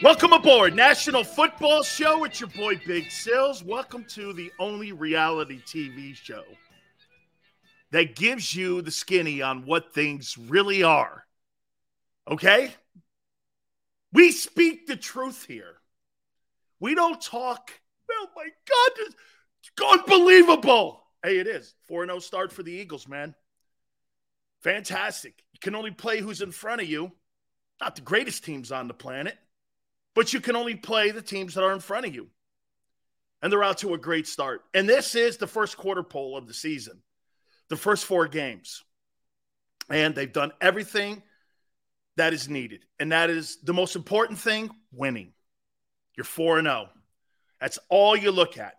Welcome aboard National Football Show. It's your boy Big Sills. Welcome to the only reality TV show that gives you the skinny on what things really are. Okay? We speak the truth here. We don't talk. Oh my God, it's unbelievable. Hey, it is. 4 0 start for the Eagles, man. Fantastic. You can only play who's in front of you. Not the greatest teams on the planet but you can only play the teams that are in front of you. And they're out to a great start. And this is the first quarter poll of the season, the first four games. And they've done everything that is needed. And that is the most important thing winning. You're 4 0. That's all you look at.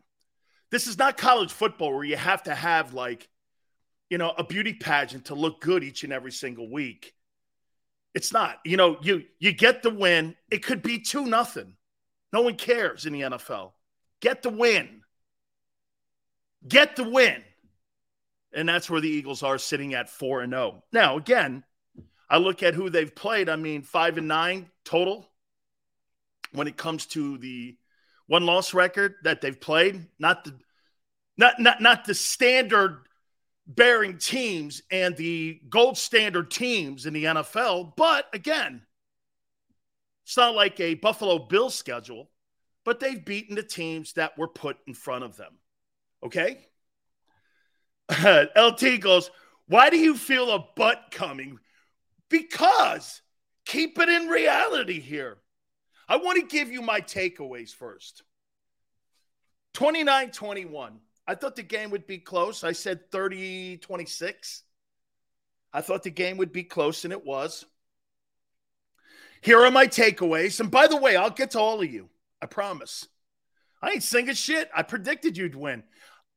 This is not college football where you have to have like, you know, a beauty pageant to look good each and every single week. It's not. You know, you you get the win. It could be two nothing. No one cares in the NFL. Get the win. Get the win. And that's where the Eagles are sitting at 4 and 0. Now, again, I look at who they've played. I mean, 5 and 9 total when it comes to the one loss record that they've played, not the not not not the standard bearing teams and the gold standard teams in the NFL. But again, it's not like a Buffalo Bills schedule, but they've beaten the teams that were put in front of them. Okay? LT goes, Why do you feel a butt coming? Because keep it in reality here. I want to give you my takeaways first. 29 21. I thought the game would be close. I said 30 26. I thought the game would be close, and it was. Here are my takeaways. And by the way, I'll get to all of you. I promise. I ain't singing shit. I predicted you'd win.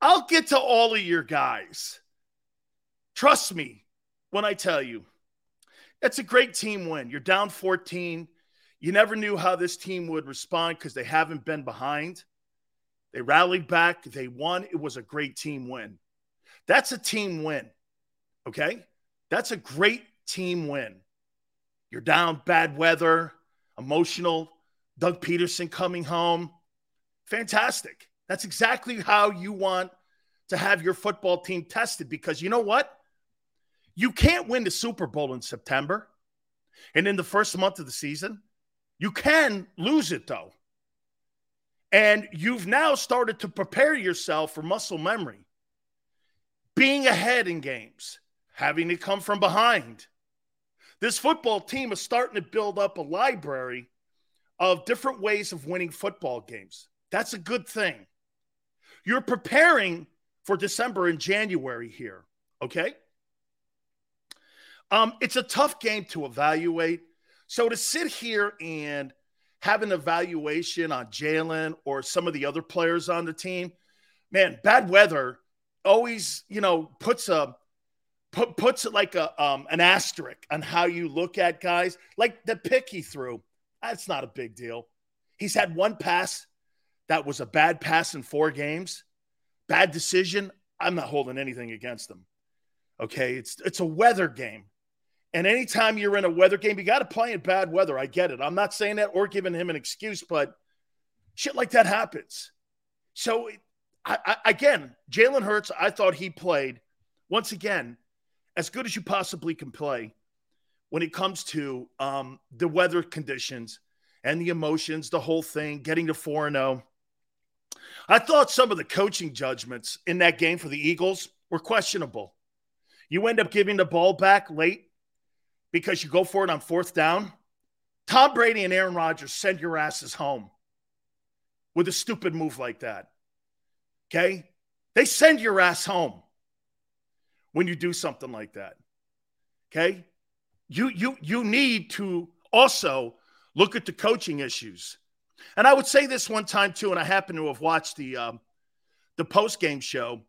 I'll get to all of your guys. Trust me when I tell you. It's a great team win. You're down 14. You never knew how this team would respond because they haven't been behind. They rallied back. They won. It was a great team win. That's a team win. Okay. That's a great team win. You're down, bad weather, emotional. Doug Pederson coming home. Fantastic. That's exactly how you want to have your football team tested because you know what? You can't win the Super Bowl in September and in the first month of the season. You can lose it though. And you've now started to prepare yourself for muscle memory, being ahead in games, having to come from behind. This football team is starting to build up a library of different ways of winning football games. That's a good thing. You're preparing for December and January here, okay? Um, it's a tough game to evaluate. So to sit here and have an evaluation on Jalen or some of the other players on the team, man, bad weather always, you know, puts a put, puts it like a um, an asterisk on how you look at guys. Like the pick he threw, that's not a big deal. He's had one pass that was a bad pass in four games, bad decision. I'm not holding anything against him. Okay, it's it's a weather game. And anytime you're in a weather game, you got to play in bad weather. I get it. I'm not saying that or giving him an excuse, but shit like that happens. So, I, I, again, Jalen Hurts, I thought he played once again as good as you possibly can play when it comes to um, the weather conditions and the emotions, the whole thing, getting to 4 0. I thought some of the coaching judgments in that game for the Eagles were questionable. You end up giving the ball back late because you go for it on fourth down, Tom Brady and Aaron Rodgers send your asses home with a stupid move like that. Okay? They send your ass home when you do something like that. Okay? You you you need to also look at the coaching issues. And I would say this one time too, and I happen to have watched the um, the post game show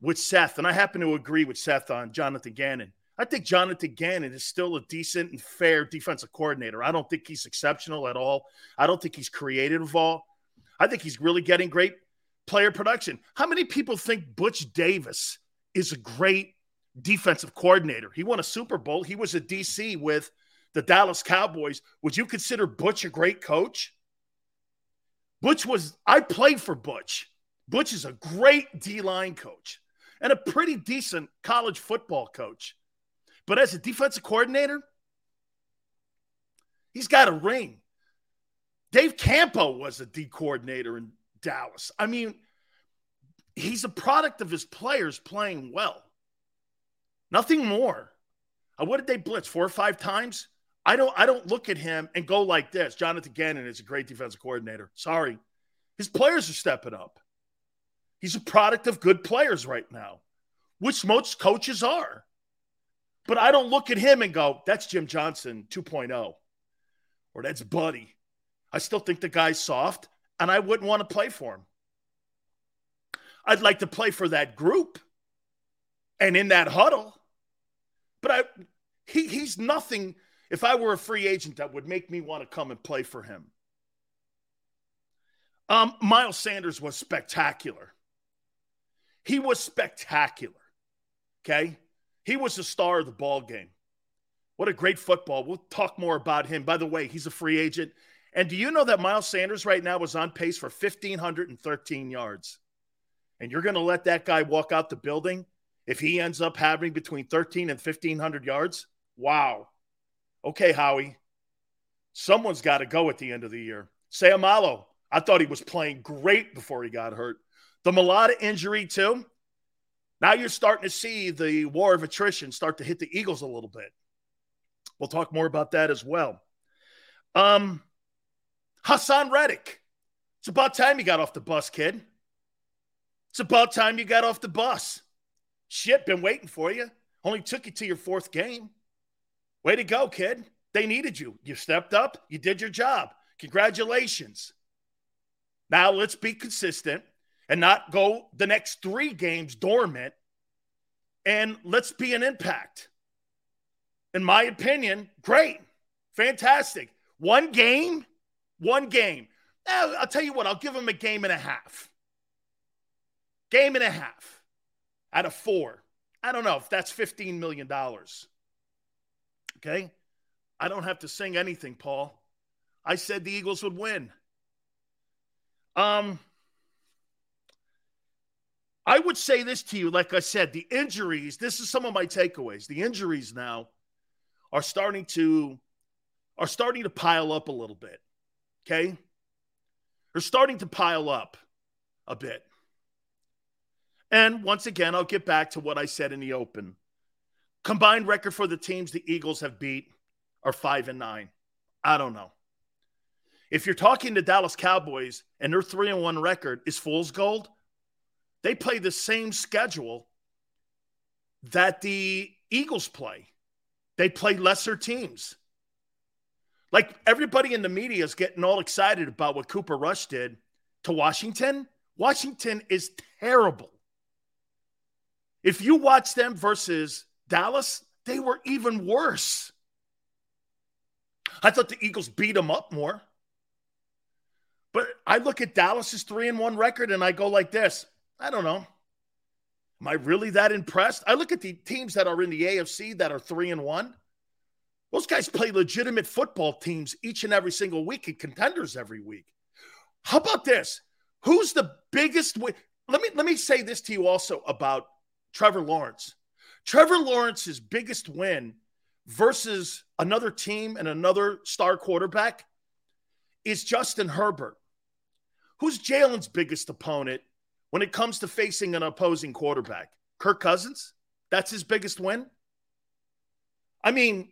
with Seth, and I happen to agree with Seth on Jonathan Gannon. I think Jonathan Gannon is still a decent and fair defensive coordinator. I don't think he's exceptional at all. I don't think he's creative at all. I think he's really getting great player production. How many people think Butch Davis is a great defensive coordinator? He won a Super Bowl. He was a DC with the Dallas Cowboys. Would you consider Butch a great coach? Butch was, I played for Butch. Butch is a great D line coach and a pretty decent college football coach. But as a defensive coordinator, he's got a ring. Dave Campo was a D coordinator in Dallas. I mean, he's a product of his players playing well. Nothing more. Uh, what did they blitz four or five times? I don't I don't look at him and go like this. Jonathan Gannon is a great defensive coordinator. Sorry. His players are stepping up. He's a product of good players right now, which most coaches are. But I don't look at him and go, that's Jim Johnson 2.0 or that's Buddy. I still think the guy's soft and I wouldn't want to play for him. I'd like to play for that group and in that huddle. But I he he's nothing if I were a free agent that would make me want to come and play for him. Um, Miles Sanders was spectacular. He was spectacular. Okay. He was the star of the ball game. What a great football. We'll talk more about him. By the way, he's a free agent. And do you know that Miles Sanders right now is on pace for 1,513 yards? And you're going to let that guy walk out the building if he ends up having between 13 and 1,500 yards? Wow. Okay, Howie. Someone's got to go at the end of the year. Seumalo, I thought he was playing great before he got hurt. The Mailata injury, too. Now you're starting to see the war of attrition start to hit the Eagles a little bit. We'll talk more about that as well. Um, Haason Reddick. It's about time you got off the bus, kid. It's about time you got off the bus. Shit, been waiting for you. Only took you to your fourth game. Way to go, kid. They needed you. You stepped up. You did your job. Congratulations. Now let's be consistent and not go the next three games dormant. And let's be an impact. In my opinion, great. Fantastic. One game, one game. Now, I'll tell you what, I'll give him a game and a half. Game and a half out of four. I don't know if that's $15 million. Okay. I don't have to sing anything, Paul. I said the Eagles would win. Um, I would say this to you, like I said, the injuries, this is some of my takeaways. The injuries now are starting to are starting to pile up a little bit. Okay? They're starting to pile up a bit. And once again, I'll get back to what I said in the open. Combined record for the teams the Eagles have beat are five and nine. I don't know. If you're talking to Dallas Cowboys and their three and one record is fool's gold, they play the same schedule that the Eagles play. They play lesser teams. Like everybody in the media is getting all excited about what Cooper Rush did to Washington. Washington is terrible. If you watch them versus Dallas, they were even worse. I thought the Eagles beat them up more. But I look at Dallas's 3 and 1 record and I go like this. I don't know. Am I really that impressed? I look at the teams that are in the AFC that are 3 and 1. Those guys play legitimate football teams each and every single week and contenders every week. How about this? Who's the biggest win? Let me let me say this to you also about Trevor Lawrence. Trevor Lawrence's biggest win versus another team and another star quarterback is Justin Herbert. Who's Jalen's biggest opponent when it comes to facing an opposing quarterback? Kirk Cousins? That's his biggest win? I mean,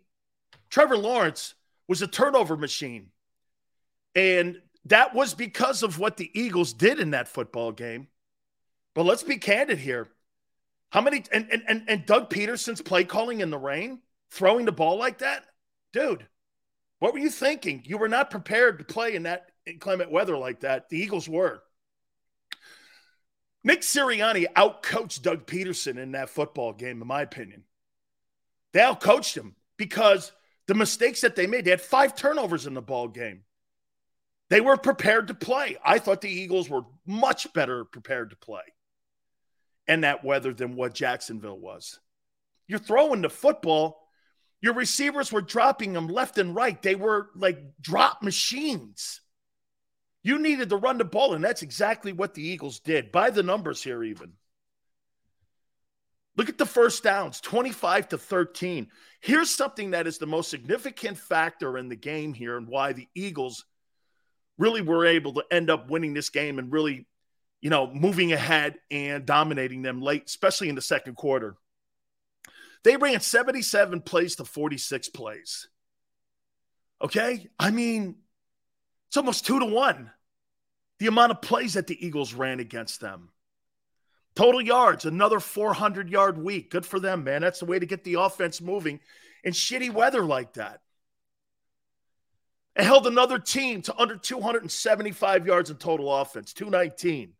Trevor Lawrence was a turnover machine. And that was because of what the Eagles did in that football game. But let's be candid here. How many and and and Doug Pederson's play calling in the rain, throwing the ball like that? Dude, what were you thinking? You were not prepared to play in that inclement weather like that. The Eagles were. Nick Sirianni outcoached Doug Pederson in that football game, in my opinion. They outcoached him because the mistakes that they made, they had five turnovers in the ball game. They were prepared to play. I thought the Eagles were much better prepared to play in that weather than what Jacksonville was. You're throwing the football. Your receivers were dropping them left and right. They were like drop machines. You needed to run the ball, and that's exactly what the Eagles did. By the numbers here, even. Look at the first downs 25 to 13. Here's something that is the most significant factor in the game here and why the Eagles really were able to end up winning this game and really, you know, moving ahead and dominating them late, especially in the second quarter. They ran 77 plays to 46 plays. Okay? I mean, it's almost two to one the amount of plays that the Eagles ran against them. Total yards, another 400 yard week. Good for them, man. That's the way to get the offense moving in shitty weather like that. It held another team to under 275 yards in total offense, 219.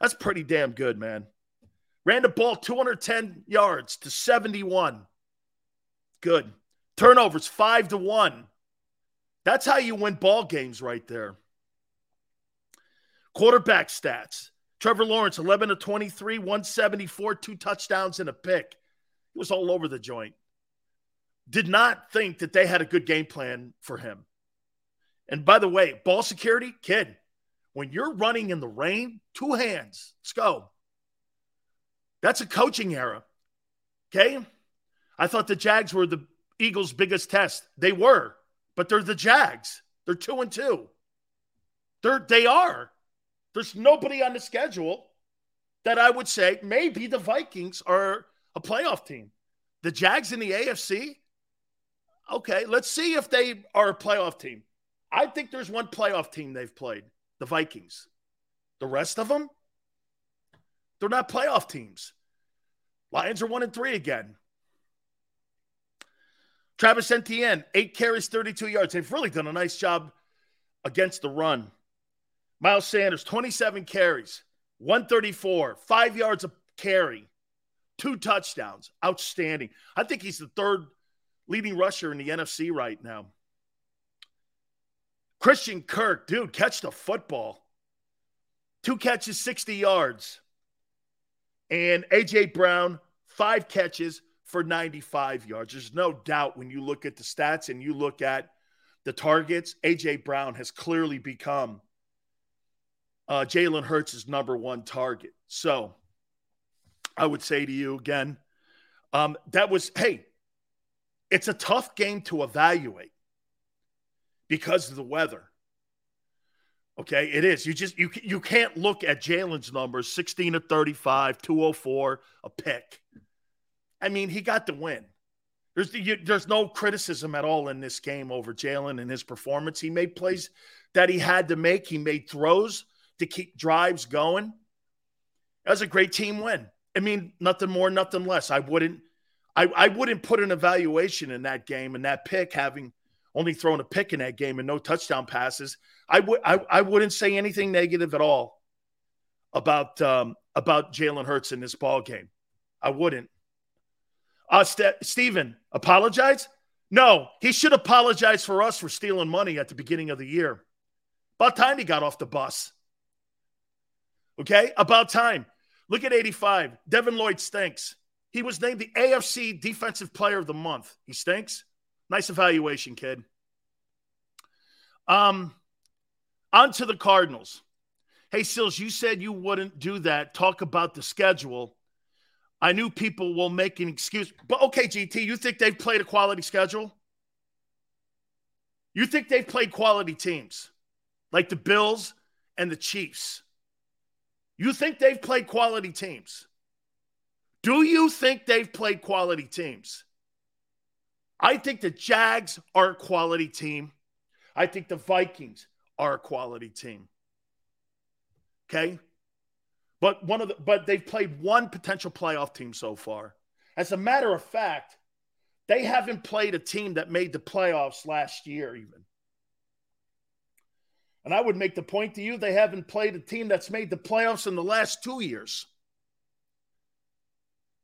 That's pretty damn good, man. Ran the ball 210 yards to 71. Good. Turnovers 5 to 1. That's how you win ball games right there. Quarterback stats. Trevor Lawrence 11 to 23, 174, two touchdowns and a pick. He was all over the joint. Did not think that they had a good game plan for him. And by the way, ball security, kid, when you're running in the rain, two hands, let's go. That's a coaching error. Okay. I thought the Jags were the Eagles' biggest test. They were, but they're the Jags. They're two and two. They're they are. There's nobody on the schedule that I would say maybe the Vikings are a playoff team. The Jags in the AFC. Okay, let's see if they are a playoff team. I think there's one playoff team they've played, the Vikings. The rest of them, they're not playoff teams. Lions are one and three again. Travis Etienne, eight carries, 32 yards. They've really done a nice job against the run. Miles Sanders, 27 carries, 134, five yards of carry, two touchdowns. Outstanding. I think he's the third leading rusher in the NFC right now. Christian Kirk, dude, catch the football. Two catches, 60 yards. And A.J. Brown, five catches for 95 yards. There's no doubt when you look at the stats and you look at the targets, A.J. Brown has clearly become uh, Jalen Hurts' is number one target. So I would say to you again, um, that was, hey, it's a tough game to evaluate because of the weather. Okay, it is. You just you you can't look at Jalen's numbers 16 to 35, 204, a pick. I mean, he got the win. There's you, there's no criticism at all in this game over Jalen and his performance. He made plays that he had to make. He made throws to keep drives going. That was a great team win. I mean, nothing more, nothing less. I wouldn't I, I wouldn't put an evaluation in that game and that pick having only thrown a pick in that game and no touchdown passes. I would I, I wouldn't say anything negative at all about um, about Jalen Hurts in this ball game. I wouldn't. Uh, St- Steven, apologize? No, he should apologize for us for stealing money at the beginning of the year. About time he got off the bus. Okay, about time. Look at 85. Devin Lloyd stinks. He was named the AFC Defensive Player of the Month. He stinks. Nice evaluation, kid. Um, on to the Cardinals. Hey, Sills, you said you wouldn't do that. Talk about the schedule. I knew people will make an excuse. But okay, GT, you think they've played a quality schedule? You think they've played quality teams like the Bills and the Chiefs? You think they've played quality teams? Do you think they've played quality teams? I think the Jags are a quality team. I think the Vikings are a quality team. Okay? But one of the but they've played one potential playoff team so far. As a matter of fact, they haven't played a team that made the playoffs last year even. And I would make the point to you they haven't played a team that's made the playoffs in the last 2 years.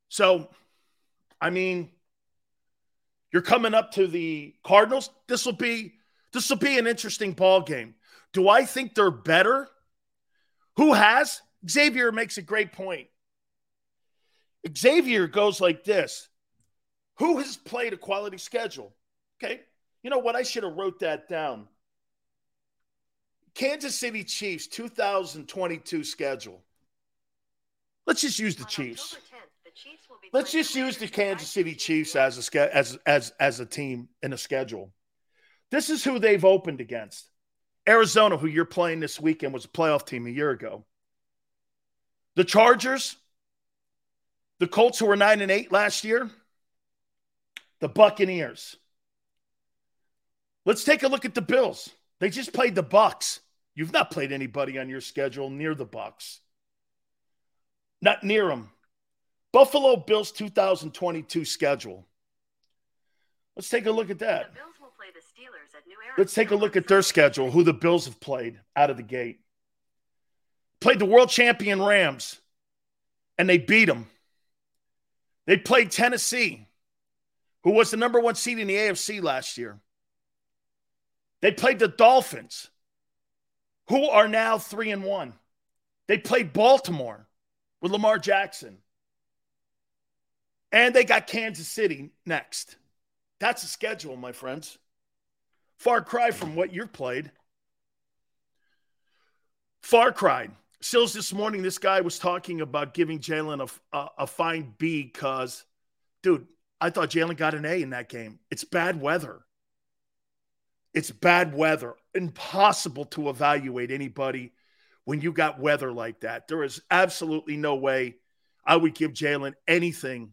So, I mean, you're coming up to the Cardinals. This will be this will be an interesting ball game. Do I think they're better? Who has? Xavier makes a great point. Xavier goes like this Who has played a quality schedule? Okay. You know what? I should have wrote that down. Kansas City Chiefs 2022 schedule. Let's just use the Chiefs. Let's just use the Kansas City Chiefs as a as as as a team in a schedule. This is who they've opened against. Arizona, who you're playing this weekend, was a playoff team a year ago. The Chargers, the Colts, who were nine and eight last year, the Buccaneers. Let's take a look at the Bills. They just played the Bucks. You've not played anybody on your schedule near the Bucks. Not near them. Buffalo Bills 2022 schedule. Let's take a look at that. Let's take a look at their schedule, who the Bills have played out of the gate. Played the world champion Rams, and they beat them. They played Tennessee, who was the number one seed in the AFC last year. They played the Dolphins, who are now three and one. They played Baltimore with Lamar Jackson. And they got Kansas City next. That's a schedule, my friends. Far cry from what you've played. Far cry. Sills this morning, this guy was talking about giving Jalen a, a, a fine B because, dude, I thought Jalen got an A in that game. It's bad weather. It's bad weather. Impossible to evaluate anybody when you got weather like that. There is absolutely no way I would give Jalen anything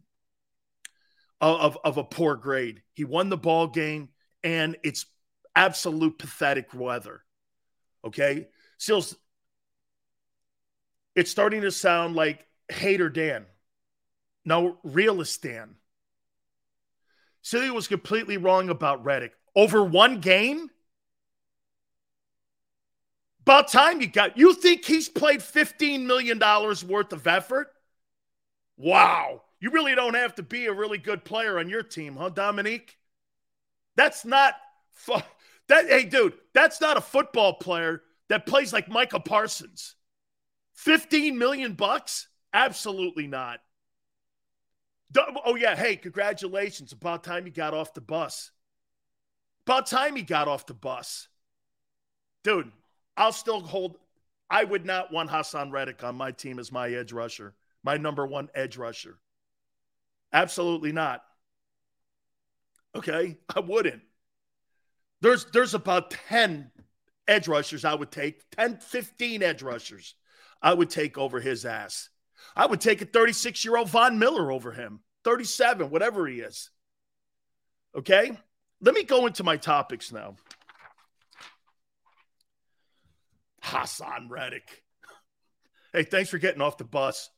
of, of a poor grade. He won the ball game, and it's absolute pathetic weather. Okay. Sills, it's starting to sound like hater Dan. No, realist Dan. Silly was completely wrong about Reddick. Over one game? About time you got. You think he's played $15 million worth of effort? Wow. You really don't have to be a really good player on your team, huh, Dominique? That's not fu- that. Hey, dude, that's not a football player that plays like Micah Parsons. Fifteen million bucks? Absolutely not. Oh yeah, hey, congratulations! About time you got off the bus. About time he got off the bus, dude. I'll still hold. I would not want Haason Reddick on my team as my edge rusher, my number one edge rusher. Absolutely not. Okay, I wouldn't. There's there's about 10 edge rushers I would take, 10, 15 edge rushers I would take over his ass. I would take a 36 year old Von Miller over him, 37, whatever he is. Okay, let me go into my topics now. Haason Reddick. Hey, thanks for getting off the bus.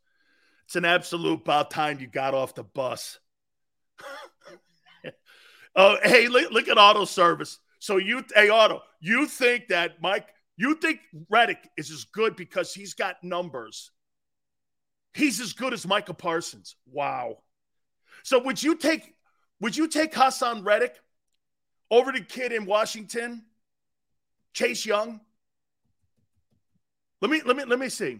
It's an absolute about time you got off the bus. oh, hey, look, look, at auto service. So you, hey, auto, you think that Mike, you think Reddick is as good because he's got numbers. He's as good as Micah Parsons. Wow. So would you take, would you take Haason Reddick over the kid in Washington, Chase Young? Let me, let me, let me see.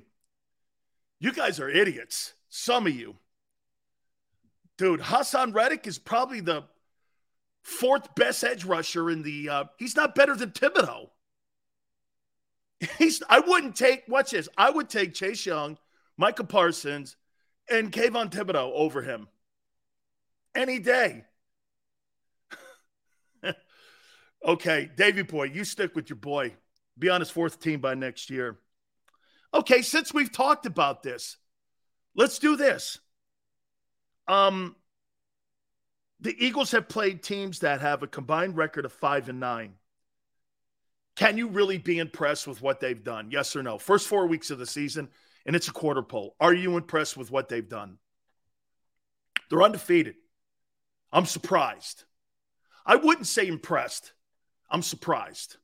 You guys are idiots. Some of you. Dude, Haason Reddick is probably the fourth best edge rusher in the uh, he's not better than Thibodeaux. He's I wouldn't take watch this. I would take Chase Young, Micah Parsons, and Kayvon Thibodeaux over him. Any day. Okay, Davy boy, you stick with your boy. Be on his fourth team by next year. Okay, since we've talked about this, Let's do this. Um, the Eagles have played teams that have a combined record of five and nine. Can you really be impressed with what they've done? Yes or no? First four weeks of the season, and it's a quarter poll. Are you impressed with what they've done? They're undefeated. I'm surprised. I wouldn't say impressed. I'm surprised.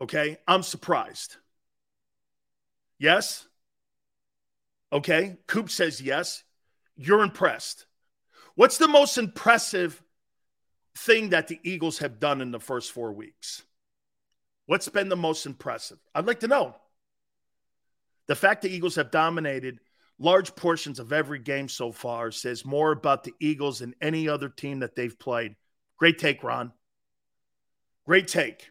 Okay? I'm surprised. Yes? Okay. Coop says yes. You're impressed. What's the most impressive thing that the Eagles have done in the first four weeks? What's been the most impressive? I'd like to know. The fact the Eagles have dominated large portions of every game so far says more about the Eagles than any other team that they've played. Great take, Ron. Great take.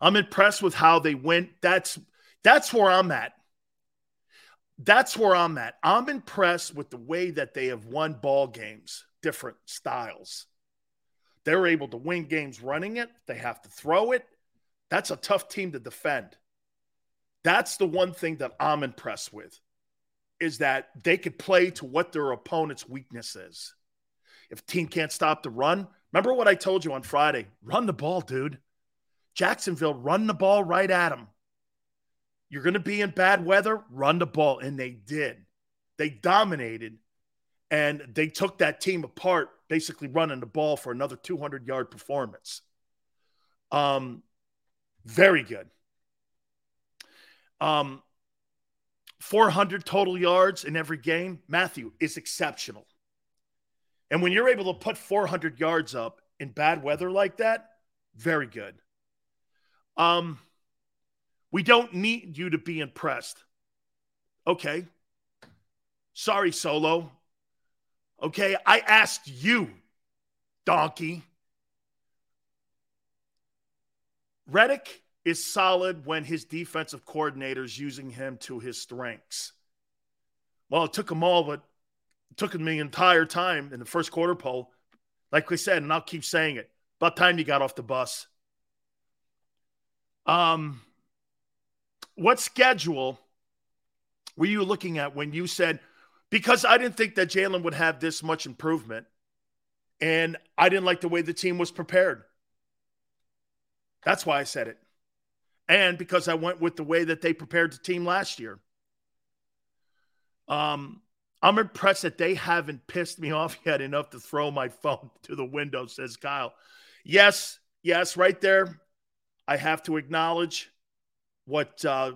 I'm impressed with how they went. That's that's where I'm at. That's where I'm at. I'm impressed with the way that they have won ball games, different styles. They're able to win games running it. They have to throw it. That's a tough team to defend. That's the one thing that I'm impressed with is that they could play to what their opponent's weakness is. If team can't stop the run, remember what I told you on Friday? Run the ball, dude. Jacksonville, run the ball right at them. You're going to be in bad weather, run the ball. And they did. They dominated and they took that team apart, basically running the ball for another 200 yard performance. Um, very good. Um, 400 total yards in every game, Matthew is exceptional. And when you're able to put 400 yards up in bad weather like that, very good. Um, we don't need you to be impressed. Okay. Sorry, Solo. Okay. I asked you, donkey. Reddick is solid when his defensive coordinator is using him to his strengths. Well, it took him all, but took the entire time in the first quarter poll. Like we said, and I'll keep saying it. About time you got off the bus. Um, what schedule were you looking at when you said, because I didn't think that Jalen would have this much improvement, and I didn't like the way the team was prepared. That's why I said it. And because I went with the way that they prepared the team last year. Um, I'm impressed that they haven't pissed me off yet enough to throw my phone to the window, says Kyle. Yes, yes, right there. I have to acknowledge what uh,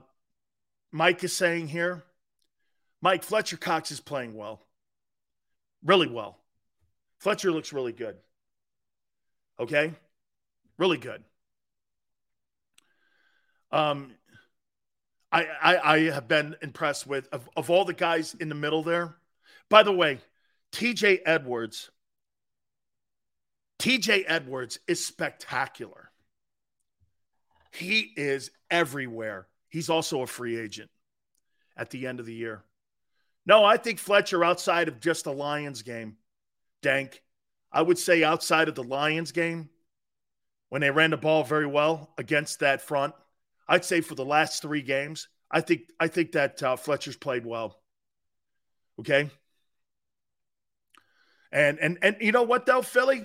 Mike is saying here. Mike, Fletcher Cox is playing well, really well. Fletcher looks really good. Okay? Really good. Um, I, I, I have been impressed with of, of all the guys in the middle there. By the way, TJ Edwards, TJ Edwards is spectacular. He is everywhere. He's also a free agent at the end of the year. No, I think Fletcher, outside of just the Lions game, Dank, I would say outside of the Lions game, when they ran the ball very well against that front, I'd say for the last three games, I think I think that uh, Fletcher's played well. Okay. And and and you know what though, Philly?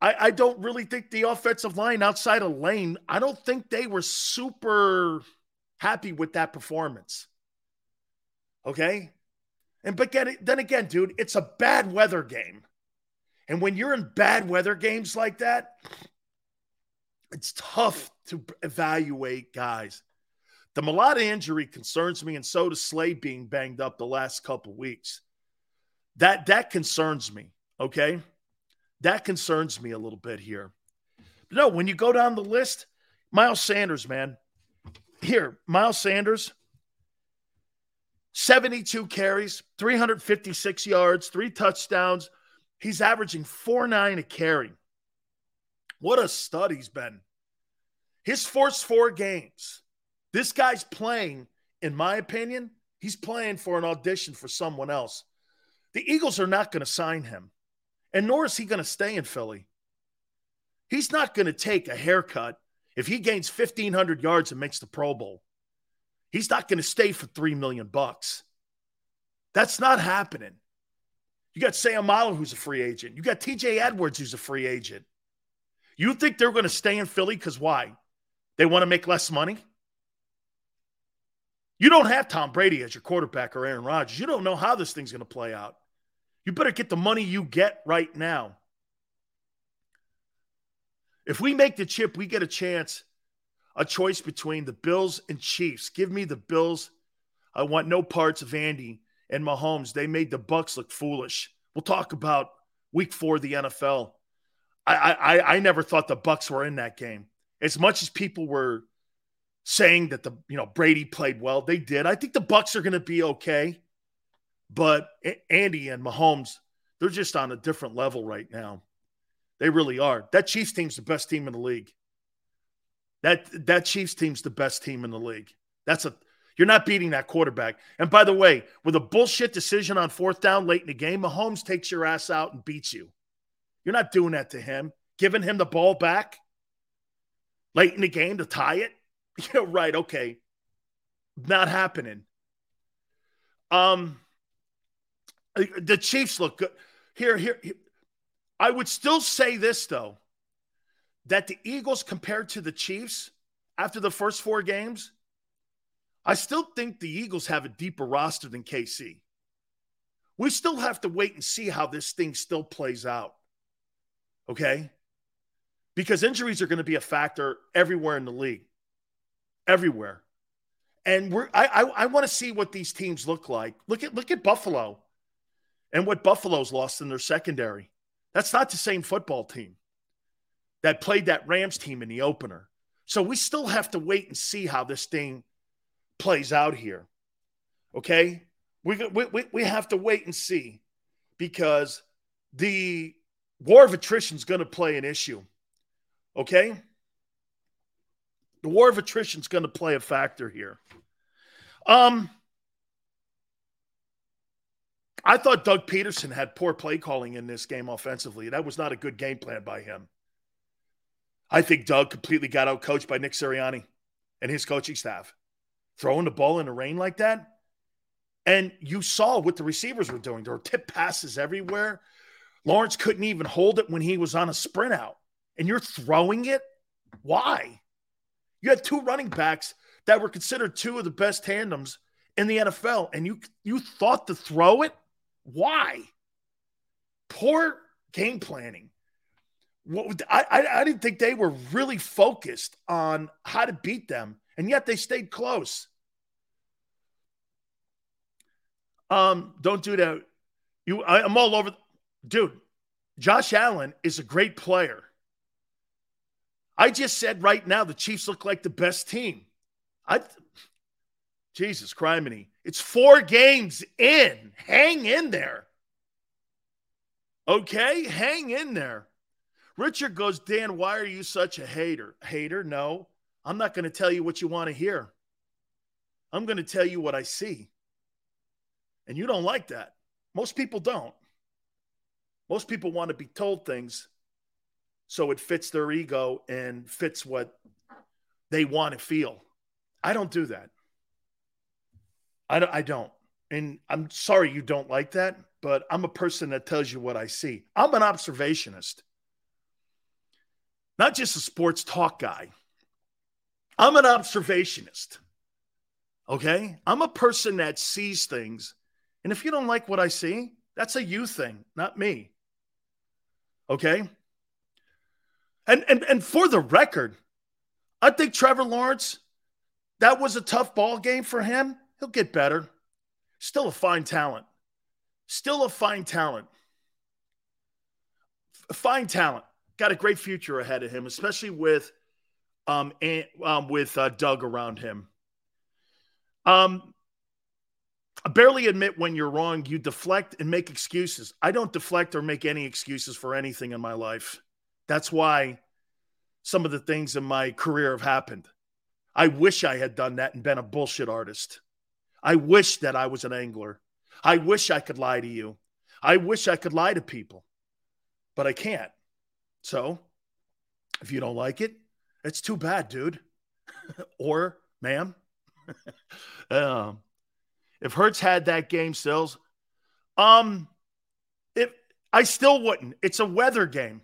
I, I don't really think the offensive line outside of Lane, I don't think they were super happy with that performance. Okay. And but get it, then again, dude, it's a bad weather game. And when you're in bad weather games like that, it's tough to evaluate guys. The Mailata injury concerns me, and so does Slade being banged up the last couple weeks. That that concerns me. Okay. That concerns me a little bit here. no, when you go down the list, Miles Sanders, man. Here, Miles Sanders, 72 carries, 356 yards, three touchdowns. He's averaging 4 9 a carry. What a stud he's been. His first four games, this guy's playing, in my opinion, he's playing for an audition for someone else. The Eagles are not going to sign him. And nor is he going to stay in Philly. He's not going to take a haircut if he gains 1500 yards and makes the Pro Bowl. He's not going to stay for 3 million bucks. That's not happening. You got Seumalo who's a free agent. You got TJ Edwards who's a free agent. You think they're going to stay in Philly cuz why? They want to make less money? You don't have Tom Brady as your quarterback or Aaron Rodgers. You don't know how this thing's going to play out. You better get the money you get right now. If we make the chip, we get a chance, a choice between the Bills and Chiefs. Give me the Bills. I want no parts of Andy and Mahomes. They made the Bucks look foolish. We'll talk about week four of the NFL. I I I never thought the Bucks were in that game. As much as people were saying that the you know Brady played well, they did. I think the Bucks are going to be okay. But Andy and Mahomes, they're just on a different level right now. They really are. That Chiefs team's the best team in the league. That that Chiefs team's the best team in the league. That's a you're not beating that quarterback. And by the way, with a bullshit decision on fourth down late in the game, Mahomes takes your ass out and beats you. You're not doing that to him, giving him the ball back late in the game to tie it. Yeah, right. Okay. Not happening. Um, the Chiefs look good. Here, here, here. I would still say this, though, that the Eagles, compared to the Chiefs after the first four games, I still think the Eagles have a deeper roster than KC. We still have to wait and see how this thing still plays out. Okay? Because injuries are going to be a factor everywhere in the league. Everywhere. And we're I I, I want to see what these teams look like. Look at look at Buffalo and what Buffalo's lost in their secondary. That's not the same football team that played that Rams team in the opener. So we still have to wait and see how this thing plays out here. Okay? We, we, we have to wait and see because the war of attrition is going to play an issue. Okay? The war of attrition is going to play a factor here. Um, I thought Doug Pederson had poor play calling in this game offensively. That was not a good game plan by him. I think Doug completely got out coached by Nick Sirianni and his coaching staff throwing the ball in the rain like that. And you saw what the receivers were doing. There were tip passes everywhere. Lawrence couldn't even hold it when he was on a sprint out. And you're throwing it? Why? You had two running backs that were considered two of the best tandems in the NFL, and you you thought to throw it? Why? Poor game planning. What, I, I, didn't think they were really focused on how to beat them, and yet they stayed close. Um, don't do that. You, I, I'm all over, dude. Josh Allen is a great player. I just said right now the Chiefs look like the best team. I, Jesus criminy. It's four games in. Hang in there. Okay? Hang in there. Richard goes, Dan, why are you such a hater? Hater? No. I'm not going to tell you what you want to hear. I'm going to tell you what I see. And you don't like that. Most people don't. Most people want to be told things so it fits their ego and fits what they want to feel. I don't do that. I don't, I don't. And I'm sorry you don't like that, but I'm a person that tells you what I see. I'm an observationist, not just a sports talk guy. I'm an observationist. Okay? I'm a person that sees things and if you don't like what I see, that's a you thing, not me. Okay? And and and for the record, I think Trevor Lawrence, that was a tough ball game for him. He'll get better. Still a fine talent. Still a fine talent. Fine talent. Got a great future ahead of him, especially with um, and, um with uh, Doug around him. Um, barely admit when you're wrong. You deflect and make excuses. I don't deflect or make any excuses for anything in my life. That's why some of the things in my career have happened. I wish I had done that and been a bullshit artist. I wish that I was an angler. I wish I could lie to you. I wish I could lie to people, but I can't. So if you don't like it, it's too bad, dude. or, ma'am. um, if Hurts had that game, Sills, um, if I still wouldn't. It's a weather game.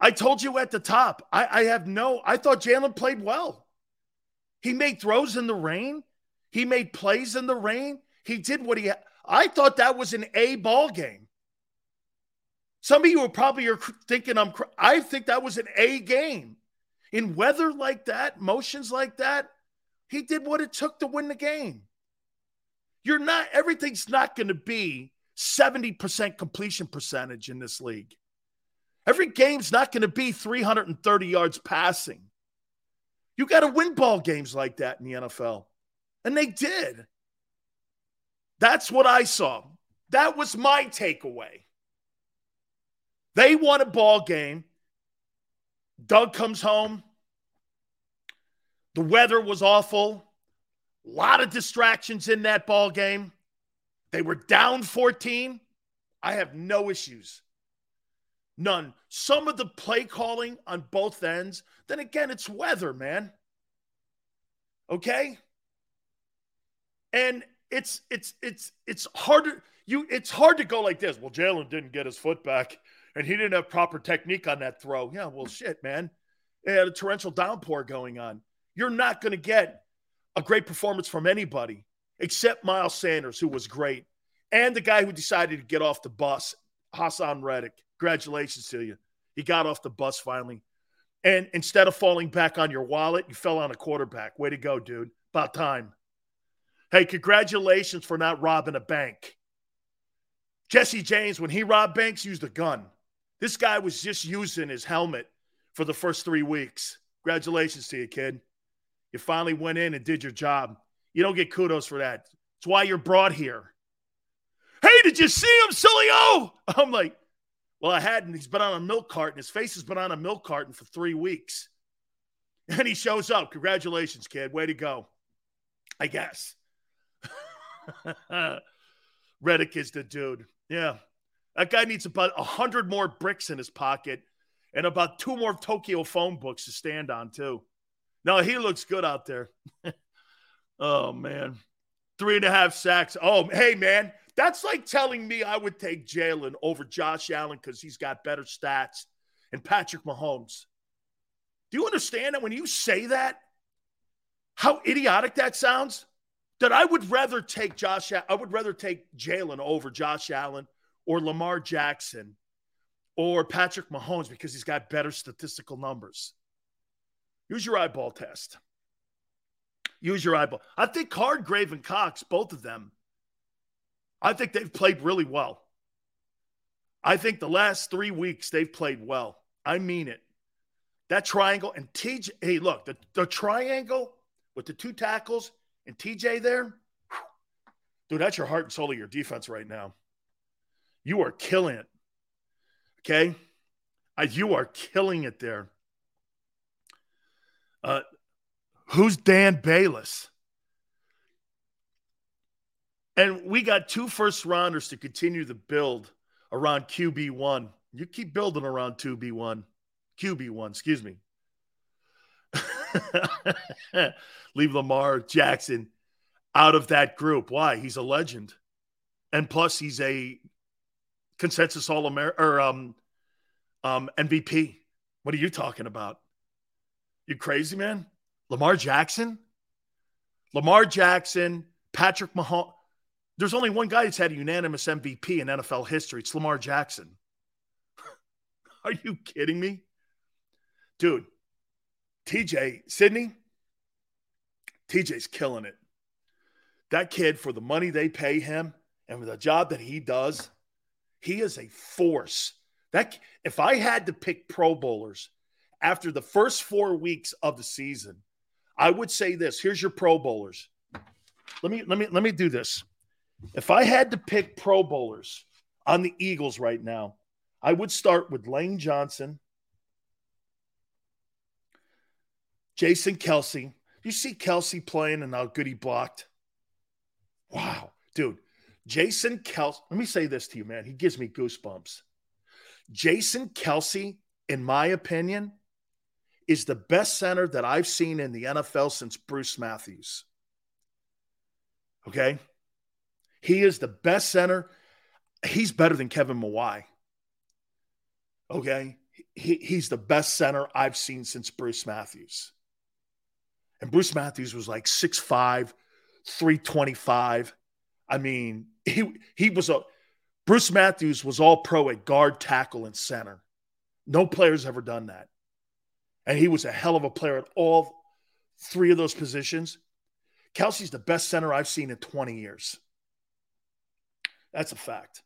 I told you at the top. I, I have no. I thought Jalen played well. He made throws in the rain. He made plays in the rain. He did what he. I thought that was an A ball game. Some of you are probably are thinking I'm. I think that was an A game. In weather like that, motions like that, he did what it took to win the game. You're not, everything's not going to be 70% completion percentage in this league. Every game's not going to be 330 yards passing. You got to win ball games like that in the NFL. And they did. That's what I saw. That was my takeaway. They won a ball game. Doug comes home. The weather was awful. A lot of distractions in that ball game. They were down 14. I have no issues. None. Some of the play calling on both ends, then again, it's weather, man. Okay? And it's it's it's it's harder you it's hard to go like this. Well, Jalen didn't get his foot back and he didn't have proper technique on that throw. Yeah, well, shit, man. They had a torrential downpour going on. You're not going to get a great performance from anybody except Miles Sanders, who was great, and the guy who decided to get off the bus, Haason Reddick. Congratulations to you. He got off the bus finally. And instead of falling back on your wallet, you fell on a quarterback. Way to go, dude. About time. Hey, congratulations for not robbing a bank. Jesse James, when he robbed banks, used a gun. This guy was just using his helmet for the first three weeks. Congratulations to you, kid. You finally went in and did your job. You don't get kudos for that. It's why you're brought here. Hey, did you see him, silly? I'm like, well, I hadn't. He's been on a milk carton. His face has been on a milk carton for three weeks. And he shows up. Congratulations, kid. Way to go. I guess. Reddick is the dude. Yeah. That guy needs about a hundred more bricks in his pocket and about two more Tokyo phone books to stand on, too. No, he looks good out there. oh, man. Three and a half sacks. Oh, hey, man. That's like telling me I would take Jalen over Josh Allen because he's got better stats and Patrick Mahomes. Do you understand that when you say that, how idiotic that sounds? That I would rather take Josh, I would rather take Jalen over Josh Allen or Lamar Jackson or Patrick Mahomes because he's got better statistical numbers. Use your eyeball test. Use your eyeball. I think Hargrave and Cox, both of them, I think they've played really well. I think the last three weeks they've played well. I mean it. That triangle and TJ, hey, look, the, the triangle with the two tackles and TJ there, dude, that's your heart and soul of your defense right now. You are killing it. Okay? You are killing it there. Uh, who's Dan Bayless? And we got two first rounders to continue the build around QB1. You keep building around 2B1. QB1, excuse me. Leave Lamar Jackson out of that group. Why? He's a legend. And plus, he's a consensus All American or um, um, MVP. What are you talking about? You crazy, man? Lamar Jackson? Lamar Jackson, Patrick Mahomes. There's only one guy that's had a unanimous MVP in NFL history. It's Lamar Jackson. are you kidding me? Dude, TJ, Sydney, TJ's killing it. That kid, for the money they pay him and for the job that he does, he is a force. That if I had to pick Pro Bowlers after the first four weeks of the season, I would say this. Here's your Pro Bowlers. Let me let me let me do this. If I had to pick Pro Bowlers on the Eagles right now, I would start with Lane Johnson, Jason Kelce. You see Kelce playing and how good he blocked. Wow, dude. Jason Kelce, let me say this to you, man. He gives me goosebumps. Jason Kelce, in my opinion, is the best center that I've seen in the NFL since Bruce Matthews. Okay? He is the best center. He's better than Kevin Mawae. Okay? He, he's the best center I've seen since Bruce Matthews. And Bruce Matthews was like 6'5, 325. I mean, he he was a Bruce Matthews was all pro at guard, tackle, and center. No player's ever done that. And he was a hell of a player at all three of those positions. Kelce's the best center I've seen in 20 years. That's a fact.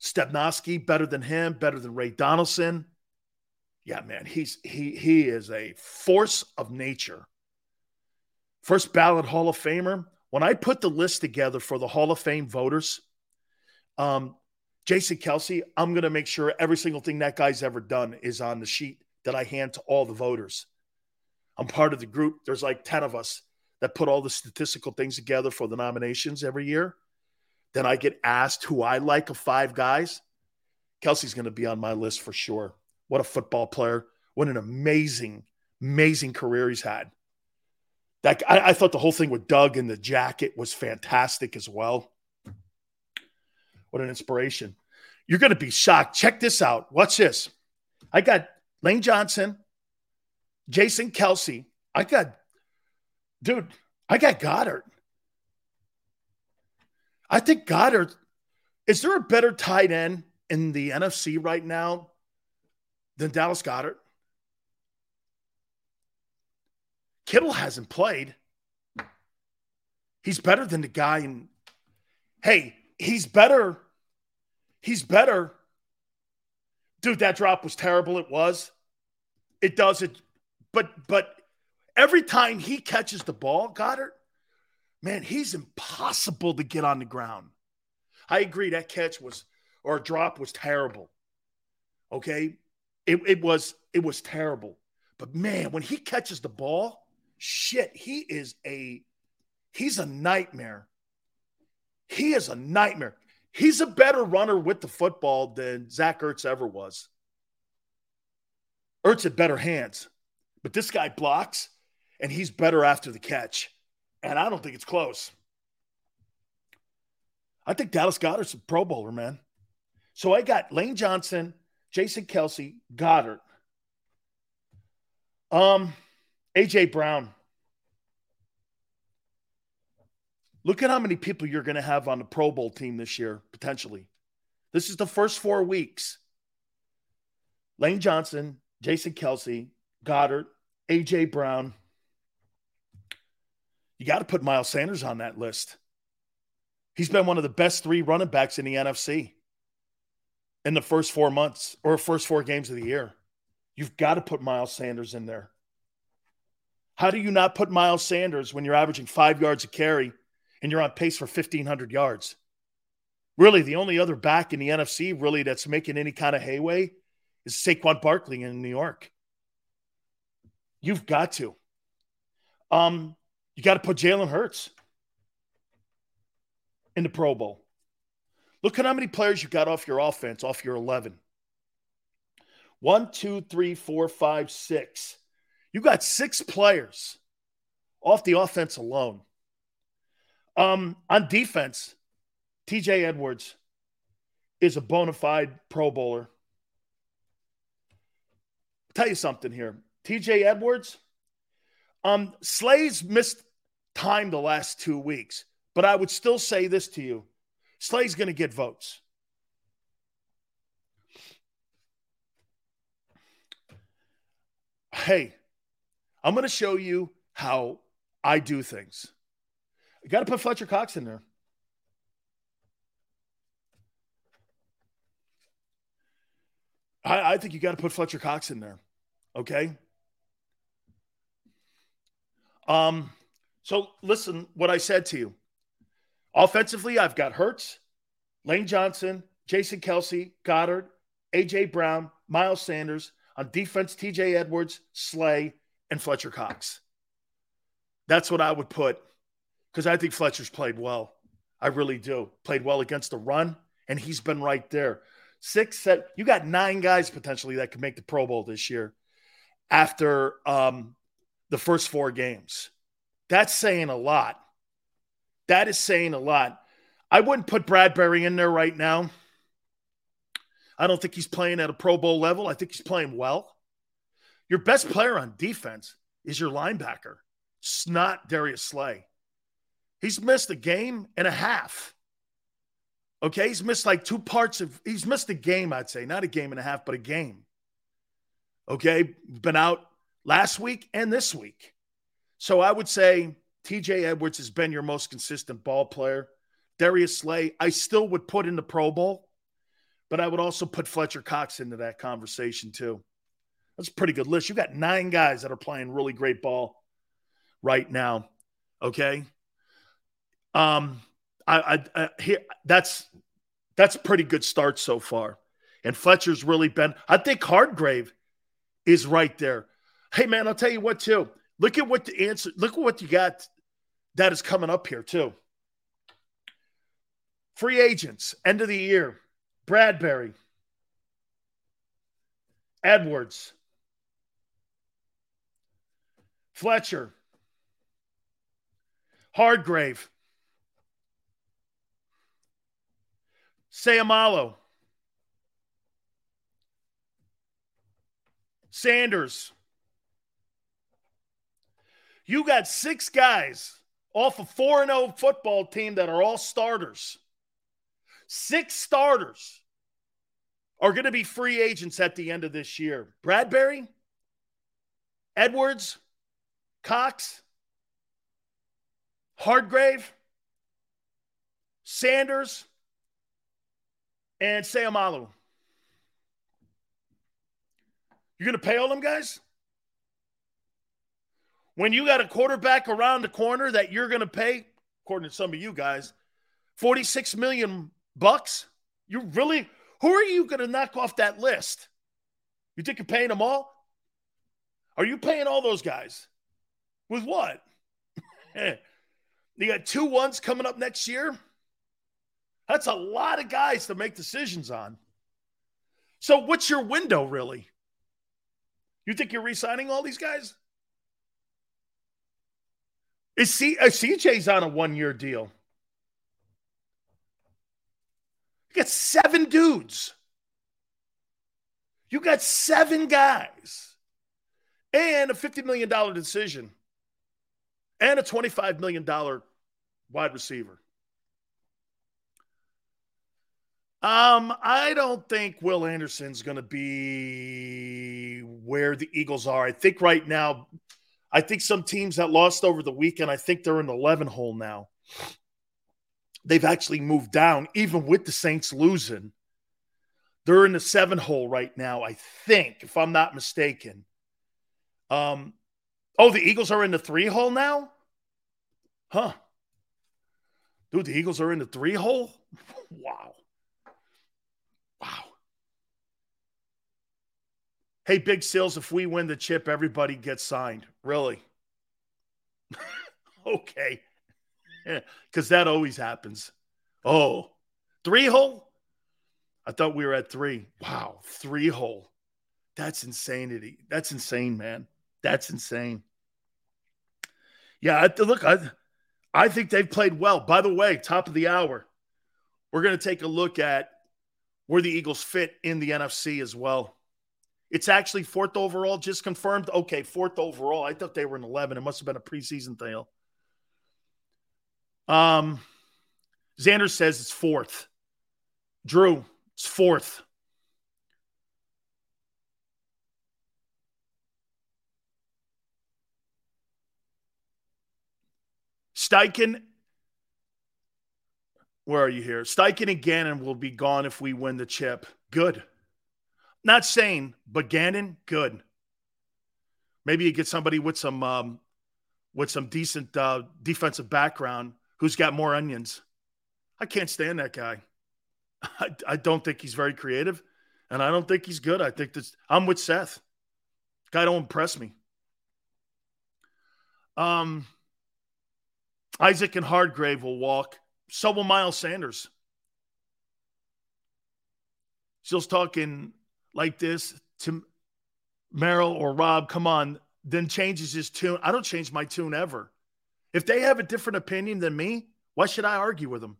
Stepnoski better than him, better than Ray Donaldson. Yeah, man, he's he he is a force of nature. First ballot Hall of Famer when I put the list together for the Hall of Fame voters, um, Jason Kelce, I'm going to make sure every single thing that guy's ever done is on the sheet that I hand to all the voters. I'm part of the group. There's like 10 of us that put all the statistical things together for the nominations every year. Then I get asked who I like of five guys. Kelce's going to be on my list for sure. What a football player. What an amazing, amazing career he's had. That I, I thought the whole thing with Doug and the jacket was fantastic as well. What an inspiration. You're going to be shocked. Check this out. Watch this. I got Lane Johnson, Jason Kelce. I got, dude, I got Goedert. I think Goedert, is there a better tight end in the NFC right now than Dallas Goedert? Kittle hasn't played. He's better than the guy in, hey, he's better. He's better. Dude, that drop was terrible. It was. It does it. But, but every time he catches the ball, Goedert, man, he's impossible to get on the ground. I agree that catch was or drop was terrible. Okay? It, it was it was terrible. But man, when he catches the ball, shit, he is a he's a nightmare. He is a nightmare. He's a better runner with the football than Zach Ertz ever was. Ertz had better hands, but this guy blocks and he's better after the catch. And I don't think it's close. I think Dallas Goedert's a Pro Bowler, man. So I got Lane Johnson, Jason Kelce, Goedert, um, AJ Brown. Look at how many people you're going to have on the Pro Bowl team this year, potentially. This is the first four weeks. Lane Johnson, Jason Kelce, Goedert, AJ Brown. You got to put Miles Sanders on that list. He's been one of the best three running backs in the NFC in the first four months or first four games of the year. You've got to put Miles Sanders in there. How do you not put Miles Sanders when you're averaging five yards a carry and you're on pace for 1,500 yards? Really, the only other back in the NFC really that's making any kind of hayway is Saquon Barkley in New York. You've got to. Um, you got to put Jalen Hurts in the Pro Bowl. Look at how many players you got off your offense, off your 11. One, two, three, four, five, six. You got six players off the offense alone. Um, on defense, TJ Edwards is a bona fide Pro Bowler. Tell you something here. TJ Edwards, um, Slay's missed time the last two weeks. But I would still say this to you Slay's going to get votes. Hey, I'm going to show you how I do things. You got to put Fletcher Cox in there. I, I think you got to put Fletcher Cox in there. Okay. Um, so listen what I said to you. Offensively, I've got Hurts, Lane Johnson, Jason Kelce, Goedert, AJ Brown, Miles Sanders. On defense, TJ Edwards, Slay, and Fletcher Cox. That's what I would put because I think Fletcher's played well. I really do. Played well against the run, and he's been right there. Six, set. You got nine guys potentially that could make the Pro Bowl this year after um, the first four games. That's saying a lot. That is saying a lot. I wouldn't put Bradbury in there right now. I don't think he's playing at a Pro Bowl level. I think he's playing well. Your best player on defense is your linebacker. It's not Darius Slay. He's missed a game and a half. Okay, he's missed like two parts of he's missed a game, I'd say, not a game and a half, but a game. Okay, been out last week and this week. So I would say TJ Edwards has been your most consistent ball player. Darius Slay, I still would put in the Pro Bowl, but I would also put Fletcher Cox into that conversation too. That's a pretty good list. You got nine guys that are playing really great ball right now. Okay. Um, I, I, I here that's that's a pretty good start so far. And Fletcher's really been. I think Hargrave is right there. Hey man, I'll tell you what too. Look at what the answer, look at what you got that is coming up here, too. Free agents, end of the year. Bradbury, Edwards, Fletcher, Hargrave, Seumalo, Sanders. You got six guys off a 4 0 football team that are all starters. Six starters are going to be free agents at the end of this year. Bradbury, Edwards, Cox, Hargrave, Sanders, and Seumalo. You're going to pay all them guys? When you got a quarterback around the corner that you're going to pay, according to some of you guys, 46 million bucks? You really who are you going to knock off that list? You think you're paying them all? Are you paying all those guys? With what? you got two ones coming up next year? That's a lot of guys to make decisions on. So, what's your window really? You think you're re-signing all these guys? Is C- uh, CJ's on a one-year deal? You got seven dudes. You got seven guys and a $50 million decision and a $25 million wide receiver. Um, I don't think Will Anderson's going to be where the Eagles are. I think right now, I think some teams that lost over the weekend, I think they're in the 11 hole now. They've actually moved down, even with the Saints losing. They're in the seven hole right now, I think, if I'm not mistaken. Um, oh, the Eagles are in the three hole now? Huh. Dude, the Eagles are in the three hole? wow. Wow. Hey, Big Sills, if we win the chip, everybody gets signed. Really? okay. Because that always happens. Oh, three hole? I thought we were at three. Wow, three hole. That's insanity. That's insane, man. That's insane. Yeah, look, I, I think they've played well. By the way, top of the hour, we're going to take a look at where the Eagles fit in the NFC as well. It's actually fourth overall, just confirmed. Okay, fourth overall. I thought they were in 11. It must have been a preseason thing. Um, Xander says it's fourth. Drew, it's fourth. Steichen where are you here? Steichen and Gannon will be gone if we win the chip. Good. Not saying, but Gannon, good. Maybe you get somebody with some um, with some decent uh, defensive background who's got more onions. I can't stand that guy. I, I don't think he's very creative, and I don't think he's good. I think this. I'm with Seth. Guy don't impress me. Um, Isaac and Hargrave will walk. So will Miles Sanders. Still's talking like this to Merrill or Rob. Come on, then changes his tune. I don't change my tune ever. If they have a different opinion than me, why should I argue with them?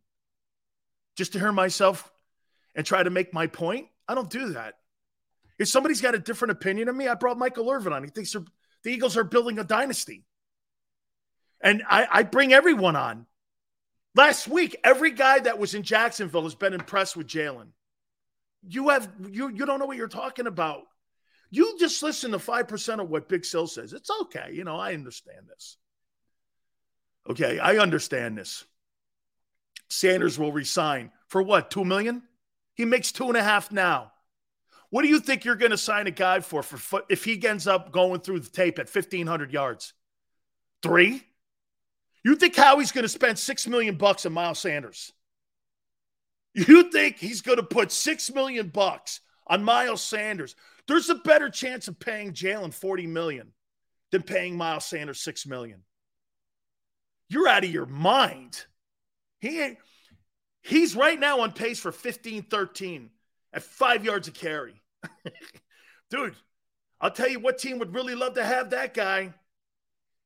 Just to hear myself and try to make my point? I don't do that. If somebody's got a different opinion of me, I brought Michael Irvin on. He thinks the Eagles are building a dynasty. And I, I bring everyone on. Last week, every guy that was in Jacksonville has been impressed with Jalen. You have you you don't know what you're talking about. You just listen to five percent of what Big Sill says. It's okay. You know, I understand this. Okay, I understand this. Sanders will resign for what? Two million? He makes two and a half now. What do you think you're going to sign a guy for for if he ends up going through the tape at 1500 yards? Three? You think Howie's going to spend six million bucks on Miles Sanders? You think he's going to put six million bucks on Miles Sanders? There's a better chance of paying Jalen 40 million. than paying Miles Sanders six million. You're out of your mind. He ain't, he's right now on pace for 15 13 at five yards of carry. Dude, I'll tell you what team would really love to have that guy.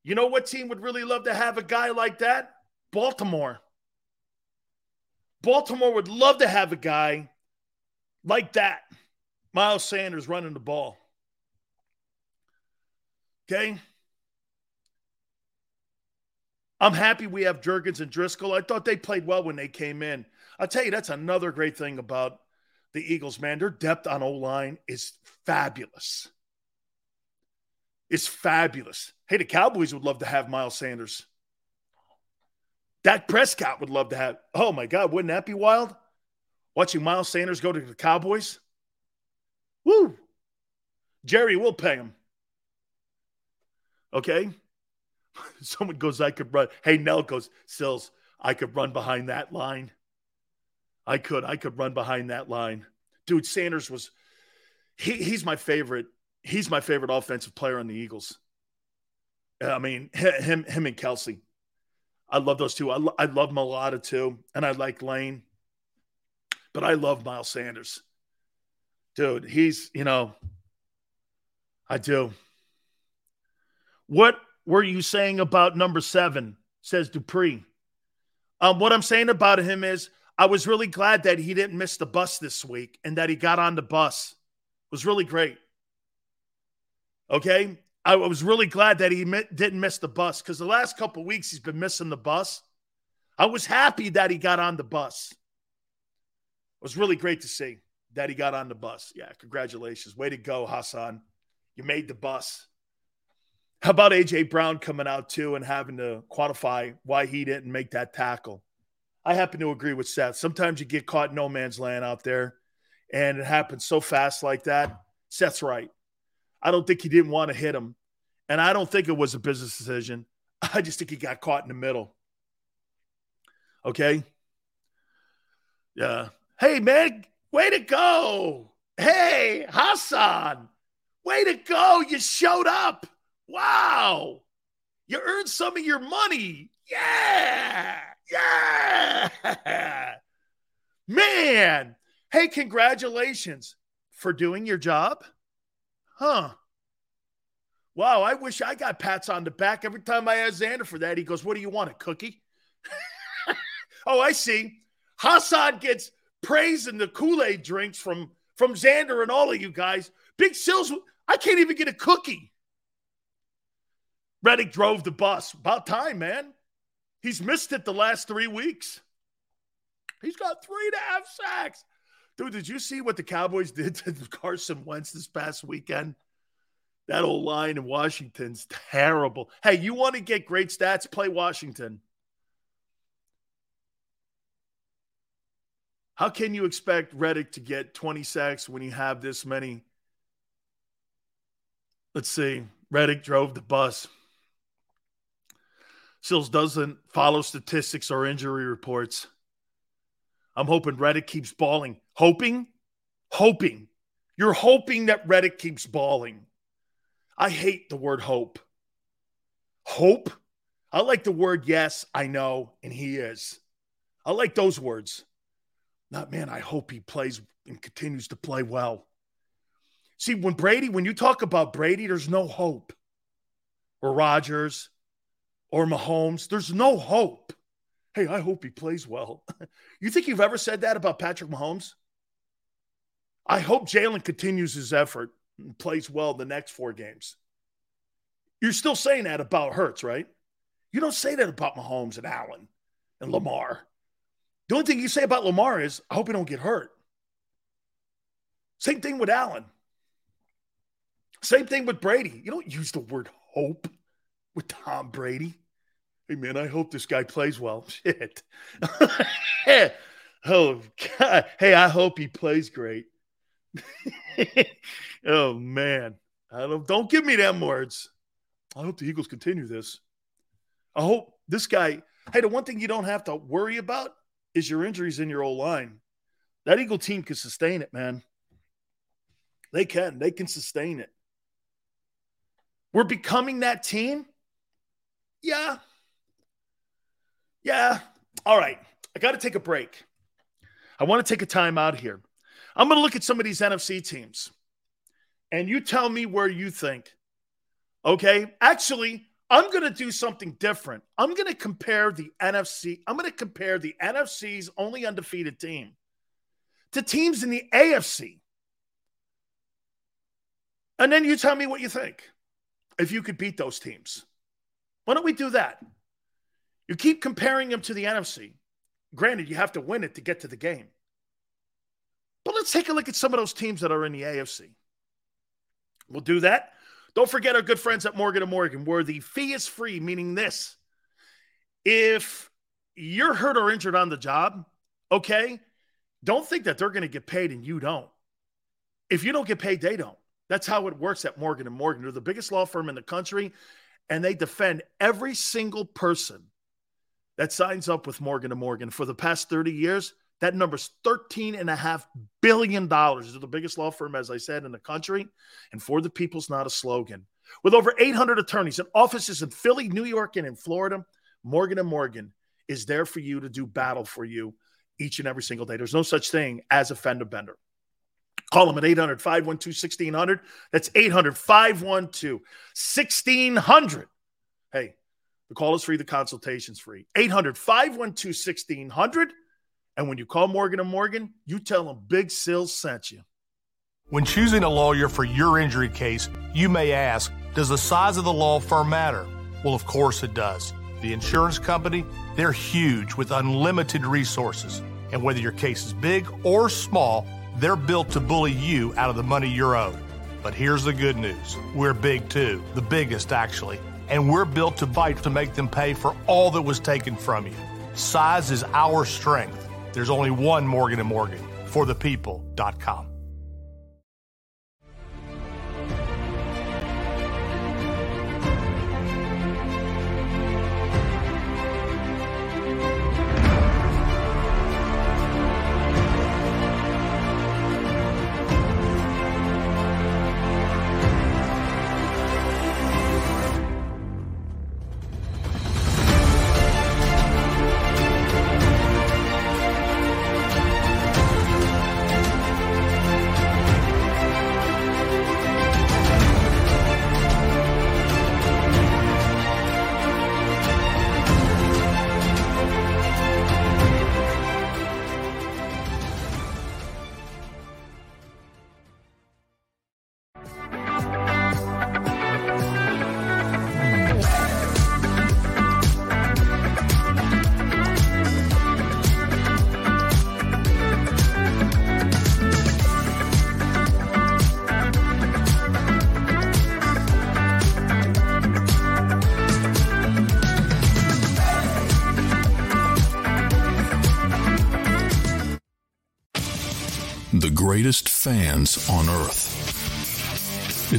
You know what team would really love to have a guy like that? Baltimore. Baltimore would love to have a guy like that. Miles Sanders running the ball. Okay. I'm happy we have Jurgens and Driscoll. I thought they played well when they came in. I'll tell you, that's another great thing about the Eagles, man. Their depth on O line is fabulous. It's fabulous. Hey, the Cowboys would love to have Miles Sanders. Dak Prescott would love to have. Oh my God, wouldn't that be wild? Watching Miles Sanders go to the Cowboys. Woo! Jerry will pay him. Okay. Someone goes, I could run. Hey, Nell goes, Sills, I could run behind that line. I could. I could run behind that line. Dude, Sanders was he, he's my favorite. He's my favorite offensive player on the Eagles. I mean, him him and Kelce. I love those two. I, lo- I love Mailata too, and I like Lane. But I love Miles Sanders. Dude, he's, you know, I do. What were you saying about number seven? Says Dupree. Um, what I'm saying about him is I was really glad that he didn't miss the bus this week and that he got on the bus. It was really great. Okay. I was really glad that he didn't miss the bus because the last couple weeks he's been missing the bus. I was happy that he got on the bus. It was really great to see that he got on the bus. Yeah, congratulations. Way to go, Haason. You made the bus. How about AJ Brown coming out too and having to quantify why he didn't make that tackle? I happen to agree with Seth. Sometimes you get caught in no man's land out there and it happens so fast like that. Seth's right. I don't think he didn't want to hit him. And I don't think it was a business decision. I just think he got caught in the middle. Okay. Yeah. Hey, man, way to go. Hey, Haason, way to go. You showed up. Wow. You earned some of your money. Yeah. Yeah. Man. Hey, congratulations for doing your job. Huh. Wow, I wish I got pats on the back every time I ask Xander for that. He goes, What do you want? A cookie? oh, I see. Haason gets praise in the Kool-Aid drinks from, from Xander and all of you guys. Big Sills, I can't even get a cookie. Reddick drove the bus. About time, man. He's missed it the last three weeks. He's got three and a half sacks. Dude, did you see what the Cowboys did to Carson Wentz this past weekend? That old line in Washington's terrible. Hey, you want to get great stats? Play Washington. How can you expect Reddick to get 20 sacks when you have this many? Let's see. Reddick drove the bus. Sills doesn't follow statistics or injury reports. I'm hoping Reddick keeps balling. Hoping? Hoping. You're hoping that Reddick keeps balling. I hate the word hope. Hope? I like the word yes, I know, and he is. I like those words. Not, man, I hope he plays and continues to play well. See, when Brady, when you talk about Brady, there's no hope. Or Rodgers or Mahomes, there's no hope. Hey, I hope he plays well. you think you've ever said that about Patrick Mahomes? I hope Jalen continues his effort and plays well the next four games. You're still saying that about Hurts, right? You don't say that about Mahomes and Allen and Lamar. The only thing you say about Lamar is, I hope he don't get hurt. Same thing with Allen. Same thing with Brady. You don't use the word hope with Tom Brady. Hey, man, I hope this guy plays well. Shit. oh, God. Hey, I hope he plays great. oh man, I don't don't give me them words. I hope the Eagles continue this. I hope this guy. Hey, the one thing you don't have to worry about is your injuries in your old line. That Eagle team can sustain it, man. They can. They can sustain it. We're becoming that team? Yeah. Yeah. All right. I got to take a break. I want to take a time out here. I'm going to look at some of these NFC teams and you tell me where you think. Okay. Actually, I'm going to do something different. I'm going to compare the NFC. I'm going to compare the NFC's only undefeated team to teams in the AFC. And then you tell me what you think if you could beat those teams. Why don't we do that? You keep comparing them to the NFC. Granted, you have to win it to get to the game. But let's take a look at some of those teams that are in the AFC. We'll do that. Don't forget our good friends at Morgan & Morgan, where the fee is free, meaning this. If you're hurt or injured on the job, okay, don't think that they're going to get paid and you don't. If you don't get paid, they don't. That's how it works at Morgan & Morgan. They're the biggest law firm in the country, and they defend every single person that signs up with Morgan & Morgan. For the past 30 years, that number's $13.5 billion. They're the biggest law firm, as I said, in the country. And for the people's not a slogan. With over 800 attorneys and offices in Philly, New York, and in Florida, Morgan & Morgan is there for you to do battle for you each and every single day. There's no such thing as a fender bender. Call them at 800 512 1600. That's 800 512 1600. Hey, the call is free, the consultation's free. 800 512 1600. And when you call Morgan & Morgan, you tell them Big Sills sent you. When choosing a lawyer for your injury case, you may ask, does the size of the law firm matter? Well, of course it does. The insurance company, they're huge with unlimited resources. And whether your case is big or small, they're built to bully you out of the money you're owed. But here's the good news we're big too, the biggest actually. And we're built to fight to make them pay for all that was taken from you. Size is our strength. There's only one Morgan & Morgan, for the people.com.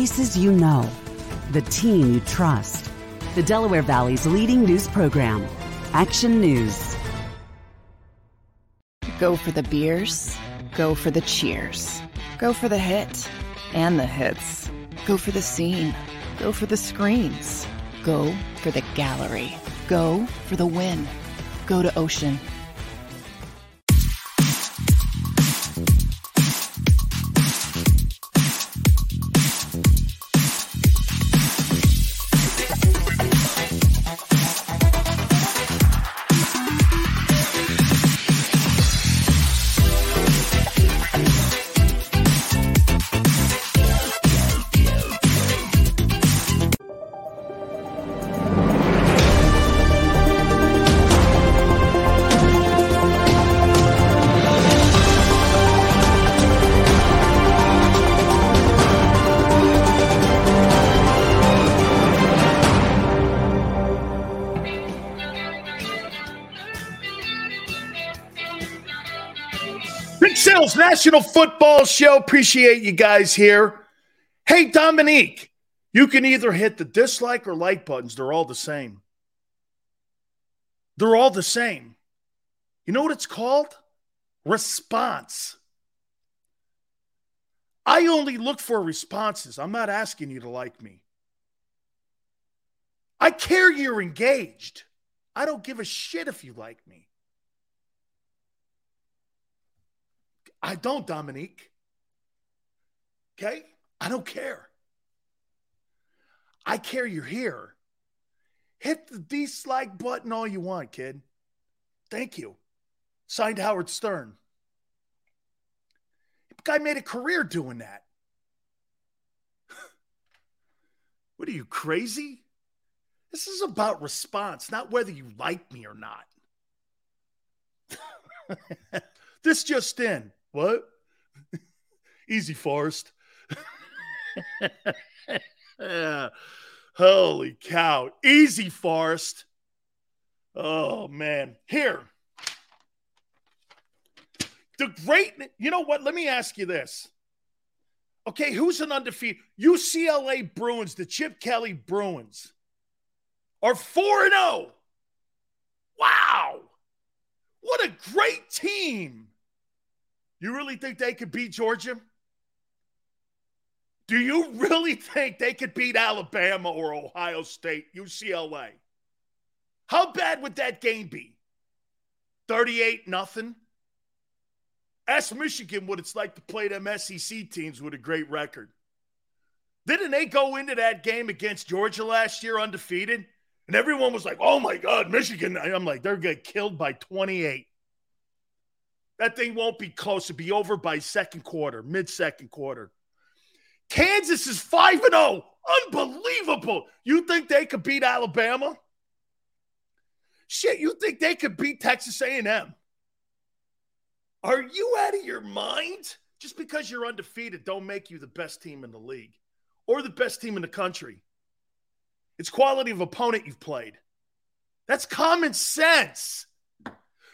Faces you know, the team you trust. The Delaware Valley's leading news program, Action News. Go for the beers, go for the cheers, go for the hit and the hits, go for the scene, go for the screens, go for the gallery, go for the win, go to Ocean. National Football Show. Appreciate you guys here. Hey, Dominique, you can either hit the dislike or like buttons. They're all the same. They're all the same. You know what it's called? Response. I only look for responses. I'm not asking you to like me. I care you're engaged. I don't give a shit if you like me. I don't, Dominique. Okay? I don't care. I care you're here. Hit the dislike button all you want, kid. Thank you. Signed Howard Stern. Guy made a career doing that. what are you, crazy? This is about response, not whether you like me or not. this just in. What? Easy, Forrest. Holy cow. Easy, Forrest. Oh, man. Here. The great, you know what? Let me ask you this. Okay, who's an undefeated? UCLA Bruins, the Chip Kelly Bruins, are 4 0. Wow. What a great team. You really think they could beat Georgia? Do you really think they could beat Alabama or Ohio State, UCLA? How bad would that game be? 38 nothing? Ask Michigan what it's like to play them SEC teams with a great record. Didn't they go into that game against Georgia last year undefeated? And everyone was like, oh my God, Michigan. I'm like, they're going to get killed by 28. That thing won't be close. It'll be over by second quarter, mid second quarter. Kansas is 5 and 0. Unbelievable. You think they could beat Alabama? Shit, you think they could beat Texas A&M? Are you out of your mind? Just because you're undefeated don't make you the best team in the league or the best team in the country. It's quality of opponent you've played. That's common sense.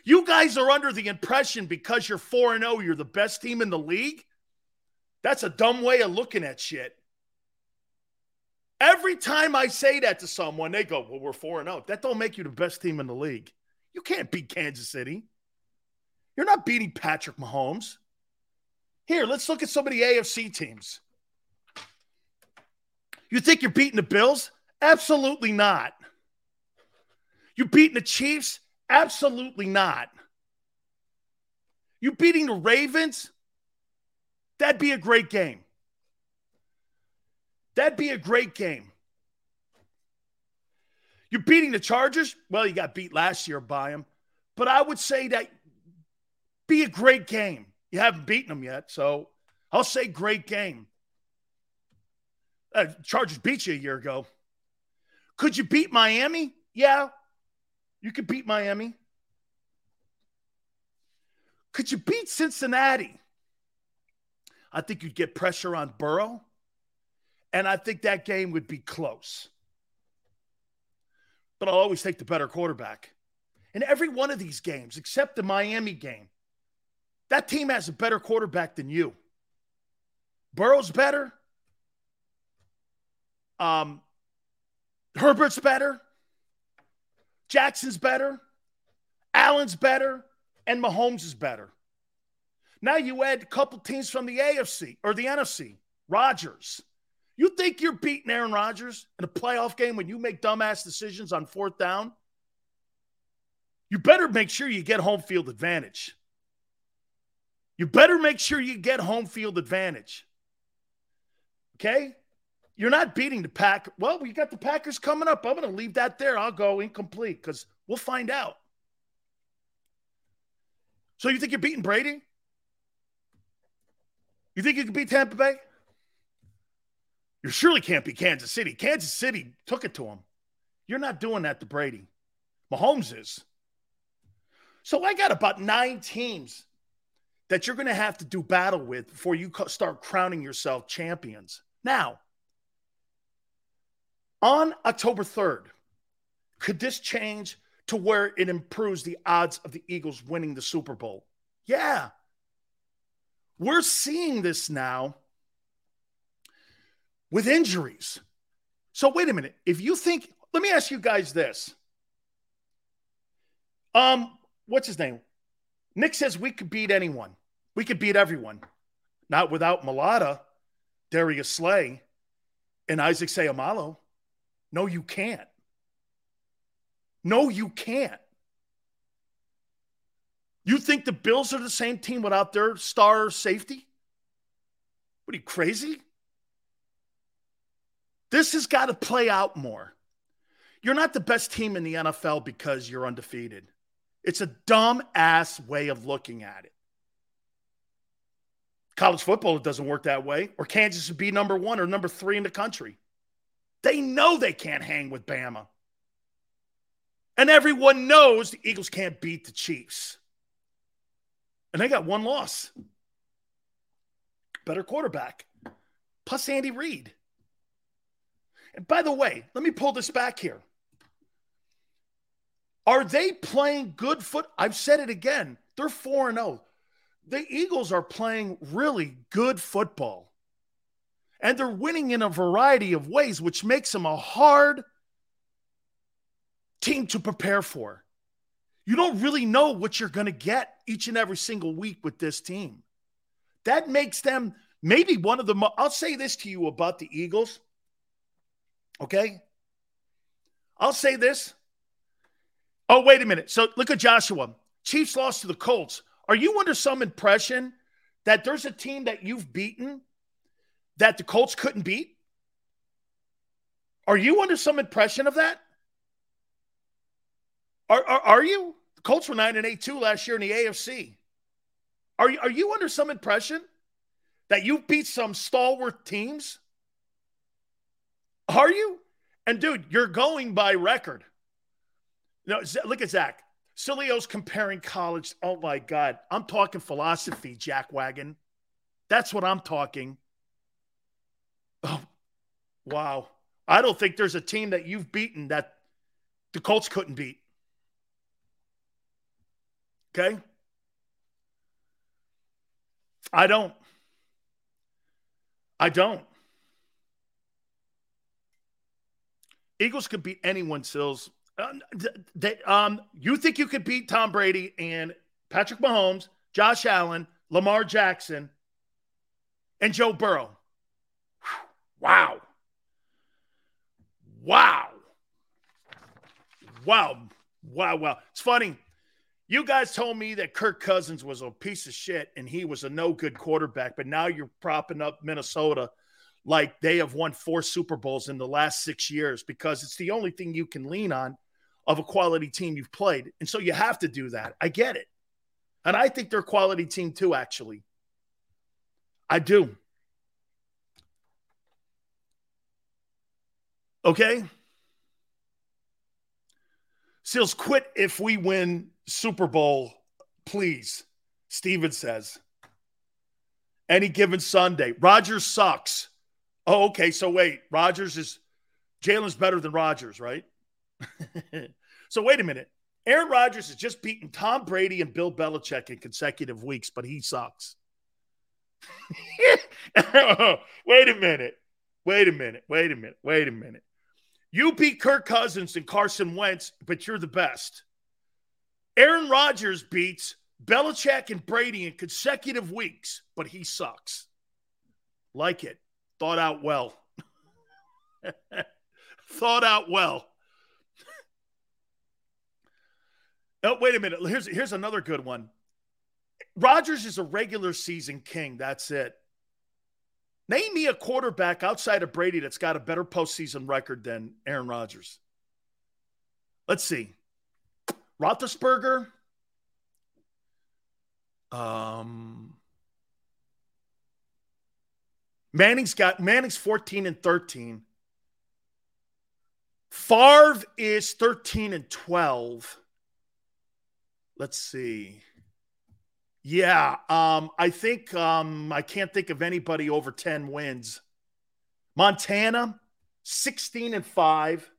You guys are under the impression because you're 4 0, you're the best team in the league. That's a dumb way of looking at shit. Every time I say that to someone, they go, Well, we're 4 0. That don't make you the best team in the league. You can't beat Kansas City. You're not beating Patrick Mahomes. Here, let's look at some of the AFC teams. You think you're beating the Bills? Absolutely not. You beating the Chiefs? Absolutely not. You beating the Ravens? That'd be a great game. That'd be a great game. You beating the Chargers? Well, you got beat last year by them. But I would say that be a great game. You haven't beaten them yet, so I'll say great game. Uh, Chargers beat you a year ago. Could you beat Miami? Yeah, you could beat Miami. Could you beat Cincinnati? I think you'd get pressure on Burrow, and I think that game would be close. But I'll always take the better quarterback. In every one of these games, except the Miami game, that team has a better quarterback than you. Burrow's better. Um, Herbert's better. Jackson's better, Allen's better, and Mahomes is better. Now you add a couple teams from the AFC or the NFC. Rodgers. You think you're beating Aaron Rodgers in a playoff game when you make dumbass decisions on fourth down? You better make sure you get home field advantage. You better make sure you get home field advantage. Okay? You're not beating the Pack. Well, we got the Packers coming up. I'm going to leave that there. I'll go incomplete because we'll find out. So you think you're beating Brady? You think you can beat Tampa Bay? You surely can't beat Kansas City. Kansas City took it to him. You're not doing that to Brady. Mahomes is. So I got about nine teams that you're going to have to do battle with before you start crowning yourself champions. Now, on October 3rd, could this change to where it improves the odds of the Eagles winning the Super Bowl? Yeah. we're seeing this now with injuries. So wait a minute. If you think, let me ask you guys this. Um, what's his name? Nick says we could beat anyone. We could beat everyone. Not without Mailata, Darius Slay, and Isaac Seumalo. No, you can't. No, you can't. You think the Bills are the same team without their star safety? What are you crazy? This has got to play out more. You're not the best team in the NFL because you're undefeated. It's a dumb ass way of looking at it. College football, it doesn't work that way. Or Kansas would be number one or number three in the country. They know they can't hang with Bama. And everyone knows the Eagles can't beat the Chiefs. And they got one loss. Better quarterback. Plus Andy Reid. And by the way, let me pull this back here. Are they playing good foot? I've said it again. They're 4 0. The Eagles are playing really good football. And they're winning in a variety of ways, which makes them a hard team to prepare for. You don't really know what you're going to get each and every single week with this team. That makes them maybe one of the I'll say this to you about the Eagles. Okay? I'll say this. Oh, wait a minute. So look at Joshua. Chiefs lost to the Colts. Are you under some impression that there's a team that you've beaten that the Colts couldn't beat? Are you under some impression of that? Are, are, are you? The Colts were 9 and 8 2 last year in the AFC. Are, are you under some impression that you beat some stalwart teams? Are you? And dude, you're going by record. No, look at Zach. Sileo's comparing college. Oh my God. I'm talking philosophy, Jack Wagon. That's what I'm talking. Oh, wow. I don't think there's a team that you've beaten that the Colts couldn't beat. Okay? I don't. I don't. Eagles could beat anyone, Sills. Uh, um, you think you could beat Tom Brady and Patrick Mahomes, Josh Allen, Lamar Jackson, and Joe Burrow? Wow. Wow. Wow. Wow. Wow. It's funny. You guys told me that Kirk Cousins was a piece of shit and he was a no good quarterback, but now you're propping up Minnesota like they have won four Super Bowls in the last six years because it's the only thing you can lean on of a quality team you've played. And so you have to do that. I get it. And I think they're a quality team too, actually. I do. Okay? Seals quit if we win Super Bowl, please. Steven says. Any given Sunday. Rodgers sucks. Oh, okay. So wait, Rodgers is Jalen's better than Rodgers, right? so wait a minute. Aaron Rodgers has just beaten Tom Brady and Bill Belichick in consecutive weeks, but he sucks. wait a minute. Wait a minute. Wait a minute. Wait a minute. You beat Kirk Cousins and Carson Wentz, but you're the best. Aaron Rodgers beats Belichick and Brady in consecutive weeks, but he sucks. Like it. Thought out well. Thought out well. oh, wait a minute. Here's, here's another good one. Rodgers is a regular season king. That's it. Name me a quarterback outside of Brady that's got a better postseason record than Aaron Rodgers. Let's see. Roethlisberger. Um, Manning's got Manning's 14 and 13. Favre is 13 and 12. Let's see. Yeah, um, I think um, I can't think of anybody over 10 wins. Montana, 16 and 5.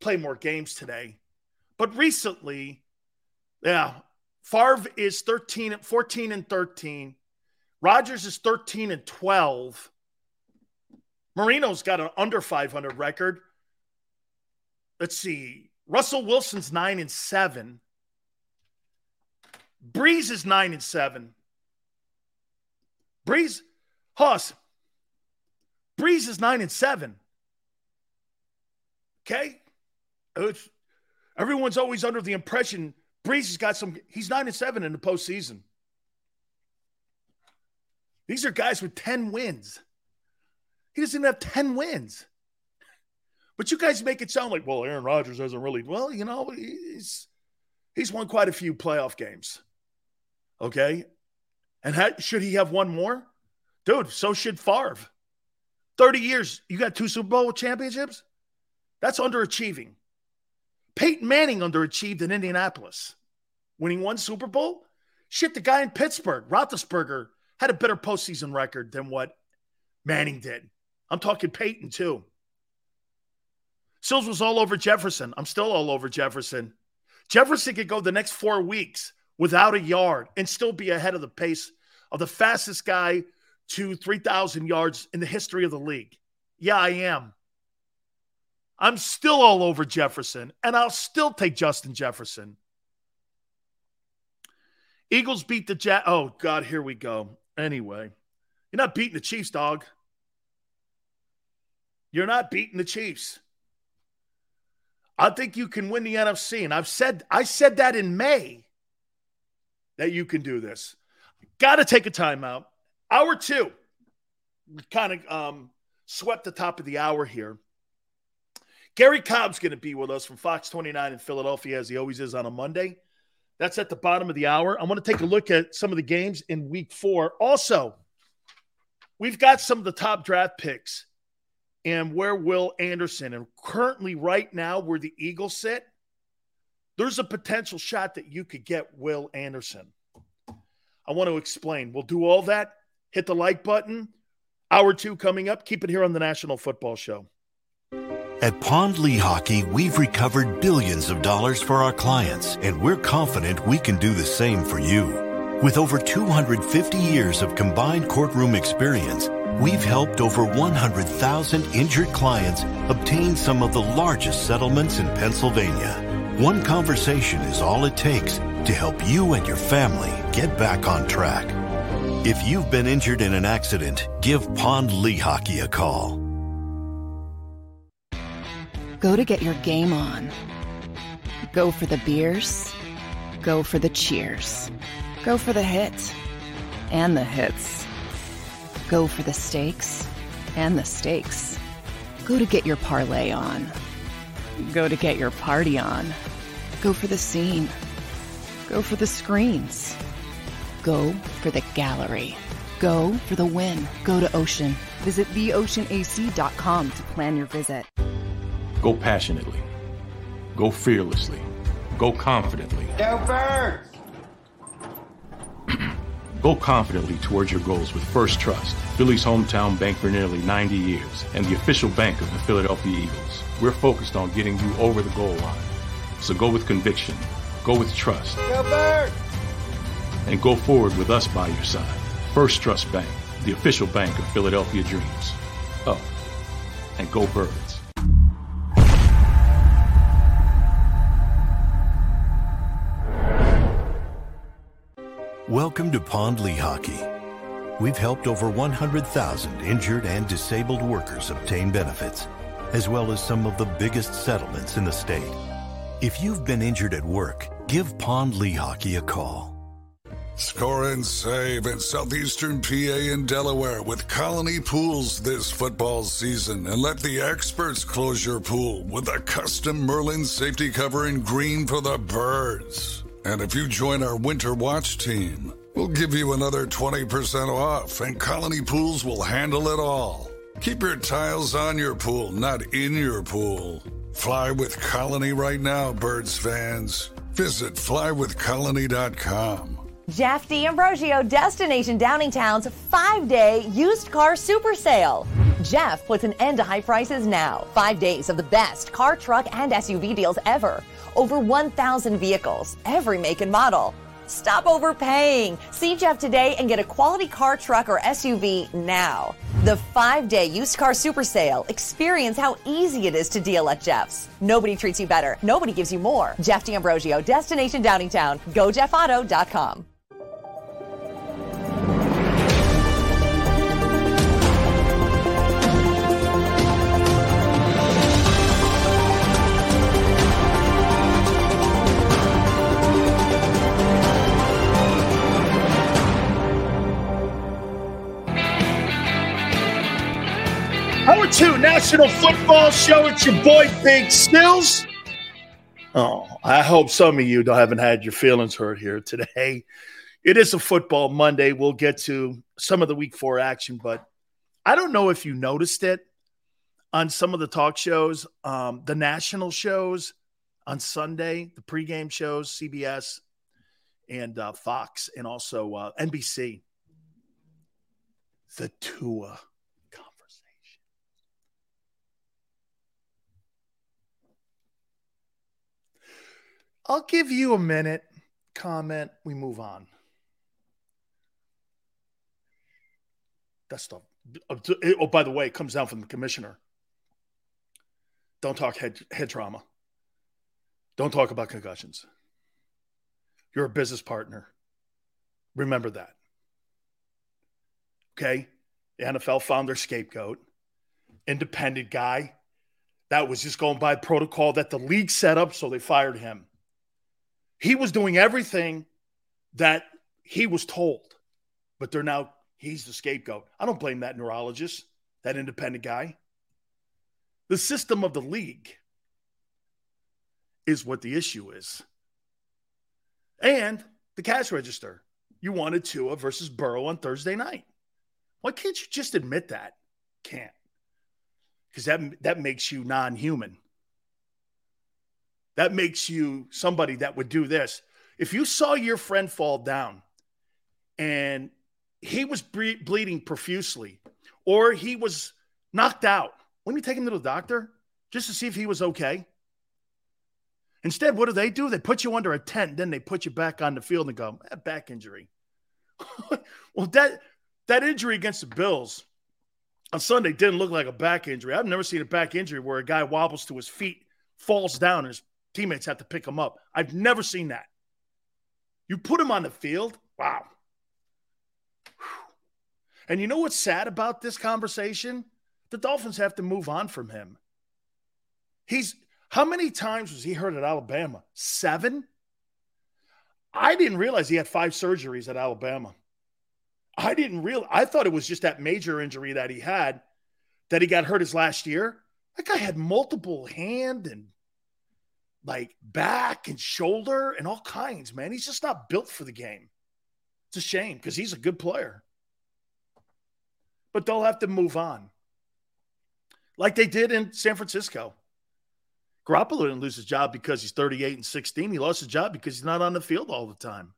Play more games today. But recently, yeah, Favre is 13, and 14 and 13. Rodgers is 13 and 12. Marino's got an under 500 record. Let's see. Russell Wilson's 9 and 7. Brees is 9 and 7. Brees, Hoss, Brees is 9 and 7. Okay? It's, everyone's always under the impression Brees has got some, he's 9 and 7 in the postseason. These are guys with 10 wins. He doesn't have 10 wins. But you guys make it sound like, well, Aaron Rodgers hasn't really, well, you know, he's he's won quite a few playoff games. Okay. And ha- should he have one more? Dude, so should Favre. 30 years, you got two Super Bowl championships? That's underachieving. Peyton Manning underachieved in Indianapolis winning one Super Bowl. Shit, the guy in Pittsburgh, Roethlisberger, had a better postseason record than what Manning did. I'm talking Peyton too. Sills was all over Jefferson. I'm still all over Jefferson. Jefferson could go the next four weeks without a yard and still be ahead of the pace of the fastest guy to 3,000 yards in the history of the league. Yeah, I am. I'm still all over Jefferson, and I'll still take Justin Jefferson. Eagles beat the Jet. Oh, God, here we go. Anyway, you're not beating the Chiefs, dog. You're not beating the Chiefs. I think you can win the NFC. And I've said, I said that in May that you can do this. Got to take a timeout. Hour two. we Kind of um, swept the top of the hour here. Gary Cobb's going to be with us from Fox 29 in Philadelphia, as he always is on a Monday. That's at the bottom of the hour. I want to take a look at some of the games in week four. Also, we've got some of the top draft picks and where Will Anderson, and currently right now where the Eagles sit, there's a potential shot that you could get Will Anderson. I want to explain. We'll do all that. Hit the like button. Hour two coming up. Keep it here on the National Football Show. At Pond Lehocky, we've recovered billions of dollars for our clients, and we're confident we can do the same for you. With over 250 years of combined courtroom experience, we've helped over 100,000 injured clients obtain some of the largest settlements in Pennsylvania. One conversation is all it takes to help you and your family get back on track. If you've been injured in an accident, give Pond Lehocky a call. Go to get your game on. Go for the beers. Go for the cheers. Go for the hit and the hits. Go for the stakes and the stakes. Go to get your parlay on. Go to get your party on. Go for the scene. Go for the screens. Go for the gallery. Go for the win. Go to Ocean. Visit theoceanac.com to plan your visit. Go passionately. Go fearlessly. Go confidently. Go birds! Go confidently towards your goals with Firstrust, Philly's hometown bank for nearly 90 years, and the official bank of the Philadelphia Eagles. We're focused on getting you over the goal line. So go with conviction. Go with trust. Go! And go forward with us by your side. Firstrust Bank, the official bank of Philadelphia Dreams. Oh, and go birds. Welcome to Pond Lehocky. We've helped over 100,000 injured and disabled workers obtain benefits, as well as some of the biggest settlements in the state. If you've been injured at work, give Pond Lehocky a call. Score and save in southeastern PA and Delaware with Colony Pools this football season and let the experts close your pool with a custom Merlin safety cover in green for the birds. And if you join our Winter Watch team, we'll give you another 20% off and Colony Pools will handle it all. Keep your tiles on your pool, not in your pool. Fly with Colony right now, Birds fans. Visit flywithcolony.com. Jeff D'Ambrosio, Destination Downingtown's five day used car super sale. Jeff puts an end to high prices now. Five days of the best car, truck, and SUV deals ever. Over 1,000 vehicles, every make and model. Stop overpaying. See Jeff today and get a quality car, truck, or SUV now. The five day used car super sale. Experience how easy it is to deal at Jeff's. Nobody treats you better. Nobody gives you more. Jeff D'Ambrosio, Destination Downingtown. GoJeffAuto.com. two, National Football Show. It's your boy Big Stills. Oh, I hope some of you don't haven't had your feelings hurt here today. It is a football Monday. We'll get to some of the week four action, but I don't know if you noticed it on some of the talk shows, um, the national shows on Sunday, the pregame shows, CBS and uh, Fox, and also uh, NBC. The Tua I'll give you a minute. Comment. We move on. That's the, Oh, by the way, it comes down from the commissioner. Don't talk head head trauma. Don't talk about concussions. You're a business partner. Remember that. Okay? NFL found their scapegoat, independent guy that was just going by protocol that the league set up, so they fired him. He was doing everything that he was told, but they're now, he's the scapegoat. I don't blame that neurologist, that independent guy. The system of the league is what the issue is. And the cash register. You wanted Tua versus Burrow on Thursday night. Why can't you just admit that? Can't. Because that, that makes you non human. That makes you somebody that would do this. If you saw your friend fall down and he was ble- bleeding profusely or he was knocked out, wouldn't you take him to the doctor just to see if he was okay? Instead, what do they do? They put you under a tent, then they put you back on the field and go, eh, back injury. well, that that injury against the Bills on Sunday didn't look like a back injury. I've never seen a back injury where a guy wobbles to his feet, falls down, and his teammates have to pick him up. I've never seen that. You put him on the field, wow. And you know what's sad about this conversation? The Dolphins have to move on from him. He's how many times was he hurt at Alabama? Seven? I didn't realize he had five surgeries at Alabama. I didn't realize, I thought it was just that major injury that he had that he got hurt his last year. That guy had multiple hand and like back and shoulder and all kinds, man. He's just not built for the game. It's a shame because he's a good player. But they'll have to move on. Like they did in San Francisco. Garoppolo didn't lose his job because he's 38 and 16. He lost his job because he's not on the field all the time.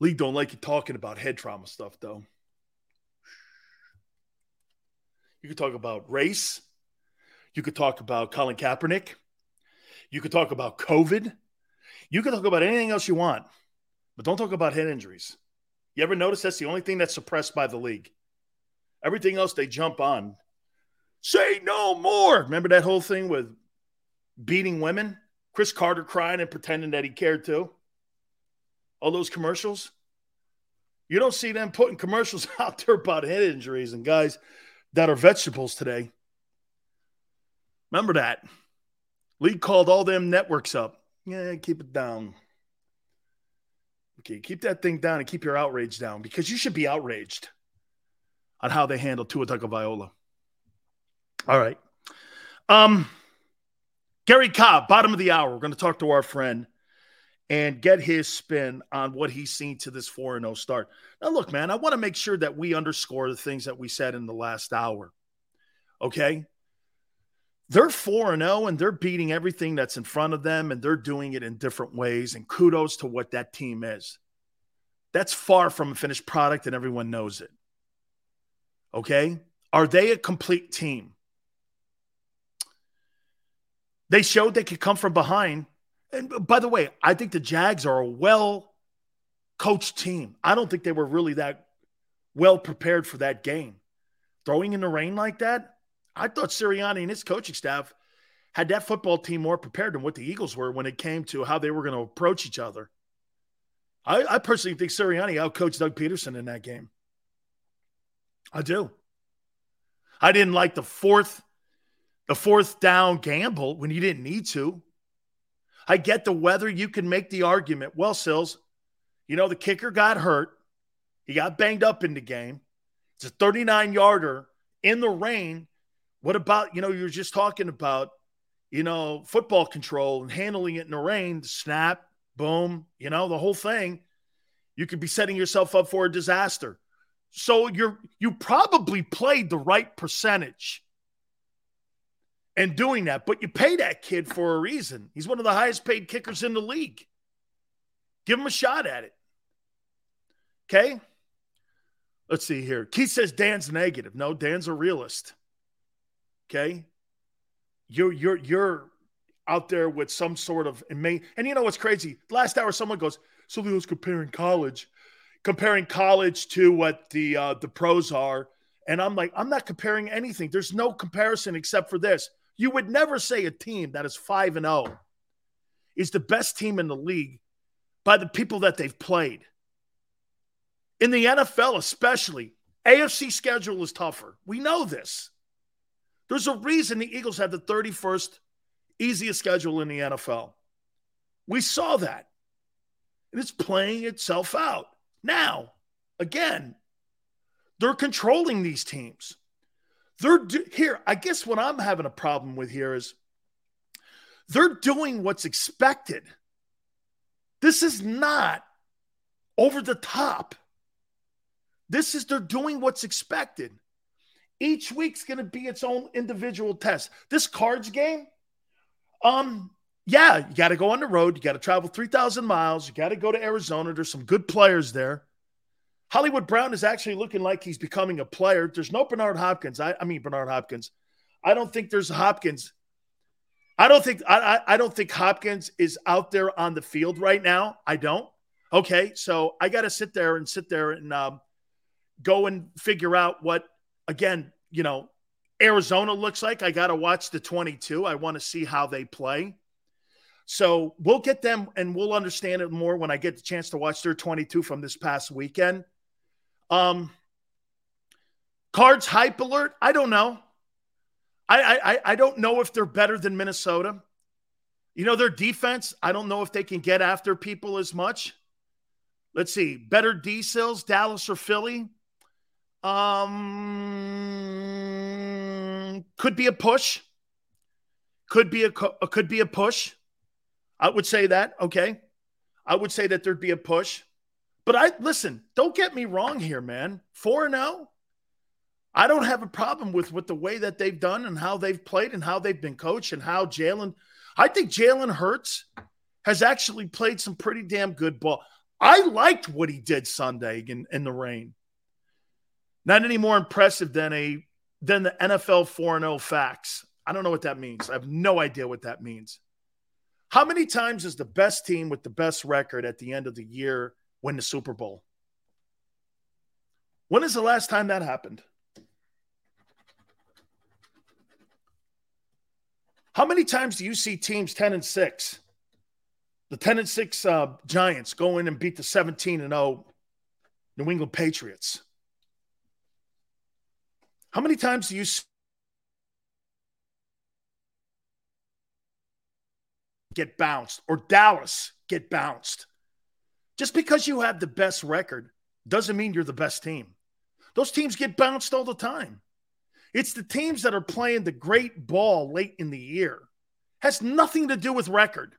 League don't like you talking about head trauma stuff, though. You could talk about race. You could talk about Colin Kaepernick. You could talk about COVID. You could talk about anything else you want, but don't talk about head injuries. You ever notice that's the only thing that's suppressed by the league? Everything else they jump on. Say no more. Remember that whole thing with beating women? Cris Carter crying and pretending that he cared too? All those commercials? You don't see them putting commercials out there about head injuries and guys that are vegetables today. Remember that. League called all them networks up. Yeah, keep it down. Okay, keep that thing down and keep your outrage down because you should be outraged on how they handle Tua Tagovailoa. All right. Um, Gary Cobb, bottom of the hour. We're going to talk to our friend and get his spin on what he's seen to this 4 0 start. Now, look, man, I want to make sure that we underscore the things that we said in the last hour. Okay. They're 4 and 0 and they're beating everything that's in front of them and they're doing it in different ways. And kudos to what that team is. That's far from a finished product and everyone knows it. Okay. Are they a complete team? They showed they could come from behind. And by the way, I think the Jags are a well coached team. I don't think they were really that well prepared for that game. Throwing in the rain like that, I thought Sirianni and his coaching staff had that football team more prepared than what the Eagles were when it came to how they were going to approach each other. I, I personally think Sirianni outcoached Doug Pederson in that game. I do. I didn't like the fourth, the fourth down gamble when you didn't need to. I get the weather. You can make the argument. Well, Sills, you know, the kicker got hurt. He got banged up in the game. It's a 39 yarder in the rain. What about, you know, you're just talking about, you know, football control and handling it in the rain, snap, boom, you know, the whole thing. You could be setting yourself up for a disaster. So you're you probably played the right percentage and doing that, but you pay that kid for a reason. He's one of the highest paid kickers in the league. Give him a shot at it. Okay. Let's see here. Keith says Dan's negative. No, Dan's a realist. Okay. You're you're you're out there with some sort of and you know what's crazy? Last hour, someone goes, so was comparing college, comparing college to what the uh, the pros are. And I'm like, I'm not comparing anything. There's no comparison except for this. You would never say a team that is 5 and 0 is the best team in the league by the people that they've played. In the NFL, especially, AFC schedule is tougher. We know this. There's a reason the Eagles have the 31st easiest schedule in the NFL. We saw that. And it's playing itself out. Now, again, they're controlling these teams. They're do- here. I guess what I'm having a problem with here is they're doing what's expected. This is not over the top. This is they're doing what's expected. Each week's going to be its own individual test. This cards game, um, yeah, you got to go on the road. You got to travel 3,000 miles. You got to go to Arizona. There's some good players there. Hollywood Brown is actually looking like he's becoming a player. There's no Bernard Hopkins. I, I mean Bernard Hopkins. I don't think there's Hopkins. I don't think I, I, I don't think Hopkins is out there on the field right now. I don't. Okay, so I got to sit there and sit there and um, go and figure out what again. You know, Arizona looks like. I got to watch the 22. I want to see how they play. So we'll get them and we'll understand it more when I get the chance to watch their 22 from this past weekend. Um, Cards hype alert. I don't know. I, I I don't know if they're better than Minnesota. You know their defense. I don't know if they can get after people as much. Let's see. Better D Sills, Dallas or Philly. Um, could be a push. Could be a could be a push. I would say that. Okay, I would say that there'd be a push. But I listen, don't get me wrong here, man. 4 0. I don't have a problem with with the way that they've done and how they've played and how they've been coached and how Jalen. I think Jalen Hurts has actually played some pretty damn good ball. I liked what he did Sunday in, in the rain. Not any more impressive than a than the NFL 4 0 facts. I don't know what that means. I have no idea what that means. How many times is the best team with the best record at the end of the year win the Super Bowl. When is the last time that happened? How many times do you see teams 10 and 6? The 10 and 6 uh, Giants go in and beat the 17 and 0 New England Patriots. How many times do you get bounced or Dallas get bounced? Just because you have the best record doesn't mean you're the best team. Those teams get bounced all the time. It's the teams that are playing the great ball late in the year. Has nothing to do with record.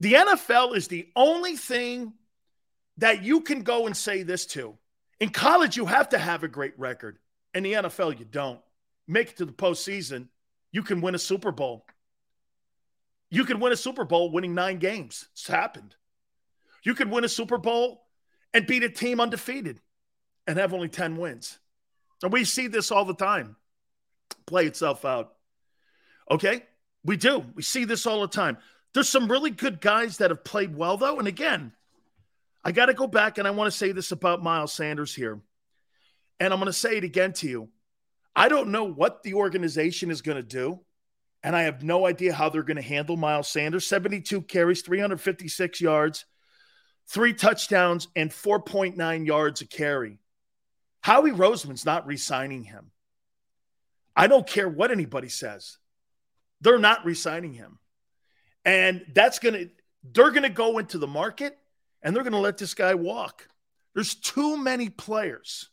The NFL is the only thing that you can go and say this to. In college, you have to have a great record. In the NFL, you don't. Make it to the postseason, you can win a Super Bowl. You can win a Super Bowl winning nine games. It's happened. You could win a Super Bowl and beat a team undefeated and have only 10 wins. And we see this all the time play itself out. Okay? We do. We see this all the time. There's some really good guys that have played well, though. And again, I got to go back and I want to say this about Miles Sanders here. And I'm going to say it again to you. I don't know what the organization is going to do. And I have no idea how they're going to handle Miles Sanders. 72 carries, 356 yards, three touchdowns, and 4.9 yards a carry. Howie Roseman's not re signing him. I don't care what anybody says. They're not re signing him. And that's going to, they're going to go into the market and they're going to let this guy walk. There's too many players,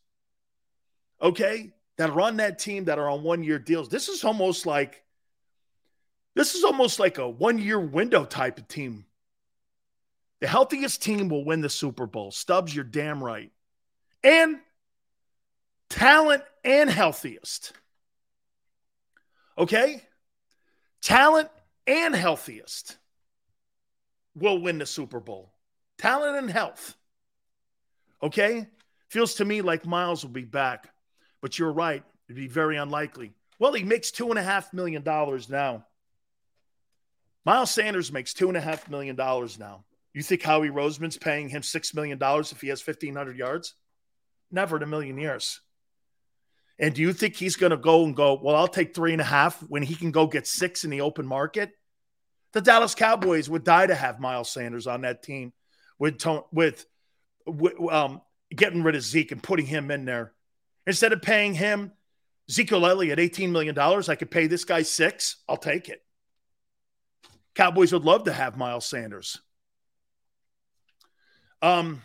okay, that are on that team that are on one year deals. This is almost like, this is almost like a one year window type of team. The healthiest team will win the Super Bowl. Stubbs, you're damn right. And talent and healthiest. Okay? Talent and healthiest will win the Super Bowl. Talent and health. Okay? Feels to me like Miles will be back, but you're right. It'd be very unlikely. Well, he makes two and a half million dollars now. Miles Sanders makes two and a half million dollars now. You think Howie Roseman's paying him six million dollars if he has fifteen hundred yards? Never in a million years. And do you think he's going to go and go, well, I'll take three and a half when he can go get six in the open market? The Dallas Cowboys would die to have Miles Sanders on that team with, with, with um, getting rid of Zeke and putting him in there. Instead of paying him Ezekiel Elliott $18 million, I could pay this guy six. I'll take it. Cowboys would love to have Miles Sanders. Um,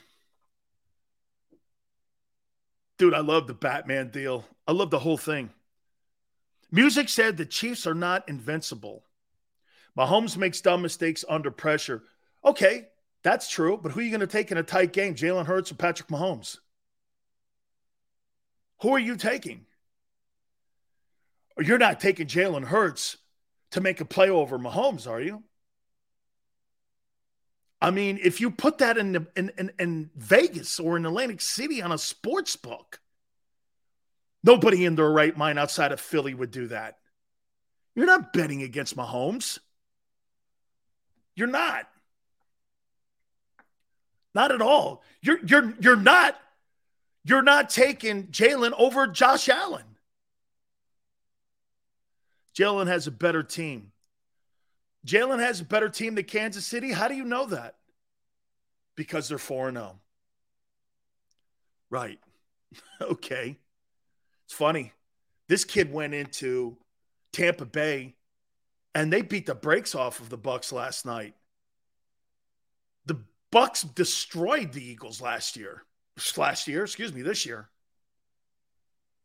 dude, I love the Batman deal. I love the whole thing. Music said the Chiefs are not invincible. Mahomes makes dumb mistakes under pressure. Okay, that's true, but who are you going to take in a tight game, Jalen Hurts or Patrick Mahomes? Who are you taking? You're not taking Jalen Hurts to make a play over Mahomes, are you? I mean, if you put that in, in, in, in Vegas or in Atlantic City on a sports book, Nobody in their right mind outside of Philly would do that. You're not betting against Mahomes. You're not. Not at all. You're you're you're not you're not taking Jalen over Josh Allen. Jalen has a better team. Jalen has a better team than Kansas City. How do you know that? Because they're 4 0. Right. okay. It's funny. This kid went into Tampa Bay and they beat the brakes off of the Bucs last night. Bucs destroyed the Eagles last year. Last year, excuse me, this year.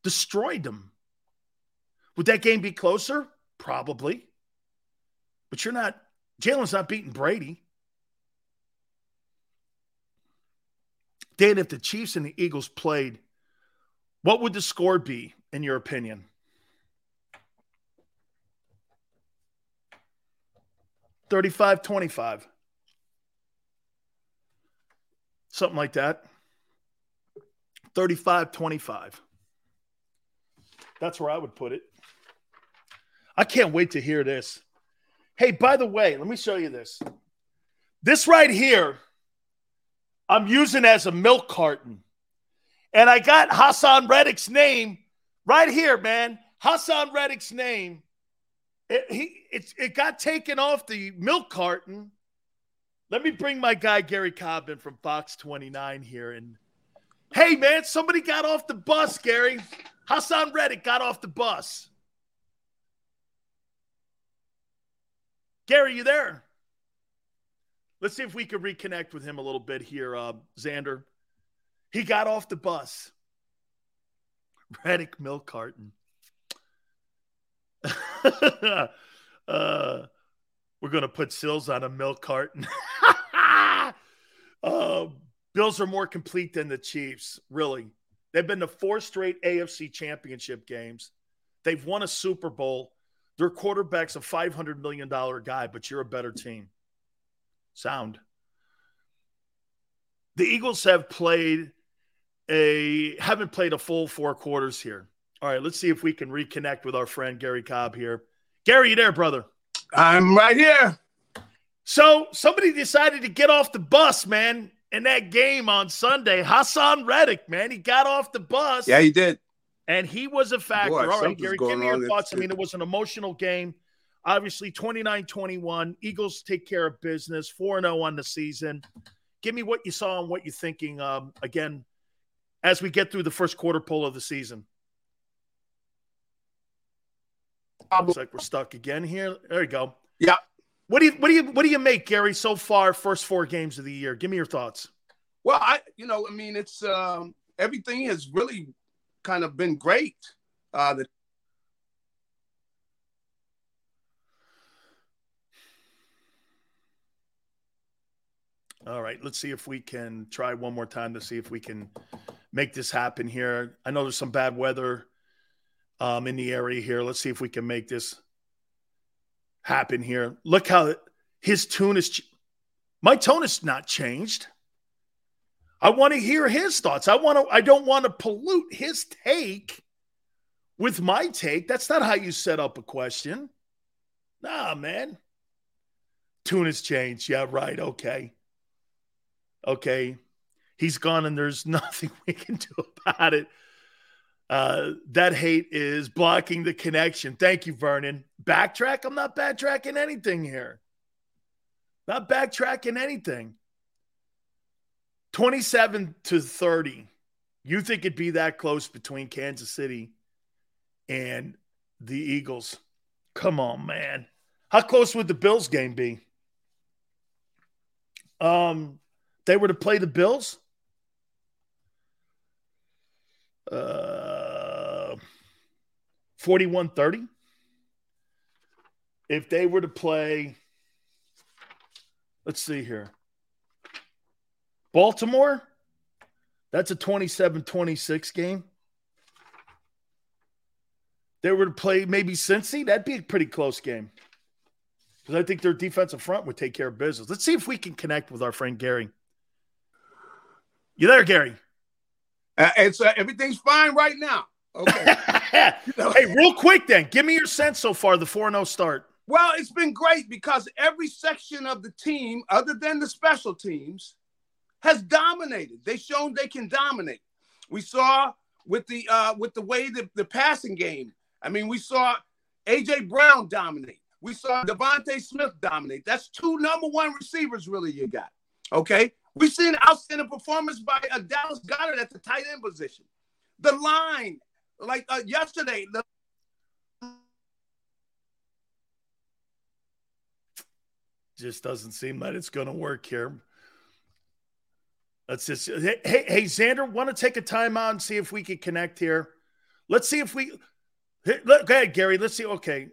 Destroyed them. Would that game be closer? Probably. But you're not Jalen's not beating Brady. Dan, if the Chiefs and the Eagles played what would the score be, in your opinion? Thirty-five, twenty-five, something like that. 35 25. That's where I would put it. I can't wait to hear this. Hey, by the way, let me show you this. This right here, I'm using as a milk carton. And I got Haason Reddick's name right here, man. Haason Reddick's name. It, he, it, it got taken off the milk carton. Let me bring my guy Gary Cobb from Fox 29 here. And hey, man, somebody got off the bus, Gary. Haason Reddick got off the bus. Gary, you there? Let's see if we can reconnect with him a little bit here, uh, Xander. He got off the bus. Reddick milk carton. uh, we're going to put Sills on a milk carton. uh, Bills are more complete than the Chiefs, really. They've been to four straight AFC championship games. They've won a Super Bowl. Their quarterback's a $500 million guy, but you're a better team. Sound. The Eagles have played a haven't played a full four quarters here. All right, let's see if we can reconnect with our friend Gary Cobb here. Gary, you there, brother? I'm right here. So somebody decided to get off the bus, man. in that game on Sunday. Haason Reddick, man, he got off the bus. Yeah, he did. And he was a factor. Boy, All right, Gary, give me your thoughts. I mean, it was an emotional game. Obviously, 29 21. Eagles take care of business, 4 0 on the season. Give me what you saw and what you're thinking um, again as we get through the first quarter pull of the season. Looks like we're stuck again here. There you go. Yeah. What do you what do you what do you make, Gary, so far, first four games of the year? Give me your thoughts. Well, I, you know, I mean, it's um, everything has really kind of been great. Uh, the All right, let's see if we can try one more time to see if we can make this happen here. I know there's some bad weather um, in the area here. Let's see if we can make this happen here. Look how his tune is. Ch- My tone is not changed. I want to hear his thoughts. I want to. I don't want to pollute his take with my take. That's not how you set up a question. Nah, man. Tune has changed. Yeah, right. Okay. Okay. He's gone and there's nothing we can do about it. Uh, that hate is blocking the connection. Thank you, Vernon. Backtrack? I'm not backtracking anything here. Not backtracking anything. 27 to 30. You think it'd be that close between Kansas City and the Eagles? Come on, man. How close would the Bills game be? Um, they were to play the Bills. Uh, 41 30. If they were to play, let's see here. Baltimore, that's a 27 26 game. They were to play maybe Cincy, that'd be a pretty close game. Because I think their defensive front would take care of business. Let's see if we can connect with our friend Gary. You there, Gary? uh, it's uh, everything's fine right now. Okay. hey, real quick then, give me your sense so far, the 4 0 start. Well, it's been great because every section of the team, other than the special teams, has dominated. They've shown they can dominate. We saw with the uh, with the way the, the passing game. I mean, we saw AJ Brown dominate. We saw DeVonta Smith dominate. That's two number one receivers, really. You got okay. We've seen outstanding performance by a Dallas Goedert at the tight end position. The line, like uh, yesterday, the Just doesn't seem that it's going to work here. Let's just hey, hey, hey Xander, want to take a timeout and see if we can connect here? Let's see if we. Hey, go ahead, Gary. Let's see. Okay,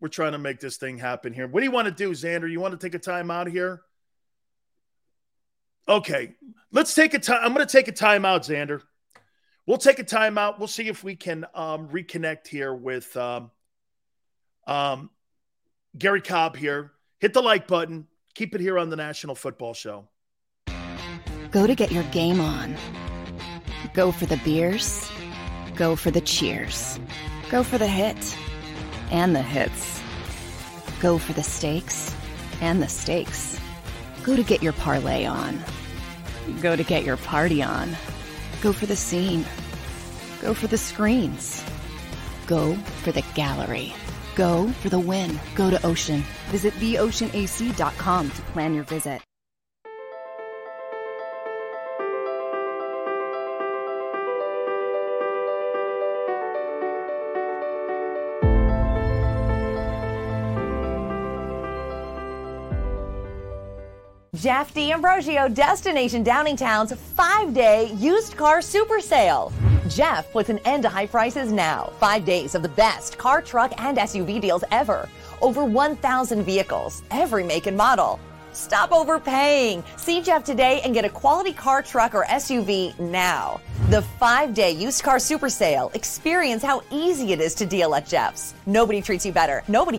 we're trying to make this thing happen here. What do you want to do, Xander? You want to take a timeout here? Okay, let's take a time. I'm going to take a timeout, Xander. We'll take a timeout. We'll see if we can um, reconnect here with um, um, Gary Cobb here. Hit the like button. Keep it here on the National Football Show. Go to get your game on. Go for the beers. Go for the cheers. Go for the hit and the hits. Go for the stakes and the stakes. Go to get your parlay on. Go to get your party on. Go for the scene. Go for the screens. Go for the gallery. Go for the win. Go to Ocean. Visit theoceanac.com to plan your visit. Jeff D'Ambrosio, Destination Downingtown's five day used car super sale. Jeff puts an end to high prices now. Five days of the best car, truck, and SUV deals ever. Over 1,000 vehicles, every make and model. Stop overpaying. See Jeff today and get a quality car, truck, or SUV now. The five day used car super sale. Experience how easy it is to deal at Jeff's. Nobody treats you better. Nobody.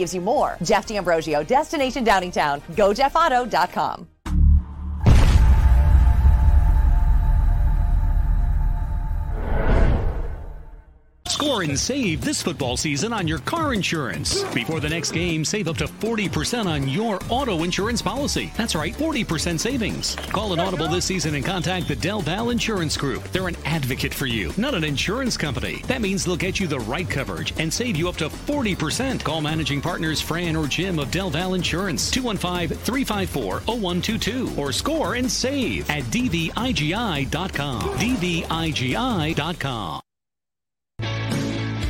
Gives you more. Jeff D'Ambrosio, Destination Downingtown. GoJeffAuto.com. Score and save this football season on your car insurance. Before the next game, save up to 40% on your auto insurance policy. That's right, 40% savings. Call an audible this season and contact the Del Val Insurance Group. They're an advocate for you, not an insurance company. That means they'll get you the right coverage and save you up to 40%. Call managing partners Fran or Jim of Del Val Insurance, 215 354 0122, or score and save at dvigi.com. dvigi.com.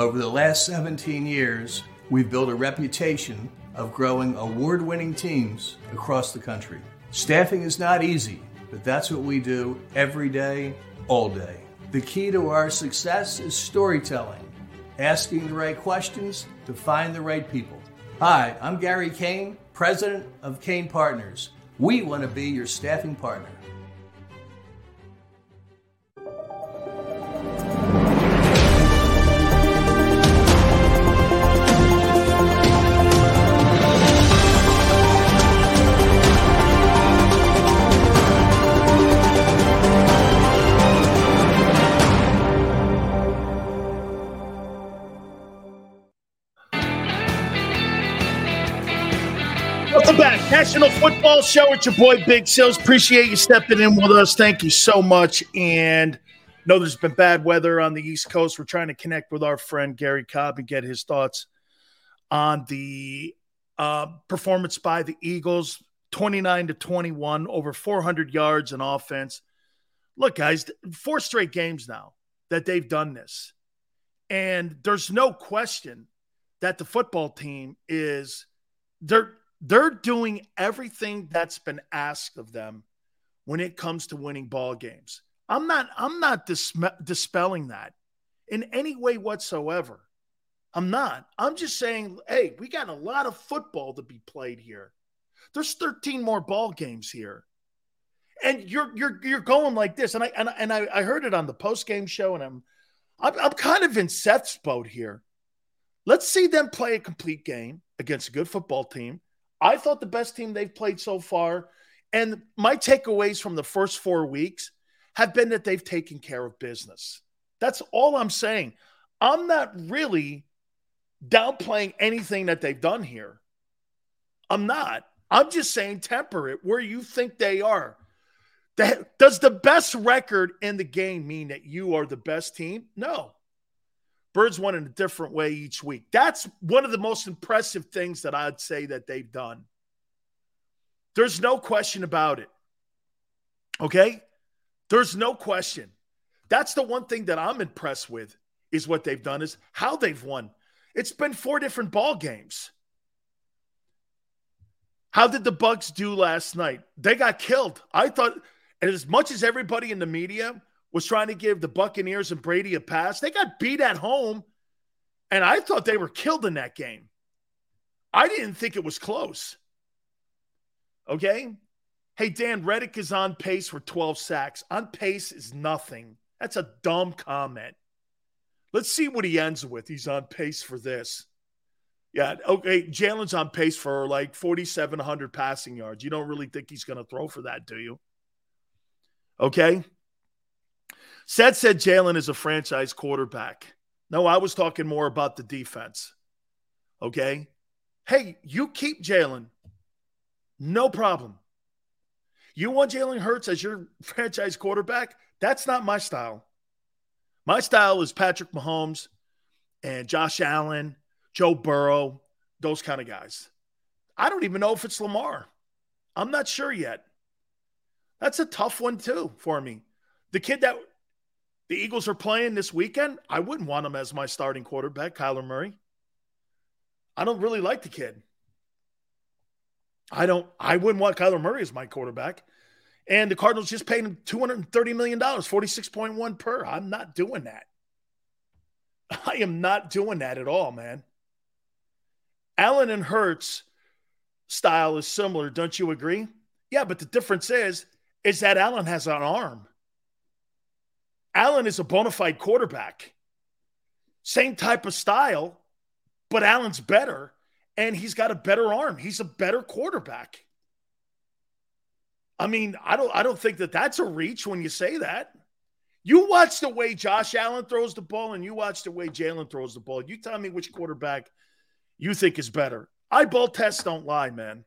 Over the last 17 years, we've built a reputation of growing award winning teams across the country. Staffing is not easy, but that's what we do every day, all day. The key to our success is storytelling, asking the right questions to find the right people. Hi, I'm Gary Kane, president of Kane Partners. We want to be your staffing partner. National Football Show. It's your boy Big Sills. Appreciate you stepping in with us. Thank you so much. And know there's been bad weather on the East Coast. We're trying to connect with our friend Gary Cobb and get his thoughts on the uh, performance by the Eagles 29 to 21, over 400 yards in offense. Look, guys, four straight games now that they've done this. And there's no question that the football team is they're they're doing everything that's been asked of them when it comes to winning ball games. I'm not I'm not dis- dispelling that in any way whatsoever. I'm not. I'm just saying, hey, we got a lot of football to be played here. There's 13 more ball games here. And you're you're you're going like this. And I and, and I, I heard it on the post game show, and I'm, I'm I'm kind of in Seth's boat here. Let's see them play a complete game against a good football team. I thought the best team they've played so far. And my takeaways from the first four weeks have been that they've taken care of business. That's all I'm saying. I'm not really downplaying anything that they've done here. I'm not. I'm just saying temper it where you think they are. Does the best record in the game mean that you are the best team? No. Birds won in a different way each week. That's one of the most impressive things that I'd say that they've done. There's no question about it. Okay? There's no question. That's the one thing that I'm impressed with is what they've done is how they've won. It's been four different ball games. How did the Bucs do last night? They got killed. I thought and as much as everybody in the media was trying to give the Buccaneers and Brady a pass. They got beat at home, and I thought they were killed in that game. I didn't think it was close. Okay. Hey, Dan, Reddick is on pace for 12 sacks. On pace is nothing. That's a dumb comment. Let's see what he ends with. He's on pace for this. Yeah. Okay. Jalen's on pace for like 4,700 passing yards. You don't really think he's going to throw for that, do you? Okay. Seth said Jalen is a franchise quarterback. No, I was talking more about the defense. Okay. Hey, you keep Jalen. No problem. You want Jalen Hurts as your franchise quarterback? That's not my style. My style is Patrick Mahomes and Josh Allen, Joe Burrow, those kind of guys. I don't even know if it's Lamar. I'm not sure yet. That's a tough one, too, for me. The kid that the Eagles are playing this weekend, I wouldn't want him as my starting quarterback, Kyler Murray. I don't really like the kid. I don't, I wouldn't want Kyler Murray as my quarterback. And the Cardinals just paid him $230 million, 46.1 per. I'm not doing that. I am not doing that at all, man. Allen and Hurts style is similar, don't you agree? Yeah, but the difference is is that Allen has an arm. Allen is a bona fide quarterback. Same type of style, but Allen's better and he's got a better arm. He's a better quarterback. I mean, I don't I don't think that that's a reach when you say that. You watch the way Josh Allen throws the ball and you watch the way Jalen throws the ball. You tell me which quarterback you think is better. Eyeball tests don't lie, man.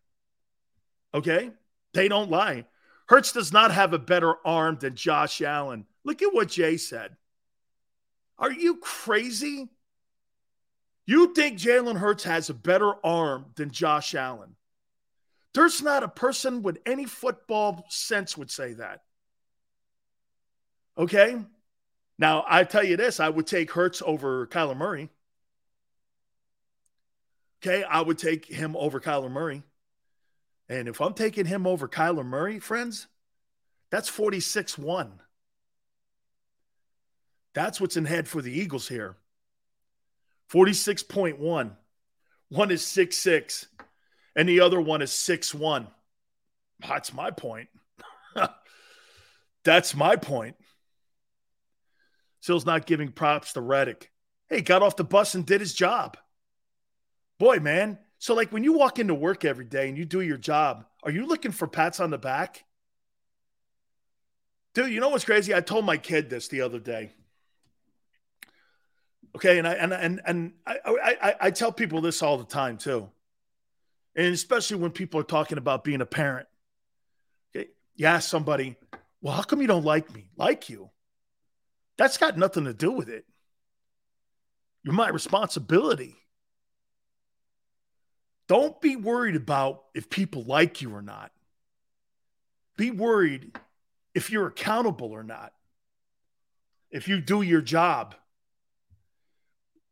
Okay? They don't lie. Hurts does not have a better arm than Josh Allen. Look at what Jay said. Are you crazy? You think Jalen Hurts has a better arm than Josh Allen? There's not a person with any football sense would say that. Okay. Now, I tell you this I would take Hurts over Kyler Murray. Okay. I would take him over Kyler Murray. And if I'm taking him over Kyler Murray, friends, that's 46 1. That's what's in head for the Eagles here. 46.1. One is six six, and the other one is six one. That's my point. That's my point. Still's not giving props to Reddick. Hey, got off the bus and did his job. Boy, man. So, like when you walk into work every day and you do your job, are you looking for pats on the back? Dude, you know what's crazy? I told my kid this the other day. Okay, and I and and and I, I I tell people this all the time too, and especially when people are talking about being a parent. Okay, you ask somebody, "Well, how come you don't like me?" Like you? That's got nothing to do with it. You're my responsibility. Don't be worried about if people like you or not. Be worried if you're accountable or not. If you do your job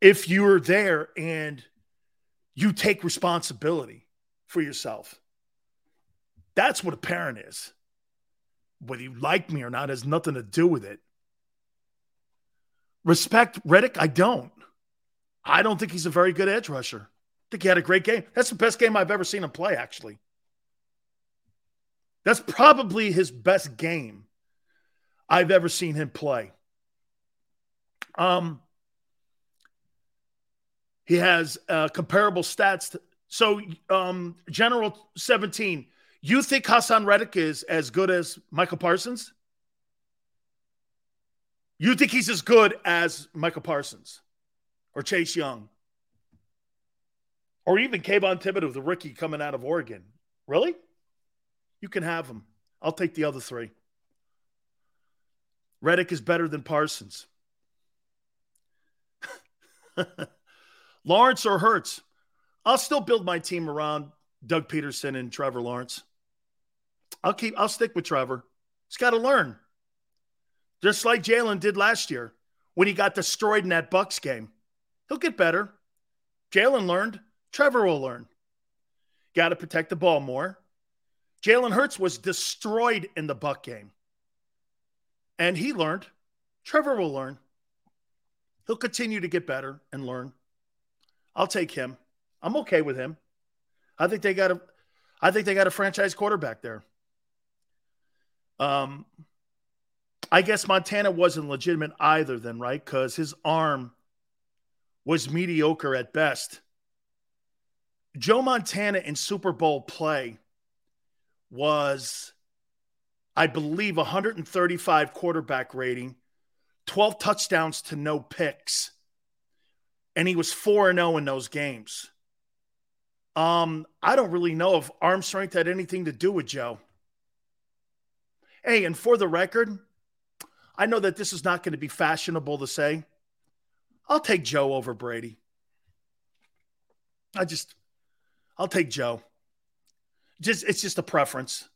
if you're there and you take responsibility for yourself. That's what a parent is. Whether you like me or not has nothing to do with it. Respect Reddick, I don't. I don't think he's a very good edge rusher. I think he had a great game. That's the best game I've ever seen him play, actually. That's probably his best game I've ever seen him play. Um, he has uh, comparable stats. To, so, um, General 17, you think Haason Reddick is as good as Micah Parsons? You think he's as good as Micah Parsons or Chase Young? Or even Kayvon Thibodeaux, the rookie coming out of Oregon? Really? You can have him. I'll take the other three. Reddick is better than Parsons. Lawrence or Hurts? I'll still build my team around Doug Pederson and Trevor Lawrence. I'll keep I'll stick with Trevor. He's got to learn. Just like Jalen did last year when he got destroyed in that Bucs game. He'll get better. Jalen learned. Trevor will learn. Got to protect the ball more. Jalen Hurts was destroyed in the Buck game. And he learned. Trevor will learn. He'll continue to get better and learn. I'll take him. I'm okay with him. I think they got a I think they got a franchise quarterback there. Um I guess Montana wasn't legitimate either then, right? Cuz his arm was mediocre at best. Joe Montana in Super Bowl play was I believe 135 quarterback rating, 12 touchdowns to no picks and he was 4 0 in those games. Um, I don't really know if arm strength had anything to do with Joe. Hey, and for the record, I know that this is not going to be fashionable to say. I'll take Joe over Brady. I just, I'll take Joe. Just it's just a preference.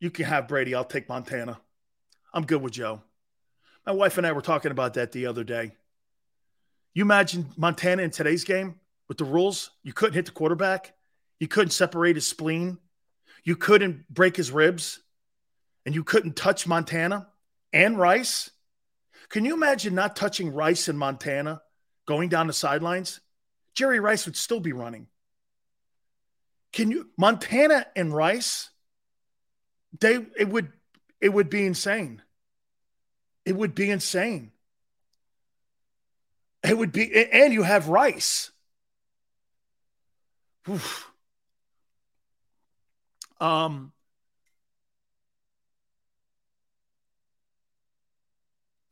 You can have Brady. I'll take Montana. I'm good with Joe. My wife and I were talking about that the other day. You imagine Montana in today's game with the rules? You couldn't hit the quarterback. You couldn't separate his spleen. You couldn't break his ribs. And you couldn't touch Montana and Rice. Can you imagine not touching Rice in Montana going down the sidelines? Jerry Rice would still be running. Can you Montana and Rice? They it would it would be insane. It would be insane. It would be and you have Rice. Oof. Um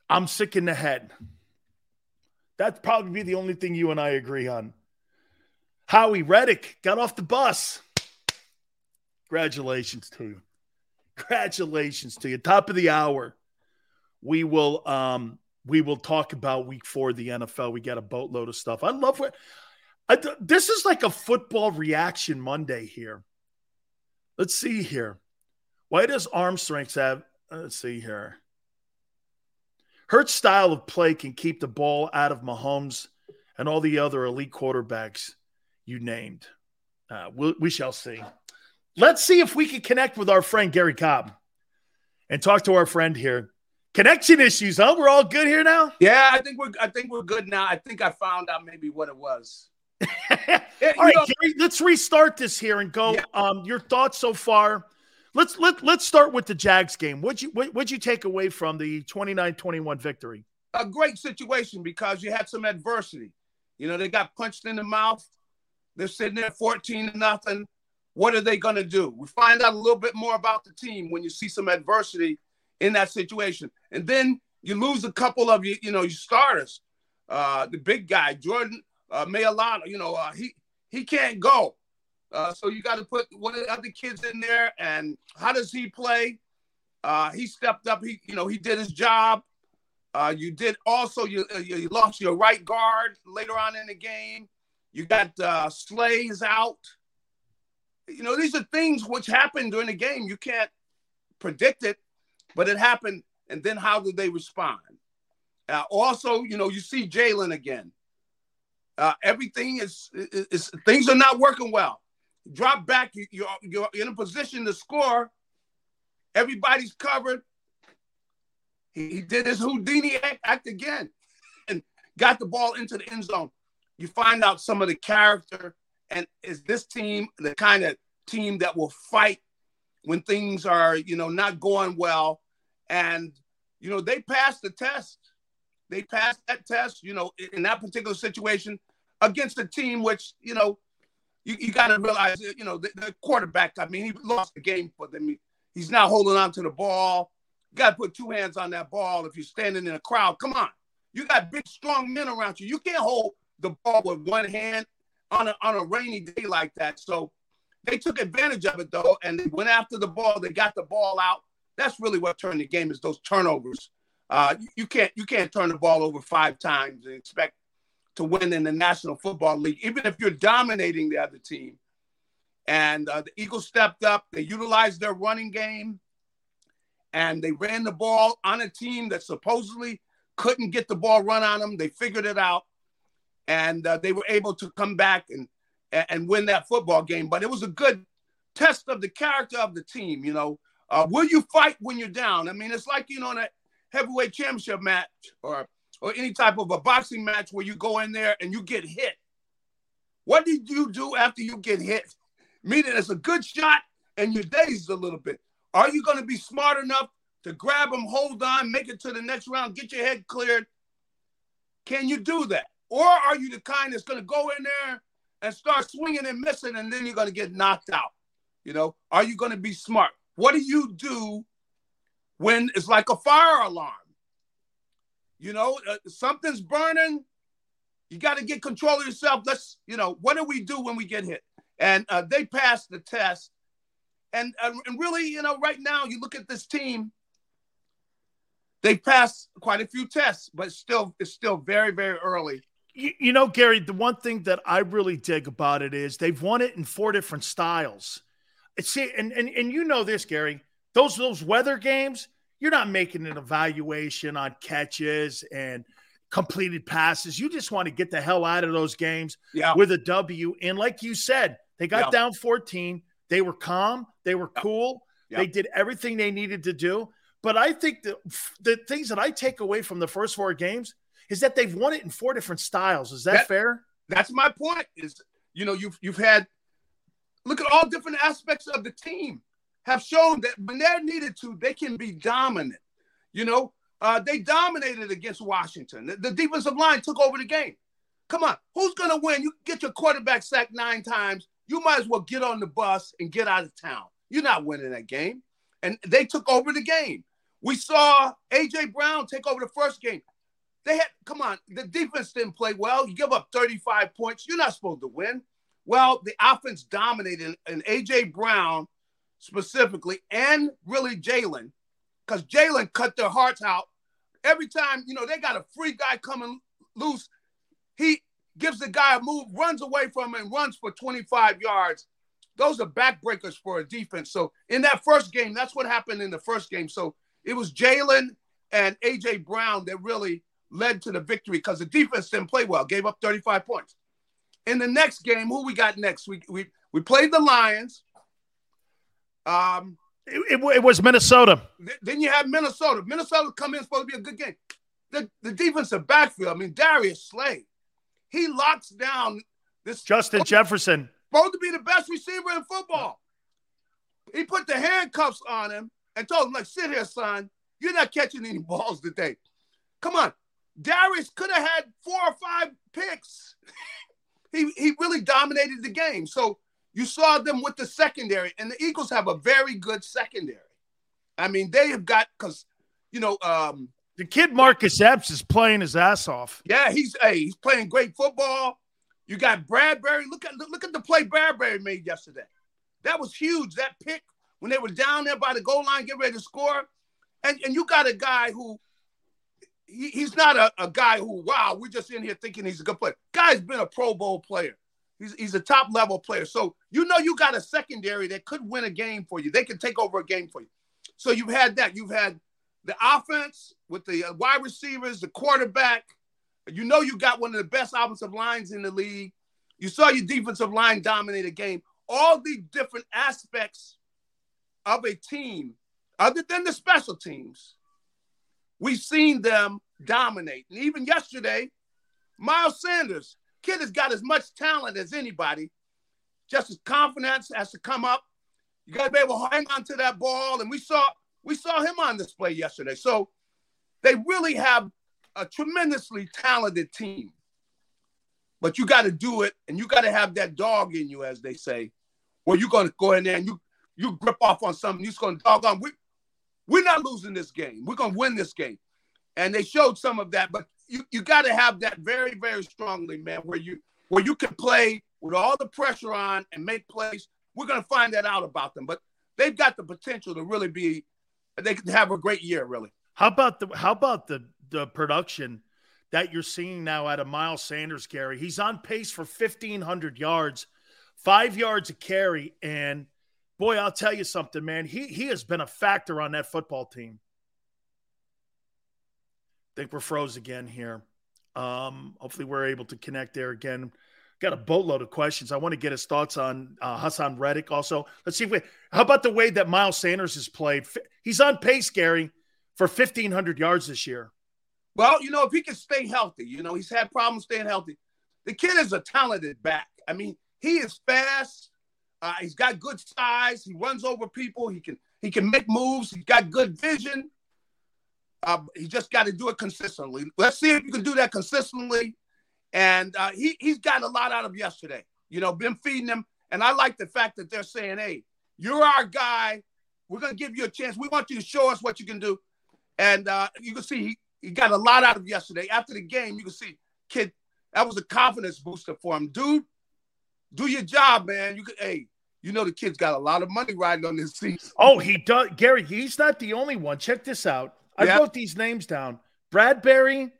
I'm sick in the head. That'd probably be the only thing you and I agree on. Howie Reddick got off the bus. Congratulations to you. Congratulations to you. Top of the hour. We will um we will talk about week four the NFL. We got a boatload of stuff. I love what I, this is like a football reaction Monday here. Let's see here. Why does arm strength have? Let's see here. Hurts' style of play can keep the ball out of Mahomes and all the other elite quarterbacks you named. Uh, we'll, we shall see. Let's see if we can connect with our friend Gary Cobb and talk to our friend here. Connection issues, huh? We're all good here now. Yeah, I think we're. I think we're good now. I think I found out maybe what it was. all right, know, Gary, let's restart this here and go. Yeah. Um, your thoughts so far Let's let let's start with the Jags game. What'd you what, would you take away from the 29-21 victory? A great situation because you had some adversity. You know, they got punched in the mouth. They're sitting there 14 to nothing. What are they going to do? We find out a little bit more about the team when you see some adversity in that situation. And then you lose a couple of you, you know, your starters. Uh, the big guy, Jordan uh, Mailata, you know, uh, he he can't go. Uh, so you got to put one of the other kids in there. And how does he play? Uh, he stepped up. He, you know, he did his job. Uh, you did also. You uh, you lost your right guard later on in the game. You got uh, Slays out. You know, these are things which happen during the game. You can't predict it, but it happened. And then how do they respond? Uh, also, you know, you see Jalen again. Uh, everything is, is, is, things are not working well drop back, you, you're, you're in a position to score. Everybody's covered. He, he did his Houdini act, act again and got the ball into the end zone. You find out some of the character, and is this team the kind of team that will fight when things are, you know, not going well? And, you know, they passed the test. They passed that test, you know, in that particular situation against a team which, you know, you, you got to realize, uh, you know, the, the, quarterback, I mean, he lost the game for them. he's not holding on to the ball. You got to put two hands on that ball if you're standing in a crowd. Come on. You got big, strong men around you. You can't hold the ball with one hand on a, on a rainy day like that. So they took advantage of it, though, and they went after the ball. They got the ball out. That's really what turned the game is those turnovers. Uh, you can't you can't turn the ball over five times and expect to win in the National Football League, even if you're dominating the other team. And uh, the Eagles stepped up. They utilized their running game and they ran the ball on a team that supposedly couldn't get the ball run on them. They figured it out and uh, they were able to come back and, and win that football game. But it was a good test of the character of the team. You know, uh, will you fight when you're down? I mean, it's like, you know, in a heavyweight championship match or or any type of a boxing match where you go in there and you get hit. What did you do after you get hit? Meaning it's a good shot and you're dazed a little bit. Are you going to be smart enough to grab them, hold on, make it to the next round, get your head cleared? Can you do that? Or are you the kind that's going to go in there and start swinging and missing and then you're going to get knocked out? You know, are you going to be smart? What do you do when it's like a fire alarm? You know, uh, something's burning. You got to get control of yourself. Let's, you know, what do we do when we get hit? And uh, they passed the test. And, uh, and really, you know, right now, you look at this team, they passed quite a few tests, but still, it's still very, very early. You, you know, Gary, the one thing that I really dig about it is they've won it in four different styles. See, and, and and you know this, Gary. Those those weather games, you're not making an evaluation on catches and completed passes. You just want to get the hell out of those games yeah. with a W. And like you said, they got Yeah. down 14. They were calm. They were cool. Yeah. They did everything they needed to do. But I think the the things that I take away from the first four games is that they've won it in four different styles. Is that, That- fair? That's my point. Is you know you've you've had look at all different aspects of the team have shown that when they're needed to, they can be dominant. You know, uh, they dominated against Washington. The, the defensive line took over the game. Come on, who's gonna win? You get your quarterback sacked nine times. You might as well get on the bus and get out of town. You're not winning that game. And they took over the game. We saw AJ Brown take over the first game. They had come on, the defense didn't play well. You give up 35 points. You're not supposed to win. Well, the offense dominated, and AJ Brown specifically, and really Jalen, because Jalen cut their hearts out. Every time, you know, they got a free guy coming loose. He gives the guy a move, runs away from him, and runs for 25 yards. Those are backbreakers for a defense. So in that first game, that's what happened in the first game. So it was Jalen and AJ Brown that really led to the victory because the defense didn't play well, gave up 35 points. In the next game, who we got next? We we we played the Lions. Um, It, it, it was Minnesota. th- then you have Minnesota. Minnesota come in supposed to be a good game. The the defensive backfield. I mean, Darius Slay, he locks down this Justin Jefferson. supposed to be the best receiver in football. He put the handcuffs on him and told him, like, sit here, son. You're not catching any balls today. Come on. Darius could have had four or five picks. He he really dominated the game. So you saw them with the secondary, and the Eagles have a very good secondary. I mean, they have got because you know, um, The kid Marcus Epps is playing his ass off. yeah, he's hey, he's playing great football. You got Bradbury. Look at look at the play Bradbury made yesterday. That was huge. That pick when they were down there by the goal line, getting ready to score, and and you got a guy who he, he's not a, a guy who wow we're just in here thinking he's a good player. Guy's been a Pro Bowl player. He's he's a top level player. So you know you got a secondary that could win a game for you. They can take over a game for you. So you've had that. You've had the offense with the uh, wide receivers, the quarterback. You know you got one of the best offensive lines in the league. You saw your defensive line dominate a game. All the different aspects of a team, other than the special teams, we've seen them dominate. And even yesterday, Miles Sanders, kid has got as much talent as anybody. Just his confidence has to come up. You got to be able to hang on to that ball. And we saw we saw him on display yesterday. So they really have a tremendously talented team. But you got to do it, and you got to have that dog in you, as they say, where you're going to go in there and you you grip off on something. You're just going to dog on. We we're not losing this game. We're going to win this game, and they showed some of that. But you you got to have that very very strongly, man, where you where you can play with all the pressure on and make plays. We're going to find that out about them, but they've got the potential to really be. They can have a great year, really. How about the how about the the production that you're seeing now out of Miles Sanders, Gary? He's on pace for 1500 yards, 5 yards a carry and boy, I'll tell you something, man. He he has been a factor on that football team. Think we're froze again here. Um, hopefully we're able to connect there again. Got a boatload of questions. I want to get his thoughts on uh, Haason Reddick. Also, let's see if we. How about the way that Miles Sanders has played? He's on pace, Gary, for fifteen hundred yards this year. Well, you know, if he can stay healthy, you know, he's had problems staying healthy. The kid is a talented back. I mean, he is fast. Uh, he's got good size. He runs over people. He can he can make moves. He's got good vision. Uh, he just got to do it consistently. Let's see if you can do that consistently. And uh, he he's got a lot out of yesterday. You know, been feeding him, and I like the fact that they're saying, "Hey, you're our guy. We're gonna give you a chance. We want you to show us what you can do." And uh, you can see he, he got a lot out of yesterday. After the game, you can see kid that was a confidence booster for him, dude. Do your job, man. You could, hey, you know the kid's got a lot of money riding on this season. Oh, he does, Gary. He's not the only one. Check this out. I Yeah. wrote these names down: Bradbury,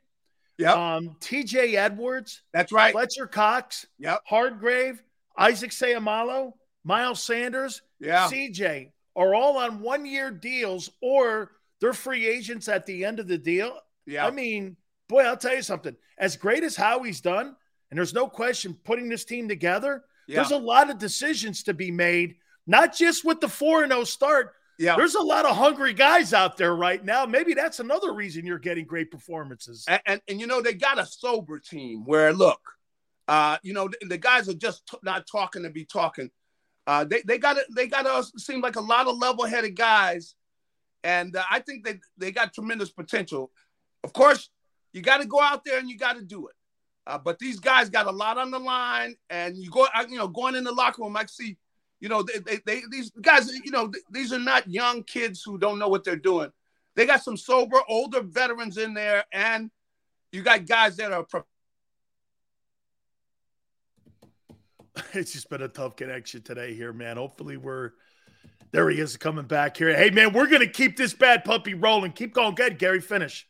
yeah, um, T.J. Edwards, that's right, Fletcher Cox, yep, Hargrave, Isaac Seumalo, Miles Sanders, yeah. CJ are all on one year deals or they're free agents at the end of the deal. Yeah. I mean, boy, I'll tell you something. As great as Howie's done, and there's no question putting this team together, Yeah. there's a lot of decisions to be made, not just with the 4 0 start. Yeah. There's a lot of hungry guys out there right now. Maybe that's another reason you're getting great performances. And, and, and you know, they got a sober team where, look, uh, you know, the, the guys are just t- not talking to be talking. Uh, they they got it. They got us seem like a lot of level-headed guys, and uh, I think they they got tremendous potential. Of course, you got to go out there and you got to do it. Uh, but these guys got a lot on the line, and you go, you know, going in the locker room, I see, you know, they, they, they these guys, you know, th- these are not young kids who don't know what they're doing. They got some sober, older veterans in there, and you got guys that are. Pro- it's just been a tough connection today here, man. Hopefully we're there he is coming back here. Hey man, we're gonna keep this bad puppy rolling. Keep going. Good, Gary. Finish.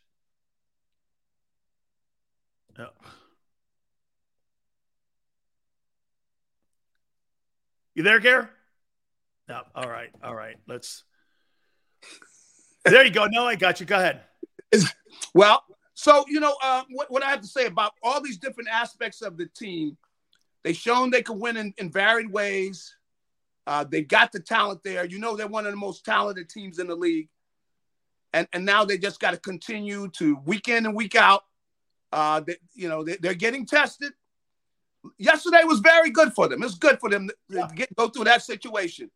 Yeah. You there, Gary? No. All right. All right. Let's. There you go. No, I got you. Go ahead. Well, so you know uh, what, what I have to say about all these different aspects of the team. They've shown they can win in, in varied ways. Uh, they've got the talent there. You know they're one of the most talented teams in the league, and and now they just got to continue to week in and week out. Uh, they, you know they, they're getting tested. Yesterday was very good for them. It's good for them to, to get go through that situation,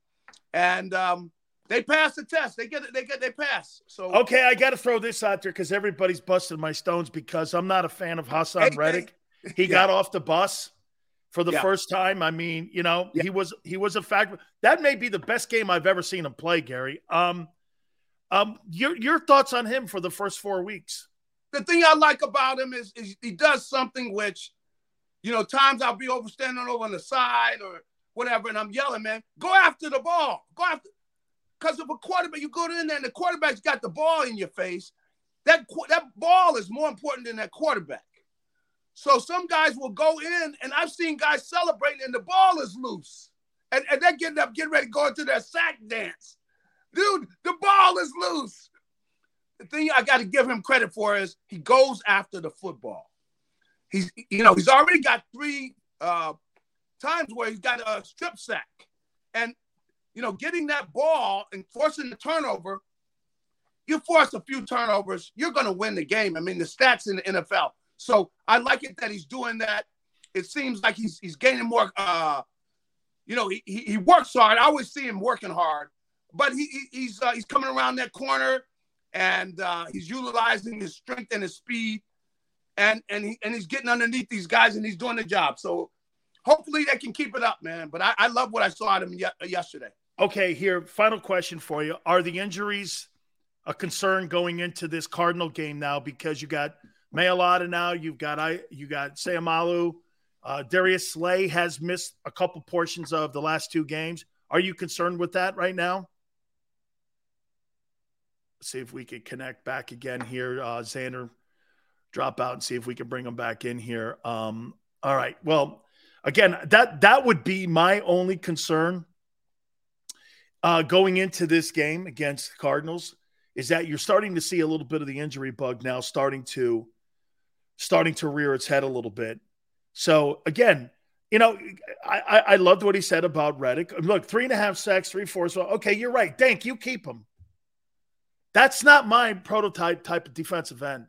and um, they passed the test. They get it. They get they pass. So Okay, I got to throw this out there because everybody's busting my stones because I'm not a fan of Haason Hey, Reddick. hey. He Yeah. got off the bus for the Yeah. first time. I mean, you know, he was he was a factor. That may be the best game I've ever seen him play, Gary. Um, um, your your thoughts on him for the first four weeks? the thing I like about him is, is he does something which, you know, times I'll be over standing over on the side or whatever, and I'm yelling, man, go after the ball. Go after because if a quarterback, you go in there and the quarterback's got the ball in your face, that that ball is more important than that quarterback. So some guys will go in, and I've seen guys celebrating, and the ball is loose. And, and they're getting up, getting ready to go into their sack dance. Dude, the ball is loose the thing I got to give him credit for is he goes after the football. He's you know he's already got three uh, times where he's got a strip sack, and you know getting that ball and forcing the turnover. You force a few turnovers, you're going to win the game. I mean the stats in the NFL. So I like it that he's doing that. It seems like he's he's gaining more. Uh, you know he, he works hard. I always see him working hard, but he, he he's uh, he's coming around that corner and uh, he's utilizing his strength and his speed, and and he and he's getting underneath these guys and he's doing the job. So hopefully they can keep it up, man. But I, I love what I saw of him ye- yesterday. Okay, here, final question for you: Are the injuries a concern going into this Cardinal game now? Because you got Mailata now, you've got I, you got Seumalo, uh, Darius Slay has missed a couple portions of the last two games. Are you concerned with that right now? see if we could connect back again here. Uh, Xander, drop out and see if we can bring him back in here. Um, all right. Well, again, that that would be my only concern uh, going into this game against the Cardinals is that you're starting to see a little bit of the injury bug now starting to starting to rear its head a little bit. So again, you know, I, I, loved what he said about Reddick. Look, three and a half sacks, three fours. Well, okay, you're right. Thank you. Keep him. That's not my prototype type of defensive end.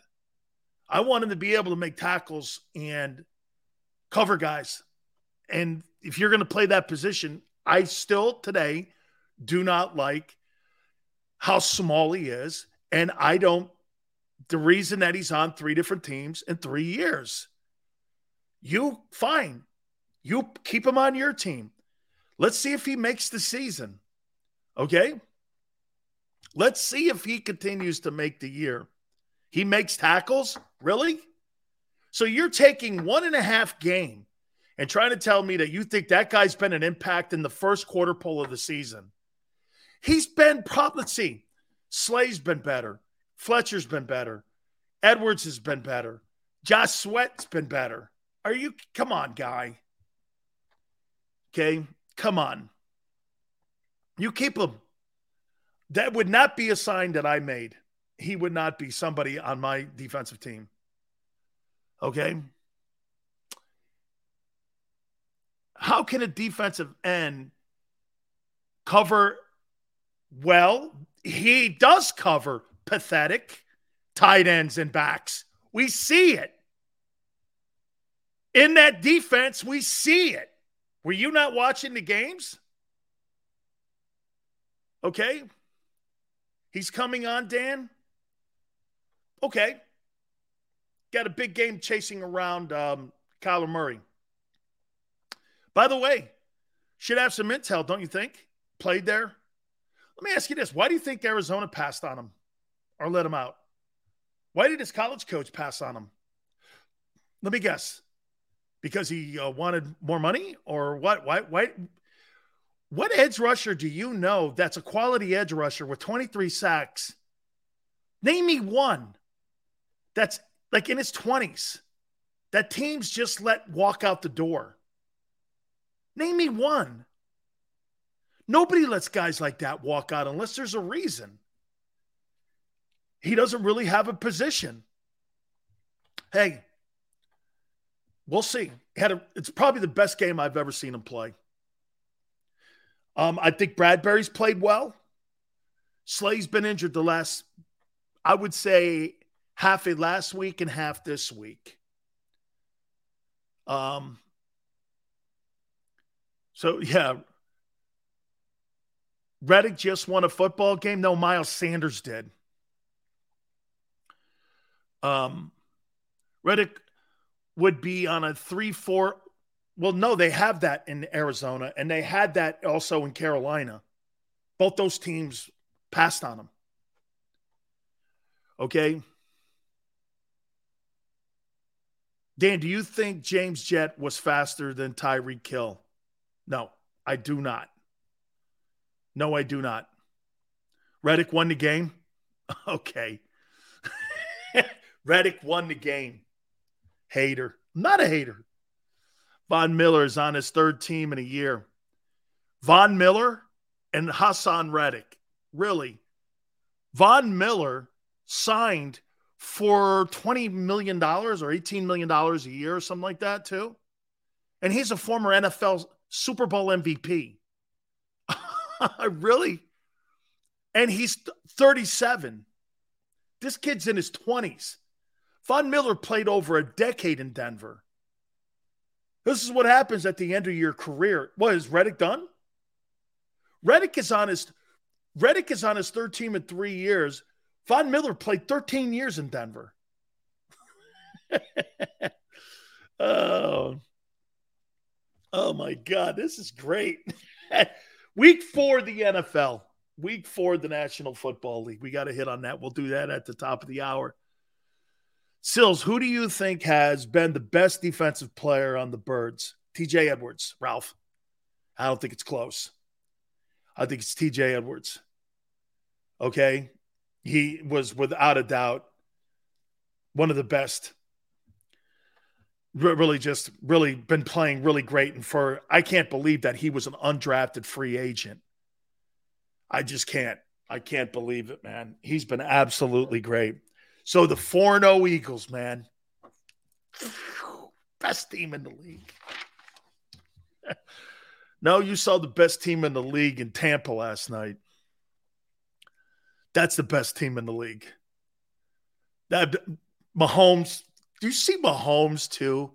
I want him to be able to make tackles and cover guys. And if you're going to play that position, I still today do not like how small he is. And I don't, the reason that he's on three different teams in three years. You, fine. You keep him on your team. Let's see if he makes the season. Okay. Let's see if he continues to make the year. He makes tackles? Really? So you're taking one and a half game and trying to tell me that you think that guy's been an impact in the first quarter pull of the season. He's been probably see, Slay's been better. Fletcher's been better. Edwards has been better. Josh Sweat's been better. Are you come on, guy? Okay, come on. You keep him. That would not be a sign that I made. He would not be somebody on my defensive team. Okay. How can a defensive end cover well? He does cover pathetic tight ends and backs. We see it. In that defense, we see it. Were you not watching the games? Okay. He's coming on, Dan. Okay. Got a big game chasing around um, Kyler Murray. By the way, should have some intel, don't you think? Played there. Let me ask you this. Why do you think Arizona passed on him or let him out? Why did his college coach pass on him? Let me guess. Because he uh, wanted more money or what? Why? Why? What edge rusher do you know that's a quality edge rusher with 23 sacks? Name me one that's like in his 20s that teams just let walk out the door. Name me one. Nobody lets guys like that walk out unless there's a reason. He doesn't really have a position. Hey, we'll see. Had a, it's probably the best game I've ever seen him play. Um, I think Bradbury's played well. Slay's been injured the last, I would say, half of last week and half this week. Um, so yeah, Reddick just won a football game. No, Miles Sanders did. Um, Reddick would be on a three-four well, no, they have that in Arizona, and they had that also in Carolina. Both those teams passed on him. Okay. Dan, do you think James Jett was faster than Tyreek Hill? No, I do not. No, I do not. Reddick won the game? Okay. Reddick won the game. Hater. Not a hater. Von Miller is on his third team in a year. Von Miller and Haason Reddick. Really. Von Miller signed for $20 million or $18 million a year or something like that, too. And he's a former NFL Super Bowl MVP. really? And he's 37. This kid's in his 20s. Von Miller played over a decade in Denver. This is what happens at the end of your career. What is Reddick done? Reddick is on his Reddick is on his third team in three years. Von Miller played 13 years in Denver. oh. oh my God, this is great. Week four the NFL. Week four the National Football League. We got to hit on that. We'll do that at the top of the hour. Sills, who do you think has been the best defensive player on the Birds? TJ Edwards, Ralph. I don't think it's close. I think it's TJ Edwards. Okay. He was without a doubt one of the best. Really, just really been playing really great. And for, I can't believe that he was an undrafted free agent. I just can't. I can't believe it, man. He's been absolutely great. So the 4 0 Eagles, man. Best team in the league. no, you saw the best team in the league in Tampa last night. That's the best team in the league. That Mahomes, do you see Mahomes too?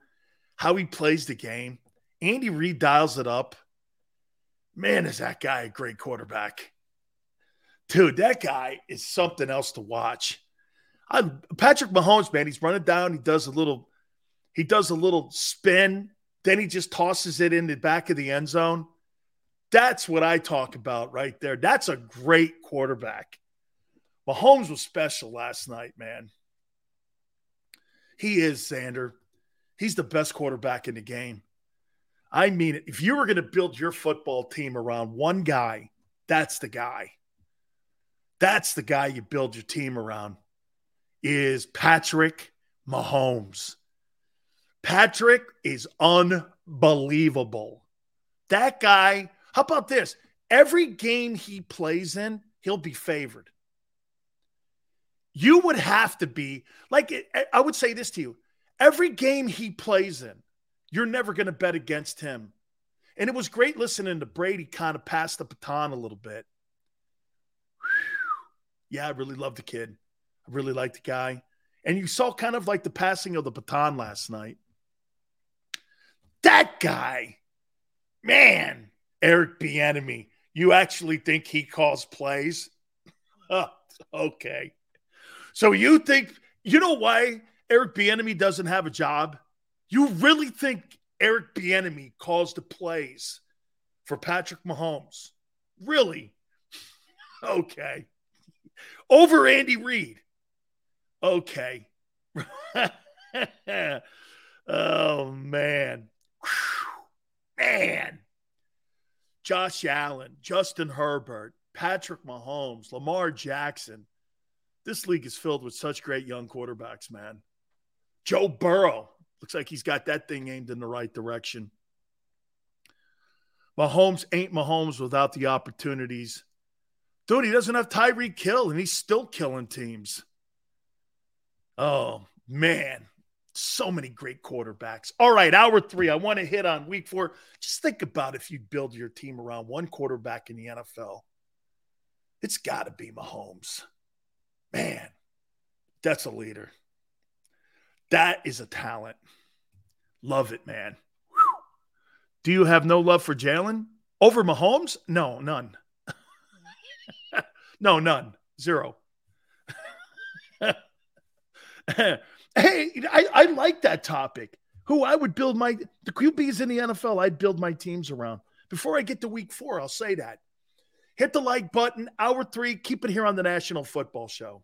How he plays the game. Andy Reid dials it up. Man, is that guy a great quarterback? Dude, that guy is something else to watch. I, Patrick Mahomes, man, he's running down. He does a little, he does a little spin. Then he just tosses it in the back of the end zone. That's what I talk about right there. That's a great quarterback. Mahomes was special last night, man. He is, Xander. He's the best quarterback in the game. I mean it. If you were going to build your football team around one guy, that's the guy. That's the guy you build your team around is Patrick Mahomes. Patrick is unbelievable. That guy, how about this? every game he plays in, he'll be favored. You would have to be like, I would say this to you every game he plays in, you're never going to bet against him. And it was great listening to Brady kind of pass the baton a little bit. Yeah, I really love the kid. I really like the guy. And you saw kind of like the passing of the baton last night. That guy, man, Eric Bieniemy, you actually think he calls plays? Okay. So you think you know why Eric Bieniemy doesn't have a job? You really think Eric Bieniemy calls the plays for Patrick Mahomes? Really? okay. Over Andy Reid. Okay. oh man. Man. Josh Allen, Justin Herbert, Patrick Mahomes, Lamar Jackson. This league is filled with such great young quarterbacks, man. Joe Burrow looks like he's got that thing aimed in the right direction. Mahomes ain't Mahomes without the opportunities. Dude, he doesn't have Tyreek Hill, and he's still killing teams. Oh, man. So many great quarterbacks. All right, hour three. I want to hit on week four. Just think about if you build your team around one quarterback in the NFL. It's got to be Mahomes. Man, that's a leader. That is a talent. Love it, man. Whew. Do you have no love for Jalen over Mahomes? No, none. no, none. Zero. hey, I, I like that topic. Who I would build my the QBs in the NFL, I'd build my teams around. Before I get to week four, I'll say that. Hit the like button. Hour three. Keep it here on the National Football Show.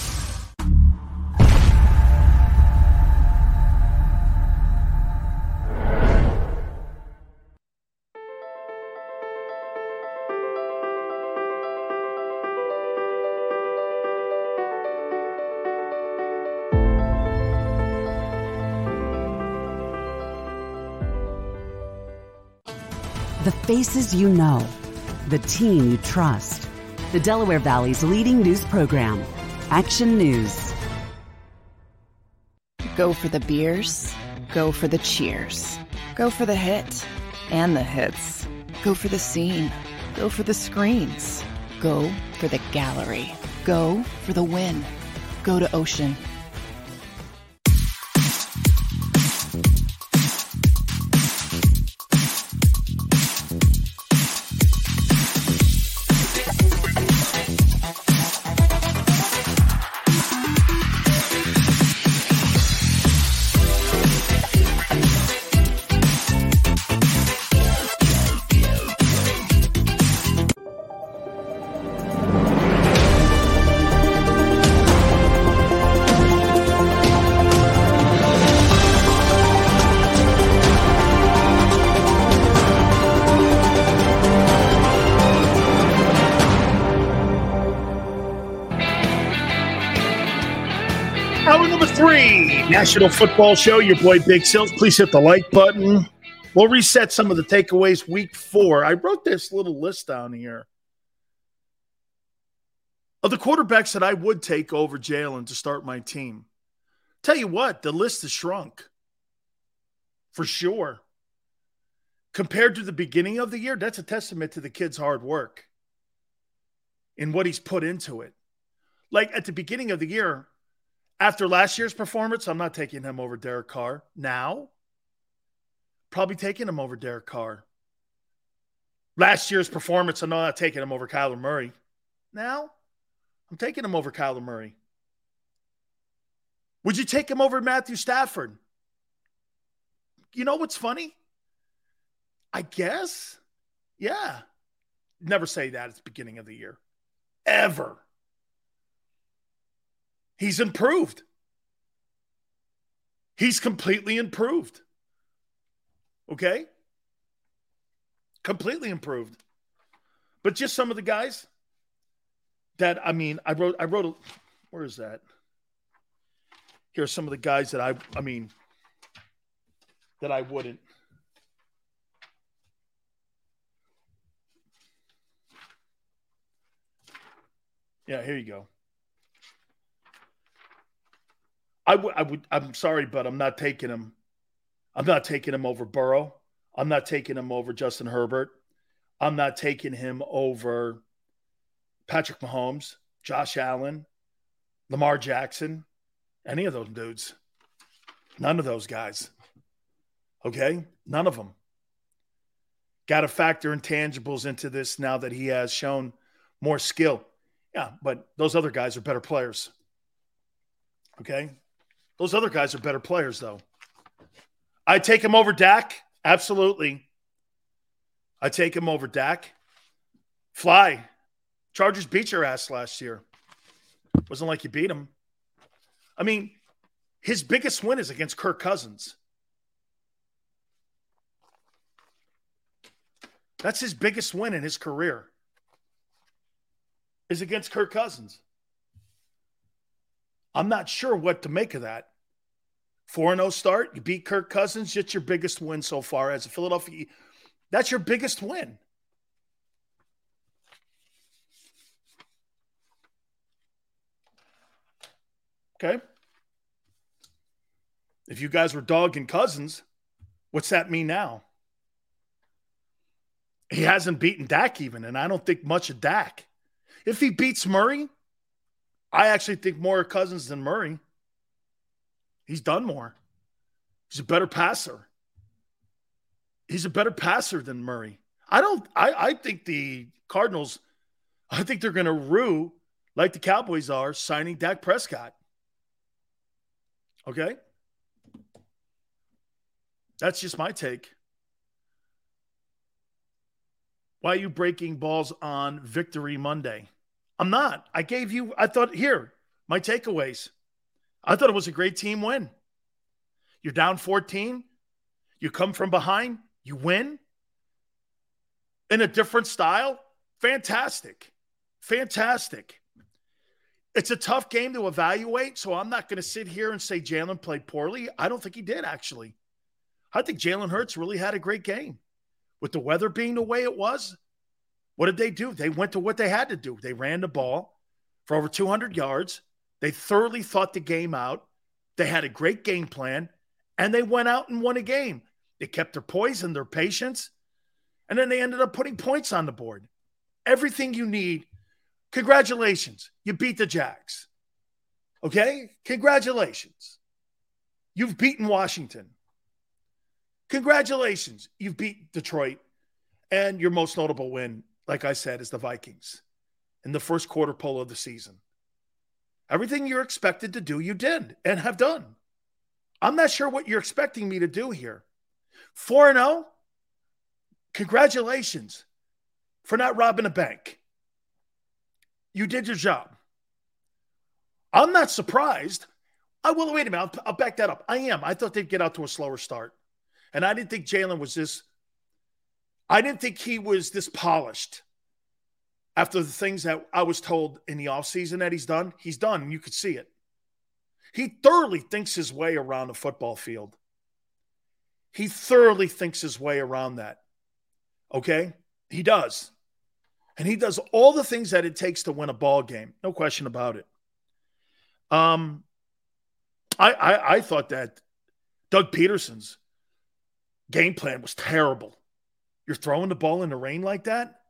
The faces you know, the team you trust. The Delaware Valley's leading news program, Action News. Go for the beers, go for the cheers, go for the hit and the hits. Go for the scene, go for the screens, go for the gallery, go for the win. Go to Ocean. National Football Show, your boy Big Sills. Please hit the like button. We'll reset some of the takeaways week four. I wrote this little list down here of the quarterbacks that I would take over Jalen to start my team. Tell you what, the list has shrunk for sure. Compared to the beginning of the year, that's a testament to the kid's hard work and what he's put into it. Like at the beginning of the year, after last year's performance, I'm not taking him over Derek Carr. Now, probably taking him over Derek Carr. Last year's performance, I'm not taking him over Kyler Murray. Now, I'm taking him over Kyler Murray. Would you take him over Matthew Stafford? You know what's funny? I guess. Yeah. Never say that at the beginning of the year. Ever. He's improved. He's completely improved. Okay? Completely improved. But just some of the guys that I mean, I wrote I wrote a where is that? Here are some of the guys that I I mean that I wouldn't Yeah, here you go. I would, I would, I'm sorry, but I'm not taking him. I'm not taking him over Burrow. I'm not taking him over Justin Herbert. I'm not taking him over Patrick Mahomes, Josh Allen, Lamar Jackson, any of those dudes. None of those guys. Okay? None of them. Got to factor intangibles into this now that he has shown more skill. Yeah, but those other guys are better players. Okay? Those other guys are better players, though. I take him over Dak. Absolutely. I take him over Dak. Fly. Chargers beat your ass last year. Wasn't like you beat him. I mean, his biggest win is against Kirk Cousins. That's his biggest win in his career is against Kirk Cousins. I'm not sure what to make of that. 4 0 start, you beat Kirk Cousins, it's your biggest win so far as a Philadelphia. That's your biggest win. Okay. If you guys were dogging Cousins, what's that mean now? He hasn't beaten Dak even, and I don't think much of Dak. If he beats Murray, I actually think more of Cousins than Murray. He's done more. He's a better passer. He's a better passer than Murray. I don't. I, I think the Cardinals. I think they're to rue like the Cowboys are signing Dak Prescott. Okay, that's just my take. Why are you breaking balls on Victory Monday? I'm not. I gave you, I thought, here, my takeaways. I thought it was a great team win. You're down 14, you come from behind, you win in a different style. Fantastic. Fantastic. It's a tough game to evaluate, so I'm not going to sit here and say Jalen played poorly. I don't think he did, actually. I think Jalen Hurts really had a great game with the weather being the way it was, what did they do? They went to what they had to do. They ran the ball for over 200 yards. They thoroughly thought the game out. They had a great game plan, and they went out and won a game. They kept their poise and their patience, and then they ended up putting points on the board. Everything you need. Congratulations. You beat the Jags. Okay? Congratulations. You've beaten Washington. Congratulations. You've beat Detroit. And your most notable win, like I said, is the Vikings in the first quarter pole of the season. Everything you're expected to do, you did and have done. I'm not sure what you're expecting me to do here. 4 0, congratulations for not robbing a bank. You did your job. I'm not surprised. I will wait a minute. I'll, I'll, back that up. I am. I thought they'd get out to a slower start. And I didn't think Jalen was this, I didn't think he was this polished after the things that I was told in the offseason that he's done. He's done. You could see it. He thoroughly thinks his way around a football field. He thoroughly thinks his way around that. Okay? He does. And he does all the things that it takes to win a ball game. No question about it. Um, I, I, I thought that Doug Pederson's game plan was terrible. You're throwing the ball in the rain like that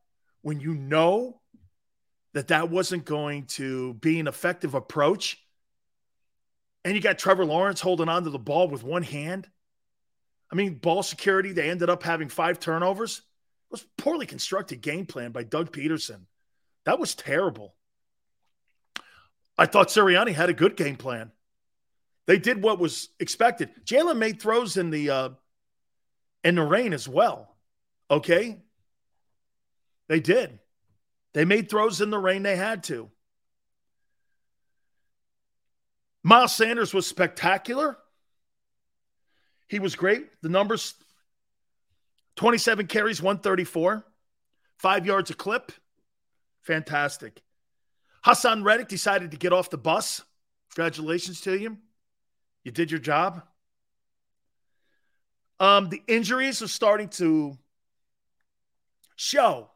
when you know that that wasn't going to be an effective approach. And you got Trevor Lawrence holding on to the ball with one hand. I mean, ball security, they ended up having five turnovers. It was poorly constructed game plan by Doug Pederson. That was terrible. I thought Sirianni had a good game plan. They did what was expected. Jalen made throws in the uh, in the rain as well. Okay, they did. They made throws in the rain. They had to. Miles Sanders was spectacular. He was great. The numbers 27 carries, 134, five yards a clip. Fantastic. Haason Reddick decided to get off the bus. Congratulations to you. You did your job. Um, the injuries are starting to show.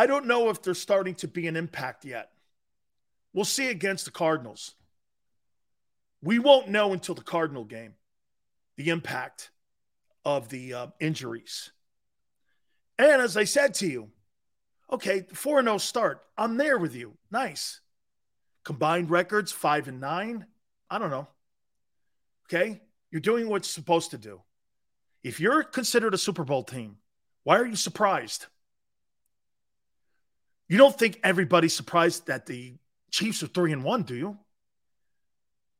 I don't know if they're starting to be an impact yet. We'll see against the Cardinals. We won't know until the Cardinal game the impact of the uh, injuries. And as I said to you, okay, 4 0 start. I'm there with you. Nice. Combined records, 5 and 9. I don't know. Okay. You're doing what's supposed to do. If you're considered a Super Bowl team, why are you surprised? You don't think everybody's surprised that the Chiefs are three and one, do you?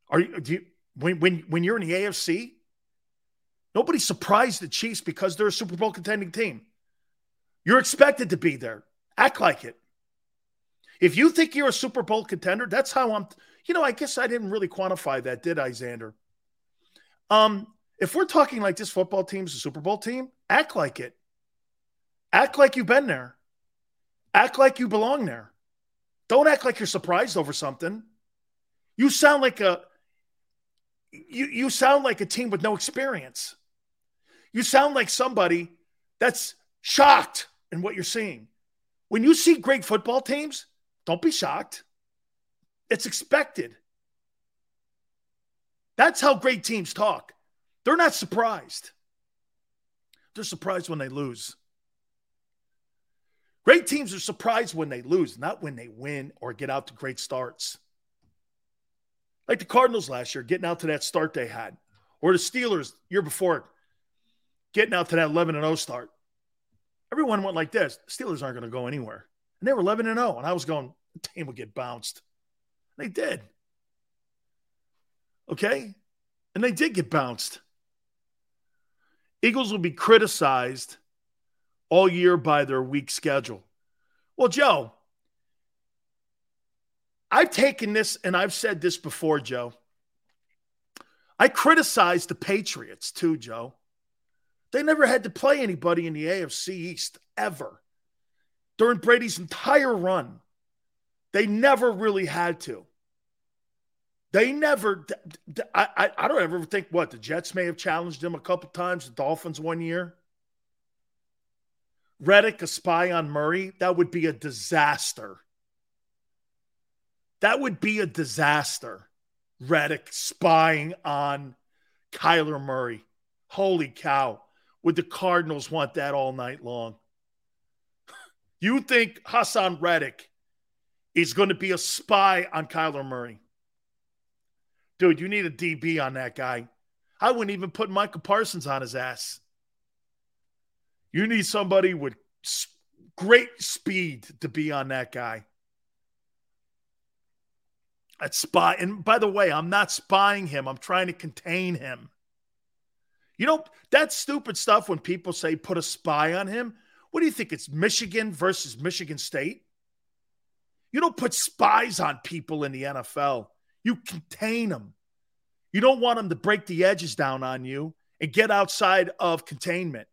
Are you, do you when when when you're in the AFC? Nobody's surprised the Chiefs because they're a Super Bowl contending team. You're expected to be there. Act like it. If you think you're a Super Bowl contender, that's how I'm. You know, I guess I didn't really quantify that, did I, Xander? Um, if we're talking like this football team's a Super Bowl team, act like it. Act like you've been there. Act like you belong there. Don't act like you're surprised over something. You sound like a you, you sound like a team with no experience. You sound like somebody that's shocked in what you're seeing. When you see great football teams, don't be shocked. It's expected. That's how great teams talk. They're not surprised. They're surprised when they lose. Great teams are surprised when they lose, not when they win or get out to great starts. Like the Cardinals last year, getting out to that start they had, or the Steelers year before, getting out to that 11 and 0 start. Everyone went like this. Steelers aren't going to go anywhere. And they were 11 and 0. And I was going, the team will get bounced. They did. Okay? And they did get bounced. Eagles will be criticized all year by their weak schedule. Well, Joe, I've taken this and I've said this before, Joe. I criticized the Patriots too, Joe. They never had to play anybody in the AFC East ever. During Brady's entire run, they never really had to. They never, I, I don't ever think what the Jets may have challenged them a couple times, the Dolphins one year. Reddick a spy on Murray, that would be a disaster. That would be a disaster. Reddick spying on Kyler Murray. Holy cow. Would the Cardinals want that all night long? You think Haason Reddick is going to be a spy on Kyler Murray? Dude, you need a DB on that guy. I wouldn't even put Michael Parsons on his ass. You need somebody with great speed to be on that guy. That spy. And by the way, I'm not spying him. I'm trying to contain him. You know, that stupid stuff when people say put a spy on him. What do you think? It's Michigan versus Michigan State? You don't put spies on people in the NFL. You contain them. You don't want them to break the edges down on you and get outside of containment.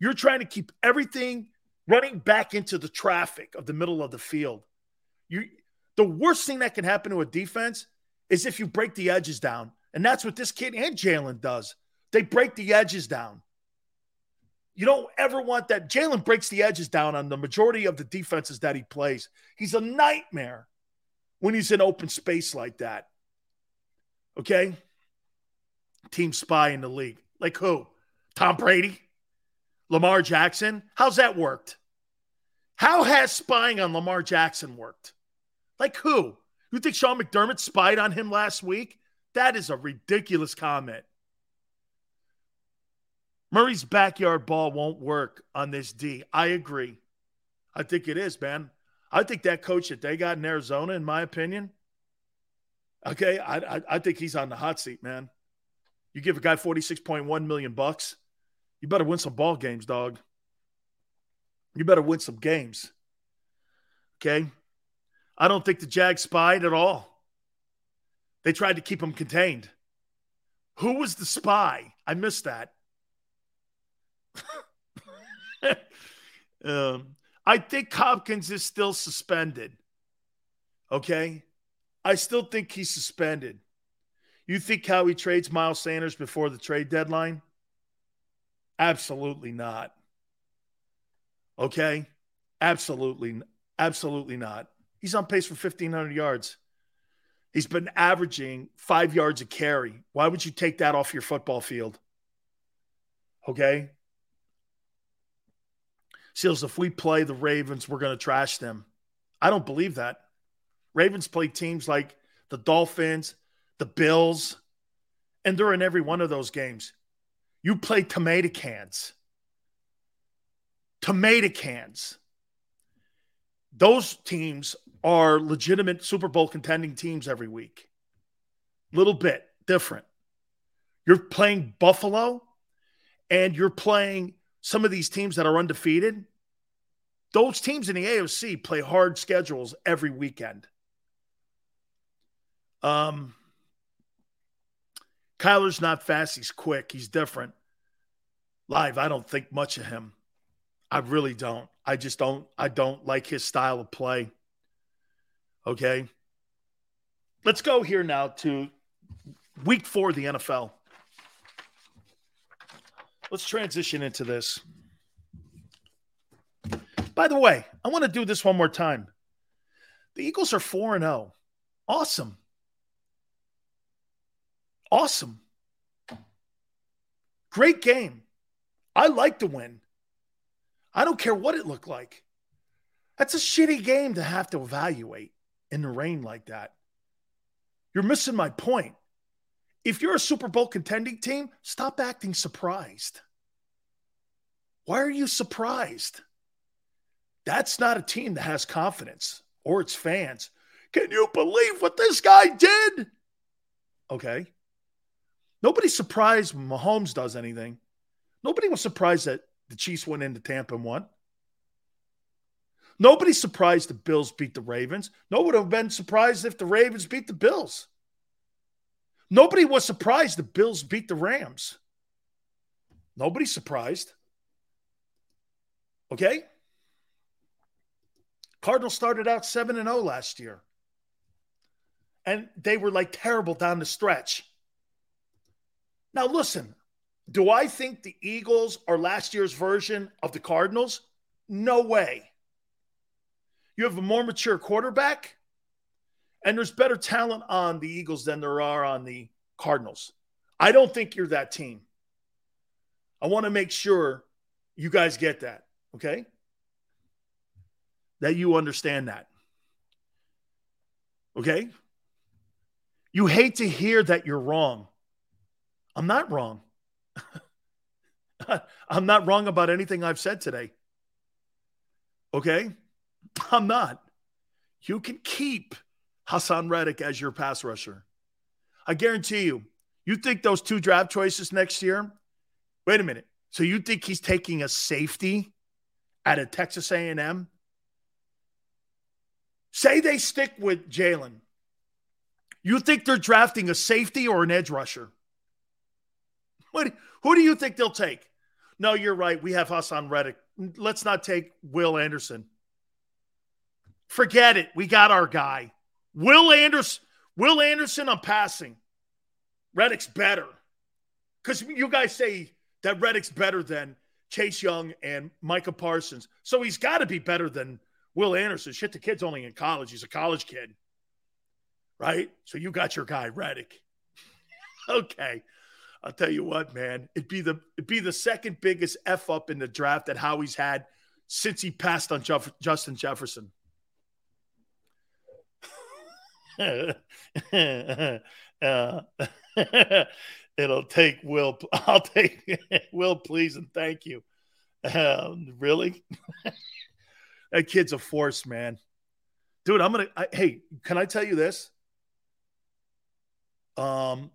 You're trying to keep everything running back into the traffic of the middle of the field. You the worst thing that can happen to a defense is if you break the edges down. And that's what this kid and Jalen does. They break the edges down. You don't ever want that. Jalen breaks the edges down on the majority of the defenses that he plays. He's a nightmare when he's in open space like that. Okay? Team spy in the league. Like who? Tom Brady? Lamar Jackson? How's that worked? How has spying on Lamar Jackson worked? Like who? You think Sean McDermott spied on him last week? That is a ridiculous comment. Murray's backyard ball won't work on this D. I agree. I think it is, man. I think that coach that they got in Arizona, in my opinion, okay, I, I, I think he's on the hot seat, man. You give a guy 46.1 million bucks, you better win some ball games, dog. You better win some games. Okay? I don't think the Jags spied at all. They tried to keep him contained. Who was the spy? I missed that. um, I think Hopkins is still suspended. Okay? I still think he's suspended. You think how he trades Miles Sanders before the trade deadline? Absolutely not. Okay? Absolutely, absolutely not. He's on pace for 1,500 yards. He's been averaging five yards a carry. Why would you take that off your football field? Okay. Seals, if we play the Ravens, we're going to trash them. I don't believe that. Ravens play teams like the Dolphins, the Bills, and they're in every one of those games. You play tomato cans. Tomato cans. Those teams are legitimate Super Bowl contending teams every week. Little bit different. You're playing Buffalo and you're playing some of these teams that are undefeated. Those teams in the AFC play hard schedules every weekend. Um, Kyler's not fast. He's quick. He's different. Live, I don't think much of him. I really don't. I just don't. I don't like his style of play. Okay. Let's go here now to week four of the NFL. Let's transition into this. By the way, I want to do this one more time. The Eagles are 4 and 0. Awesome. Awesome. Great game. I like to win. I don't care what it looked like. That's a shitty game to have to evaluate in the rain like that. You're missing my point. If you're a Super Bowl contending team, stop acting surprised. Why are you surprised? That's not a team that has confidence or its fans. Can you believe what this guy did? Okay. Nobody's surprised when Mahomes does anything. Nobody was surprised that the Chiefs went into Tampa and won. Nobody's surprised the Bills beat the Ravens. No one would have been surprised if the Ravens beat the Bills. Nobody was surprised the Bills beat the Rams. Nobody's surprised. Okay? Cardinals started out 7 and 0 last year. And they were like terrible down the stretch. Now, listen, do I think the Eagles are last year's version of the Cardinals? No way. You have a more mature quarterback, and there's better talent on the Eagles than there are on the Cardinals. I don't think you're that team. I want to make sure you guys get that, okay? That you understand that. Okay? You hate to hear that you're wrong. I'm not wrong. I'm not wrong about anything I've said today. Okay? I'm not. You can keep Haason Reddick as your pass rusher. I guarantee you, you think those two draft choices next year? Wait a minute. So you think he's taking a safety at a Texas A&M? Say they stick with Jalen. You think they're drafting a safety or an edge rusher? What, who do you think they'll take? No, you're right. We have Haason Reddick. Let's not take Will Anderson. Forget it. We got our guy. Will Anderson. Will Anderson, I'm passing. Reddick's better. Because you guys say that Reddick's better than Chase Young and Micah Parsons. So he's got to be better than Will Anderson. Shit, the kid's only in college. He's a college kid. Right? So you got your guy, Reddick. okay. I'll tell you what, man. It'd be the it'd be the second biggest F up in the draft that Howie's had since he passed on Jeff- Justin Jefferson. uh, it'll take Will. I'll take Will, please, and thank you. Um, really? that kid's a force, man. Dude, I'm gonna. I, hey, can I tell you this? Um,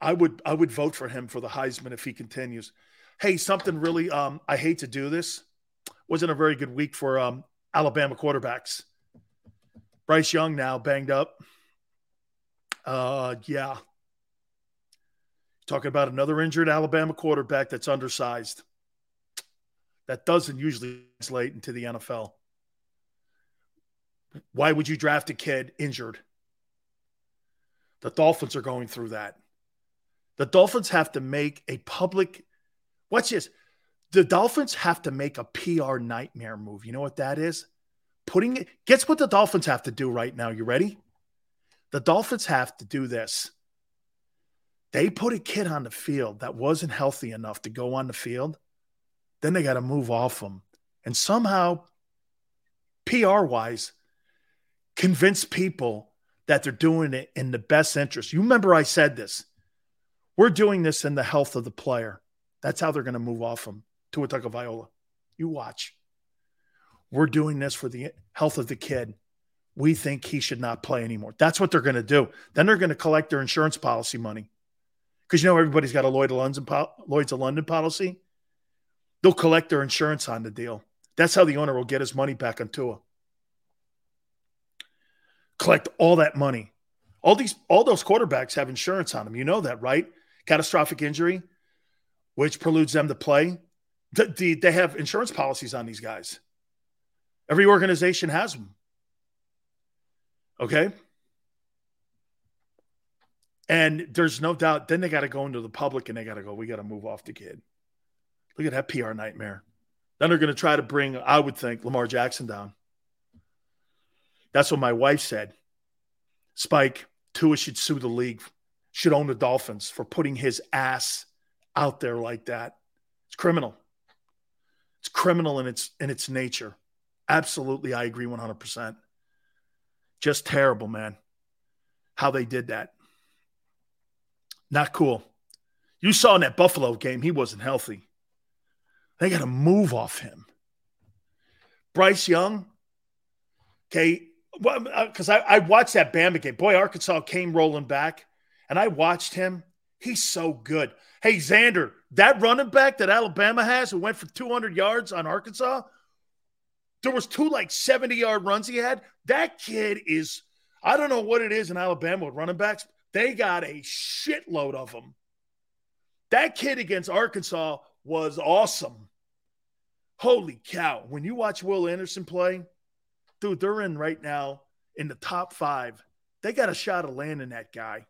I would I would vote for him for the Heisman if he continues. Hey, something really um I hate to do this. Wasn't a very good week for um Alabama quarterbacks. Bryce Young now banged up. Uh yeah. Talking about another injured Alabama quarterback that's undersized. That doesn't usually translate into the NFL. Why would you draft a kid injured? The Dolphins are going through that. The Dolphins have to make a public, watch this. The Dolphins have to make a PR nightmare move. You know what that is? Putting it, guess what the Dolphins have to do right now? You ready? The Dolphins have to do this. They put a kid on the field that wasn't healthy enough to go on the field. Then they got to move off him. And somehow, PR wise, convince people that they're doing it in the best interest. You remember I said this. We're doing this in the health of the player. That's how they're going to move off him Tua Tagovailoa. You watch. We're doing this for the health of the kid. We think he should not play anymore. That's what they're going to do. Then they're going to collect their insurance policy money. Because you know everybody's got a Lloyd's of London policy. They'll collect their insurance on the deal. That's how the owner will get his money back on Tua. Collect all that money. All these, all those quarterbacks have insurance on them. You know that, right? Catastrophic injury, which preludes them to play. The, the, they have insurance policies on these guys. Every organization has them. Okay. And there's no doubt, then they got to go into the public and they got to go, we got to move off the kid. Look at that PR nightmare. Then they're going to try to bring, I would think, Lamar Jackson down. That's what my wife said. Spike, Tua should sue the league should own the Dolphins for putting his ass out there like that. It's criminal. It's criminal in its in its nature. Absolutely, I agree 100%. Just terrible, man. How they did that. Not cool. You saw in that Buffalo game, he wasn't healthy. They got to move off him. Bryce Young, okay, because well, uh, I, I watched that Bama game. Boy, Arkansas came rolling back and I watched him. He's so good. Hey, Xander, that running back that Alabama has who went for 200 yards on Arkansas, there was two like 70 yard runs he had. That kid is, I don't know what it is in Alabama with running backs. They got a shitload of them. That kid against Arkansas was awesome. Holy cow. When you watch Will Anderson play, dude, they're in right now in the top five. They got a shot of landing that guy.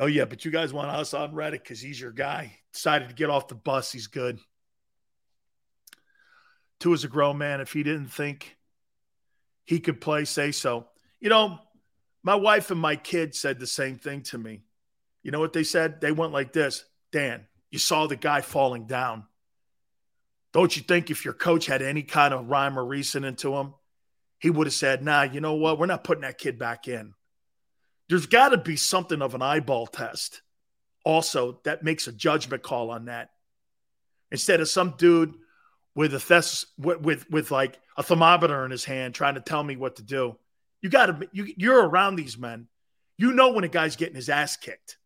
Oh yeah, but you guys want Haason Reddick because he's your guy. Decided to get off the bus. He's good. Tua is a grown man. If he didn't think he could play, say so. You know, my wife and my kid said the same thing to me. You know what they said? They went like this Dan, you saw the guy falling down. Don't you think if your coach had any kind of rhyme or reason into him, he would have said, nah, you know what? We're not putting that kid back in there's got to be something of an eyeball test also that makes a judgment call on that. Instead of some dude with a thes- with, with, with like a thermometer in his hand trying to tell me what to do you got to you, you're around these men. You know when a guy's getting his ass kicked.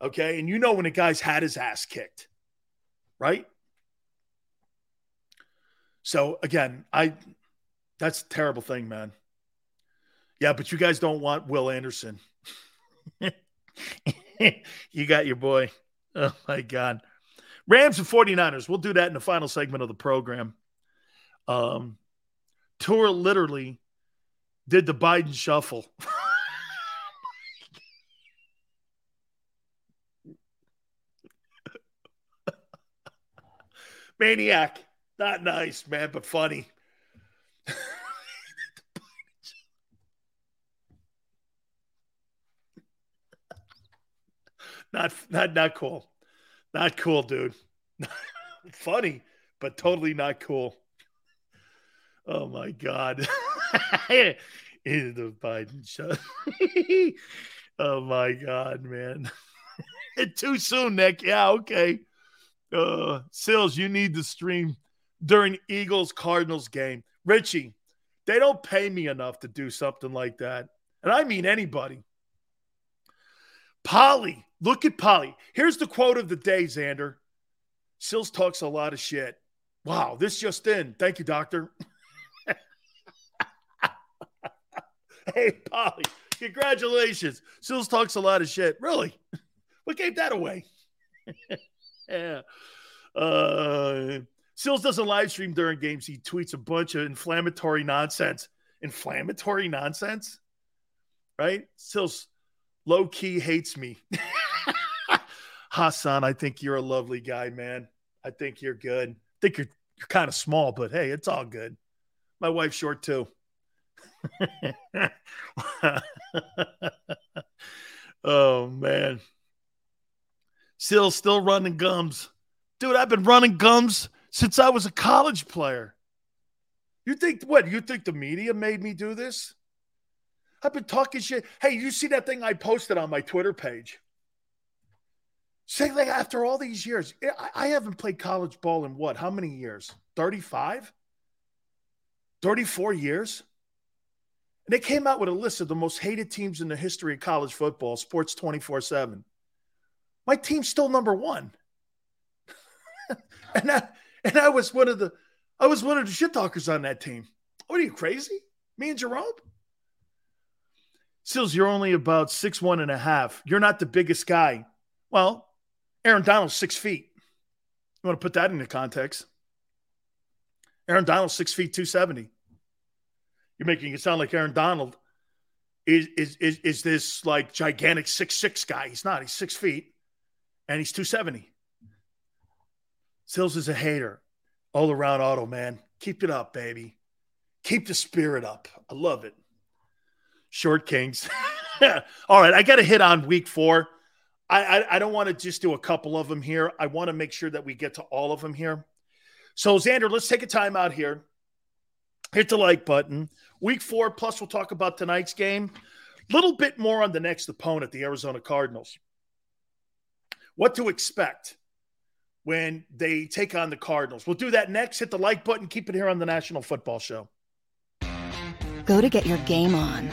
Okay? And you know when a guy's had his ass kicked. Right? So again i that's a terrible thing man yeah, but you guys don't want Will Anderson. you got your boy. Oh my God. Rams and 49ers. We'll do that in the final segment of the program. Um, Tua literally did the Biden shuffle. Maniac. Not nice, man, but funny. Not not not cool. Not cool, dude. funny, but totally not cool. Oh my god. The Biden show. oh my god, man. Too soon, Nick. Yeah, okay. Uh Sills, you need to stream during Eagles Cardinals game. Richie, they don't pay me enough to do something like that. And I mean anybody. Polly, look at Polly. Here's the quote of the day, Xander. Sills talks a lot of shit. Wow, this just in. Thank you, doctor. hey, Polly, congratulations. Sills talks a lot of shit. Really? What gave that away? yeah. Uh, Sills doesn't live stream during games. He tweets a bunch of inflammatory nonsense. Inflammatory nonsense? Right? Sills low key hates me. Haason, I think you're a lovely guy, man. I think you're good. I think you're you're kind of small, but hey, it's all good. My wife's short too. oh man. Still still running gums. Dude, I've been running gums since I was a college player. You think what? You think the media made me do this? I've been talking shit. Hey, you see that thing I posted on my Twitter page? Saying like after all these years, I haven't played college ball in what? How many years? 35? 34 years? And they came out with a list of the most hated teams in the history of college football, sports 24 7. My team's still number one. and I and I was one of the I was one of the shit talkers on that team. What are you crazy? Me and Jerome? Sills, you're only about six one and a half. You're not the biggest guy. Well, Aaron Donald's six feet. You want to put that into context? Aaron Donald's six feet two seventy. You're making it sound like Aaron Donald is is is, is this like gigantic six six guy. He's not. He's six feet, and he's two seventy. Sills is a hater, all around auto man. Keep it up, baby. Keep the spirit up. I love it. Short Kings. all right, I got to hit on week four. I, I, I don't want to just do a couple of them here. I want to make sure that we get to all of them here. So, Xander, let's take a time out here. Hit the like button. Week four, plus we'll talk about tonight's game. Little bit more on the next opponent, the Arizona Cardinals. What to expect when they take on the Cardinals. We'll do that next. Hit the like button. Keep it here on the National Football Show. Go to get your game on.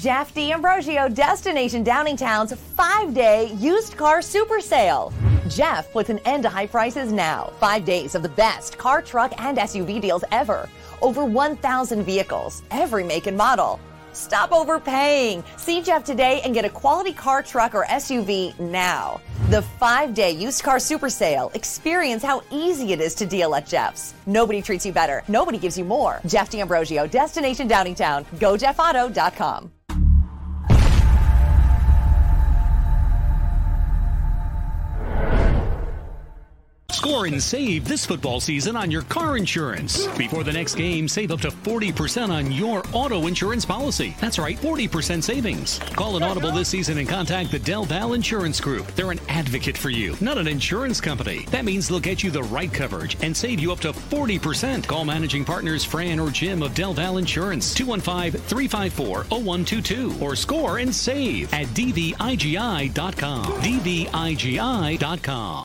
Jeff D'Ambrosio, Destination Downingtown's five day used car super sale. Jeff puts an end to high prices now. Five days of the best car, truck, and SUV deals ever. Over 1,000 vehicles, every make and model. Stop overpaying. See Jeff today and get a quality car, truck, or SUV now. The five day used car super sale. Experience how easy it is to deal at Jeff's. Nobody treats you better. Nobody gives you more. Jeff D'Ambrosio, Destination Downingtown. GoJeffAuto.com. Score and save this football season on your car insurance. Before the next game, save up to 40% on your auto insurance policy. That's right, 40% savings. Call an Audible this season and contact the Del Val Insurance Group. They're an advocate for you, not an insurance company. That means they'll get you the right coverage and save you up to 40%. Call managing partners Fran or Jim of Del Val Insurance, 215 354 0122, or score and save at dvigi.com. dvigi.com.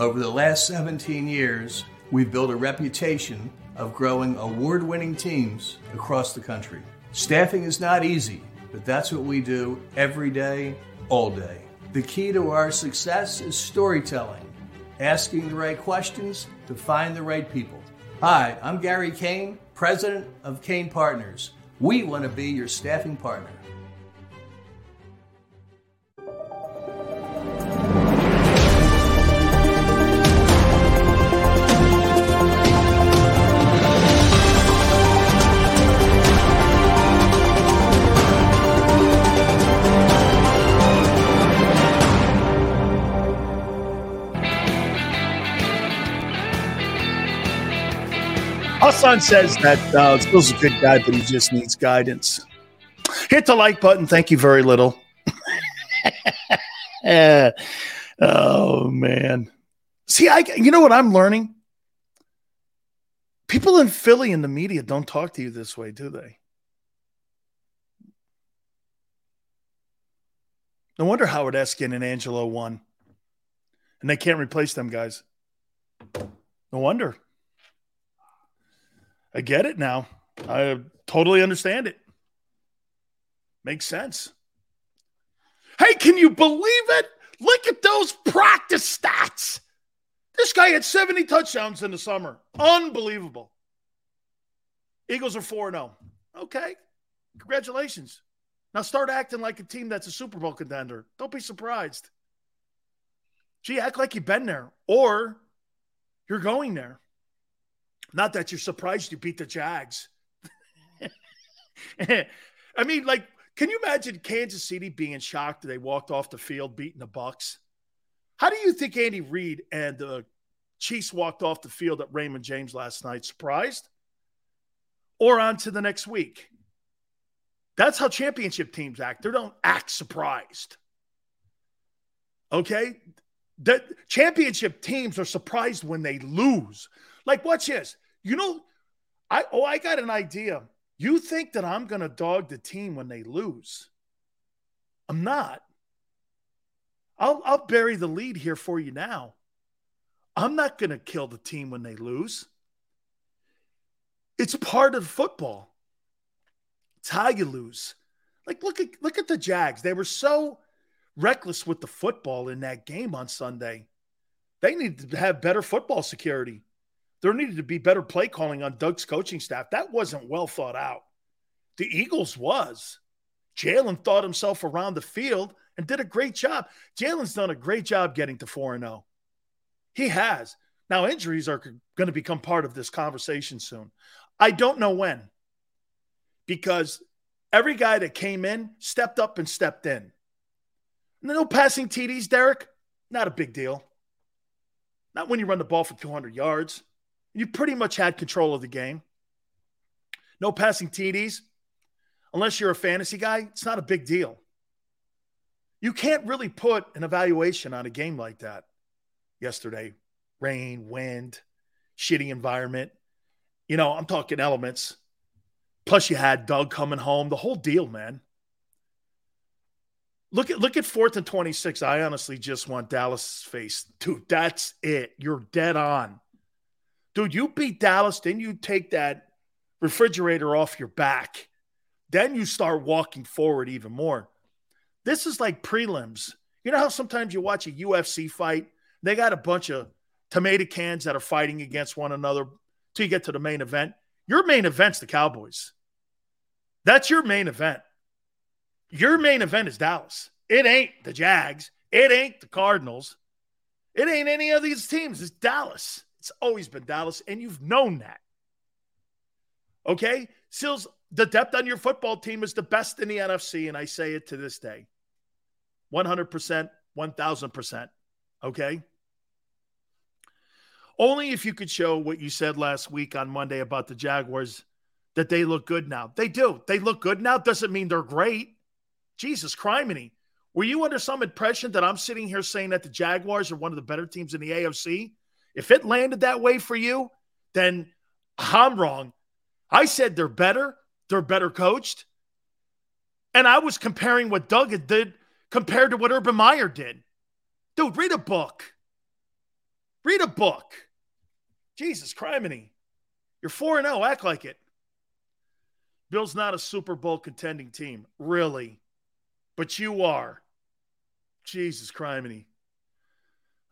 Over the last 17 years, we've built a reputation of growing award winning teams across the country. Staffing is not easy, but that's what we do every day, all day. The key to our success is storytelling, asking the right questions to find the right people. Hi, I'm Gary Kane, president of Kane Partners. We want to be your staffing partner. Hassan says that uh, Bill's a good guy, but he just needs guidance. Hit the like button. Thank you very little. oh man, see, I you know what I'm learning. People in Philly in the media don't talk to you this way, do they? No wonder Howard Eskin and Angelo won, and they can't replace them guys. No wonder. I get it now. I totally understand it. Makes sense. Hey, can you believe it? Look at those practice stats. This guy had 70 touchdowns in the summer. Unbelievable. Eagles are 4 0. Okay. Congratulations. Now start acting like a team that's a Super Bowl contender. Don't be surprised. Gee, act like you've been there or you're going there. Not that you're surprised you beat the Jags. I mean, like, can you imagine Kansas City being shocked they walked off the field beating the Bucs? How do you think Andy Reid and the Chiefs walked off the field at Raymond James last night? Surprised? Or on to the next week? That's how championship teams act. They don't act surprised. Okay? The championship teams are surprised when they lose. Like, watch this. You know, I oh, I got an idea. You think that I'm gonna dog the team when they lose? I'm not. I'll I'll bury the lead here for you now. I'm not gonna kill the team when they lose. It's part of football. It's how you lose. Like look at look at the Jags. They were so reckless with the football in that game on Sunday. They need to have better football security. There needed to be better play calling on Doug's coaching staff. That wasn't well thought out. The Eagles was. Jalen thought himself around the field and did a great job. Jalen's done a great job getting to 4 0. He has. Now, injuries are going to become part of this conversation soon. I don't know when because every guy that came in stepped up and stepped in. No passing TDs, Derek, not a big deal. Not when you run the ball for 200 yards you pretty much had control of the game. No passing TDs. Unless you're a fantasy guy, it's not a big deal. You can't really put an evaluation on a game like that yesterday. Rain, wind, shitty environment. You know, I'm talking elements. Plus, you had Doug coming home, the whole deal, man. Look at look at fourth and 26. I honestly just want Dallas' face. Dude, that's it. You're dead on. Dude, you beat Dallas, then you take that refrigerator off your back. Then you start walking forward even more. This is like prelims. You know how sometimes you watch a UFC fight, they got a bunch of tomato cans that are fighting against one another till you get to the main event. Your main event's the Cowboys. That's your main event. Your main event is Dallas. It ain't the Jags. It ain't the Cardinals. It ain't any of these teams. It's Dallas. It's always been Dallas, and you've known that. Okay? Sills, the depth on your football team is the best in the NFC, and I say it to this day 100%, 1000%. Okay? Only if you could show what you said last week on Monday about the Jaguars that they look good now. They do. They look good now. Doesn't mean they're great. Jesus criminy. Were you under some impression that I'm sitting here saying that the Jaguars are one of the better teams in the AFC? If it landed that way for you, then I'm wrong. I said they're better. They're better coached. And I was comparing what Doug did compared to what Urban Meyer did. Dude, read a book. Read a book. Jesus criminy. You're 4 0. Act like it. Bill's not a Super Bowl contending team. Really. But you are. Jesus criminy.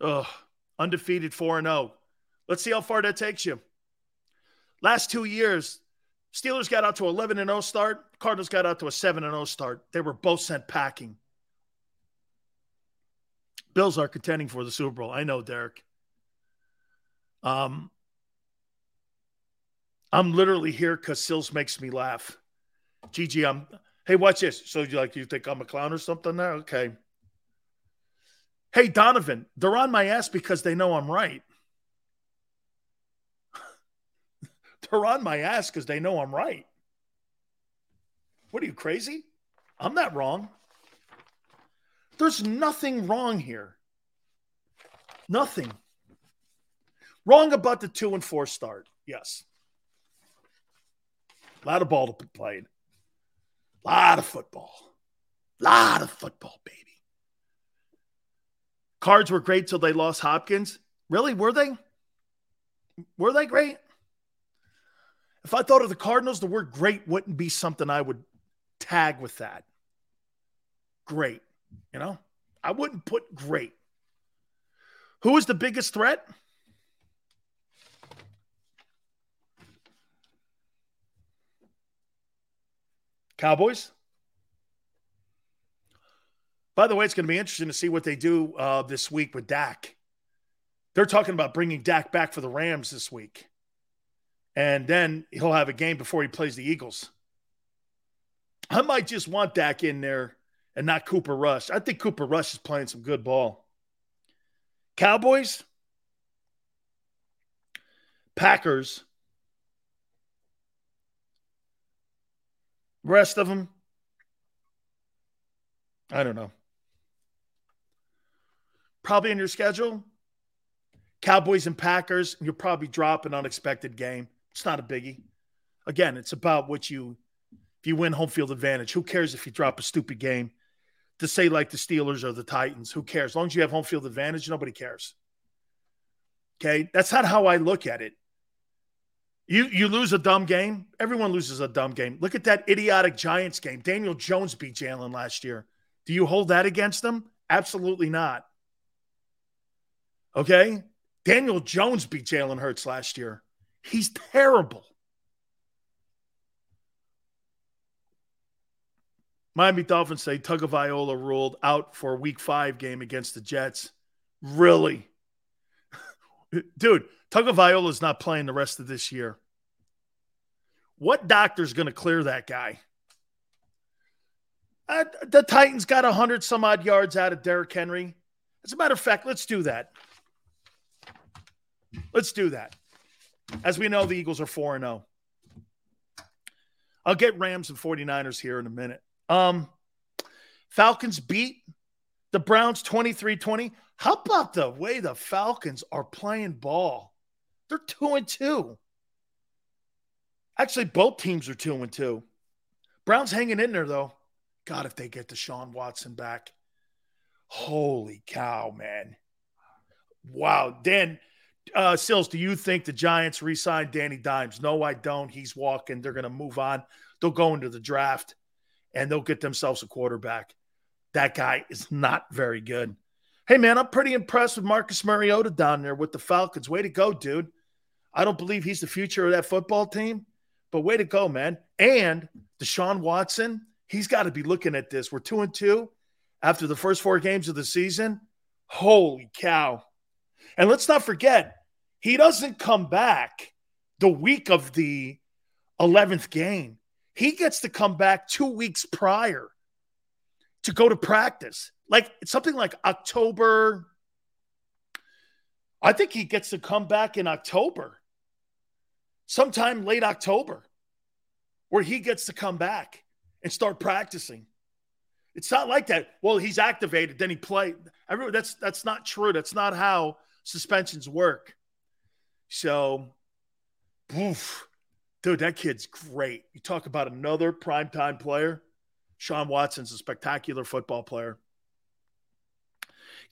Ugh. Undefeated 4 0. Let's see how far that takes you. Last two years, Steelers got out to 11 0 start. Cardinals got out to a 7 0 start. They were both sent packing. Bills are contending for the Super Bowl. I know, Derek. Um, I'm literally here because Sills makes me laugh. GG, I'm. Hey, watch this. So you like you think I'm a clown or something? There, okay. Hey, Donovan, they're on my ass because they know I'm right. they're on my ass because they know I'm right. What are you crazy? I'm not wrong. There's nothing wrong here. Nothing. Wrong about the two and four start. Yes. A lot of ball to be played. A lot of football. A lot of football, baby. Cards were great till they lost Hopkins. Really? Were they? Were they great? If I thought of the Cardinals, the word great wouldn't be something I would tag with that. Great. You know, I wouldn't put great. Who is the biggest threat? Cowboys. By the way, it's going to be interesting to see what they do uh, this week with Dak. They're talking about bringing Dak back for the Rams this week. And then he'll have a game before he plays the Eagles. I might just want Dak in there and not Cooper Rush. I think Cooper Rush is playing some good ball. Cowboys, Packers, rest of them, I don't know. Probably in your schedule, Cowboys and Packers, you'll probably drop an unexpected game. It's not a biggie. Again, it's about what you if you win home field advantage. Who cares if you drop a stupid game? To say like the Steelers or the Titans, who cares? As long as you have home field advantage, nobody cares. Okay, that's not how I look at it. You you lose a dumb game. Everyone loses a dumb game. Look at that idiotic Giants game. Daniel Jones beat Jalen last year. Do you hold that against them? Absolutely not. Okay, Daniel Jones beat Jalen Hurts last year. He's terrible. Miami Dolphins say Tagovailoa ruled out for Week Five game against the Jets. Really, dude? Tagovailoa is not playing the rest of this year. What doctor's going to clear that guy? Uh, the Titans got 100 some odd yards out of Derrick Henry. As a matter of fact, let's do that. Let's do that. As we know, the Eagles are 4 0. I'll get Rams and 49ers here in a minute. Um, Falcons beat the Browns 23 20. How about the way the Falcons are playing ball? They're 2 and 2. Actually, both teams are 2 and 2. Browns hanging in there, though. God, if they get Deshaun Watson back. Holy cow, man. Wow. Dan, uh, Sills, do you think the Giants re signed Danny Dimes? No, I don't. He's walking. They're going to move on. They'll go into the draft and they'll get themselves a quarterback. That guy is not very good. Hey, man, I'm pretty impressed with Marcus Mariota down there with the Falcons. Way to go, dude. I don't believe he's the future of that football team, but way to go, man. And Deshaun Watson, he's got to be looking at this. We're two and two after the first four games of the season. Holy cow. And let's not forget, he doesn't come back the week of the 11th game. He gets to come back two weeks prior to go to practice. Like it's something like October, I think he gets to come back in October, sometime late October, where he gets to come back and start practicing. It's not like that. Well, he's activated, then he played. Everyone, that's that's not true. That's not how suspensions work. So, oof, dude, that kid's great. You talk about another primetime player. Sean Watson's a spectacular football player.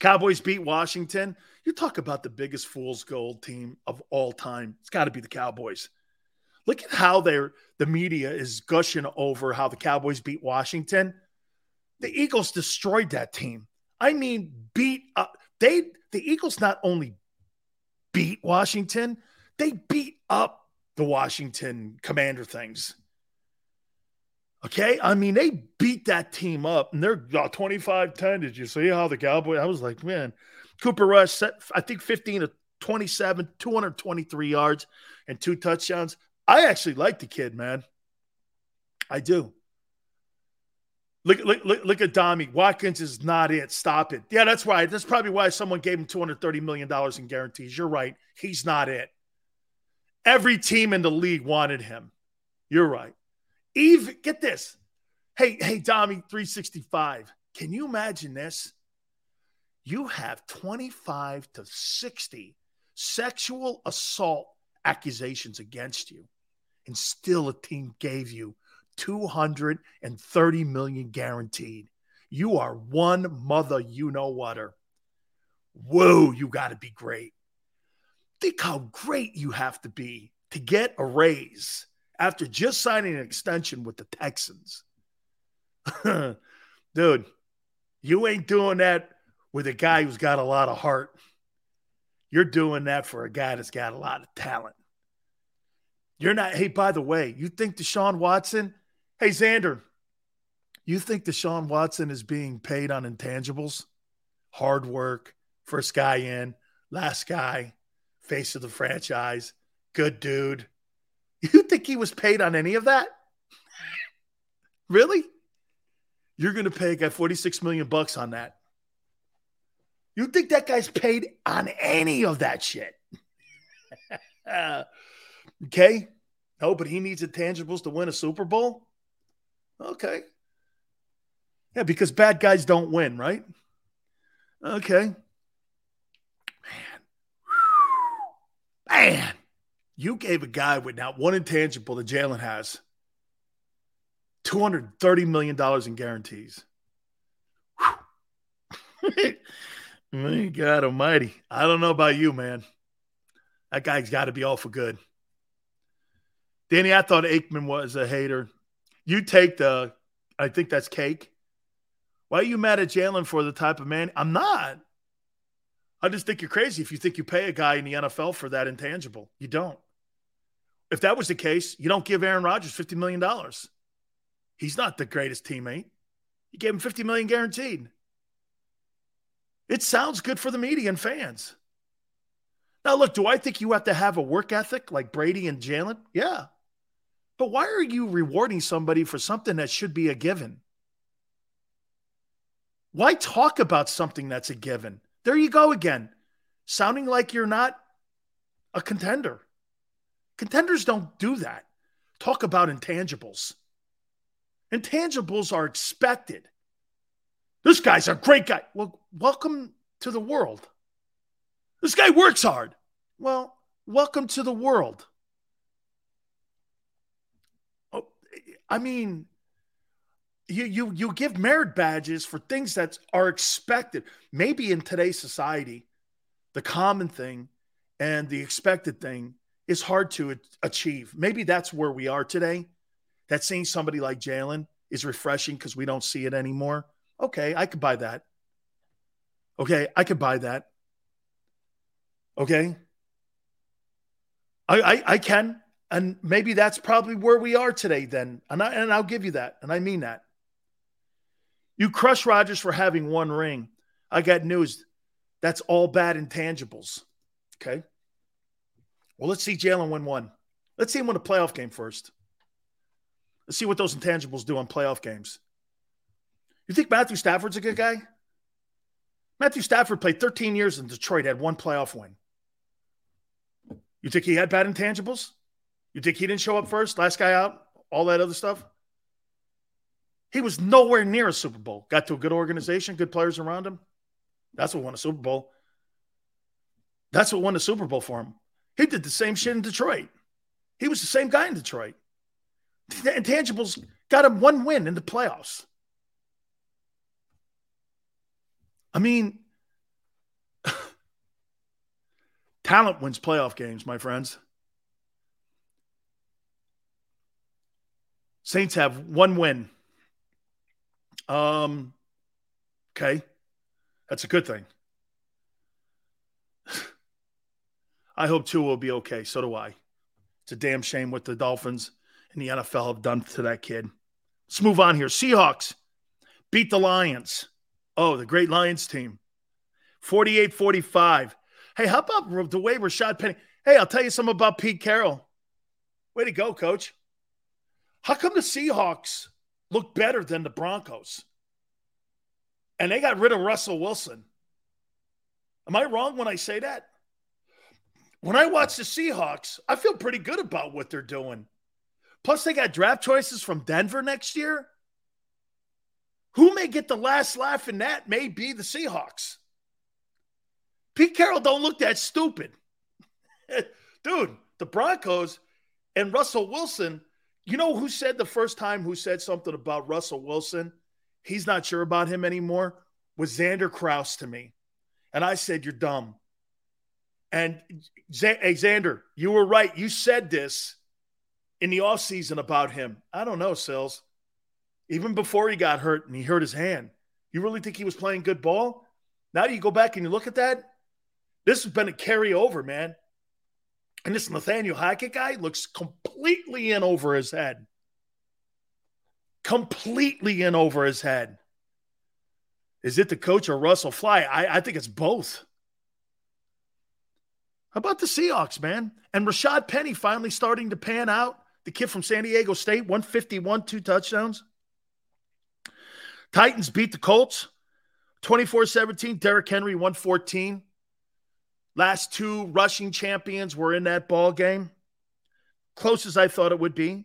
Cowboys beat Washington. You talk about the biggest fool's gold team of all time. It's got to be the Cowboys. Look at how they're the media is gushing over how the Cowboys beat Washington. The Eagles destroyed that team. I mean, beat up. They the Eagles not only beat Washington, they beat up the Washington Commander things. Okay. I mean, they beat that team up and they're uh, 25 10. Did you see how the Cowboys? I was like, man, Cooper Rush set, I think, 15 to 27, 223 yards and two touchdowns. I actually like the kid, man. I do. Look, look, look, look at Domi. Watkins is not it. Stop it. Yeah, that's right. That's probably why someone gave him $230 million in guarantees. You're right. He's not it. Every team in the league wanted him. You're right. Eve, get this. Hey, hey, Domi, 365. Can you imagine this? You have 25 to 60 sexual assault accusations against you, and still a team gave you 230 million guaranteed. You are one mother, you know whatter. Whoa, you got to be great. Think how great you have to be to get a raise after just signing an extension with the Texans. Dude, you ain't doing that with a guy who's got a lot of heart. You're doing that for a guy that's got a lot of talent. You're not, hey, by the way, you think Deshaun Watson, hey, Xander, you think Deshaun Watson is being paid on intangibles? Hard work, first guy in, last guy, face of the franchise, good dude. You think he was paid on any of that? really? You're going to pay a guy 46 million bucks on that. You think that guy's paid on any of that shit? okay. No, but he needs intangibles to win a Super Bowl. Okay. Yeah, because bad guys don't win, right? Okay. Man. Man. You gave a guy with not one intangible that Jalen has $230 million in guarantees. My God Almighty. I don't know about you, man. That guy's got to be for good. Danny, I thought Aikman was a hater. You take the, I think that's cake. Why are you mad at Jalen for the type of man? I'm not. I just think you're crazy if you think you pay a guy in the NFL for that intangible. You don't. If that was the case, you don't give Aaron Rodgers $50 million. He's not the greatest teammate. You gave him 50 million guaranteed. It sounds good for the media and fans. Now, look, do I think you have to have a work ethic like Brady and Jalen? Yeah. But why are you rewarding somebody for something that should be a given? Why talk about something that's a given? There you go again, sounding like you're not a contender. Contenders don't do that. Talk about intangibles. Intangibles are expected. This guy's a great guy. Well, welcome to the world. This guy works hard. Well, welcome to the world. Oh, I mean, you you you give merit badges for things that are expected. Maybe in today's society, the common thing and the expected thing is hard to achieve. Maybe that's where we are today. That seeing somebody like Jalen is refreshing because we don't see it anymore. Okay, I could buy that. Okay, I could buy that. Okay. I, I, I can. And maybe that's probably where we are today then. And, I, and I'll give you that. And I mean that. You crush Rodgers for having one ring. I got news. That's all bad intangibles. Okay. Well, let's see Jalen win one. Let's see him win a playoff game first. Let's see what those intangibles do on playoff games. You think Matthew Stafford's a good guy? Matthew Stafford played 13 years in Detroit, had one playoff win. You think he had bad intangibles? You think he didn't show up first, last guy out, all that other stuff? He was nowhere near a Super Bowl. Got to a good organization, good players around him. That's what won a Super Bowl. That's what won the Super Bowl for him. He did the same shit in Detroit. He was the same guy in Detroit. The intangibles got him one win in the playoffs. I mean, talent wins playoff games, my friends. Saints have one win. Um, okay, that's a good thing. I hope Tua will be okay. So do I. It's a damn shame what the Dolphins and the NFL have done to that kid. Let's move on here. Seahawks beat the Lions. Oh, the great Lions team. 48 45. Hey, how about the way Rashad Penny? Hey, I'll tell you something about Pete Carroll. Way to go, coach. How come the Seahawks look better than the Broncos? And they got rid of Russell Wilson. Am I wrong when I say that? When I watch the Seahawks, I feel pretty good about what they're doing. Plus, they got draft choices from Denver next year. Who may get the last laugh in that may be the Seahawks. Pete Carroll don't look that stupid. Dude, the Broncos and Russell Wilson – you know who said the first time who said something about Russell Wilson? He's not sure about him anymore. Was Xander Kraus to me. And I said, You're dumb. And Z- hey, Xander, you were right. You said this in the offseason about him. I don't know, Sills. Even before he got hurt and he hurt his hand, you really think he was playing good ball? Now you go back and you look at that. This has been a carryover, man. And this Nathaniel Hackett guy looks completely in over his head. Completely in over his head. Is it the coach or Russell Fly? I, I think it's both. How about the Seahawks, man? And Rashad Penny finally starting to pan out. The kid from San Diego State, 151, two touchdowns. Titans beat the Colts 24 17. Derrick Henry, 114. Last two rushing champions were in that ball game. Close as I thought it would be.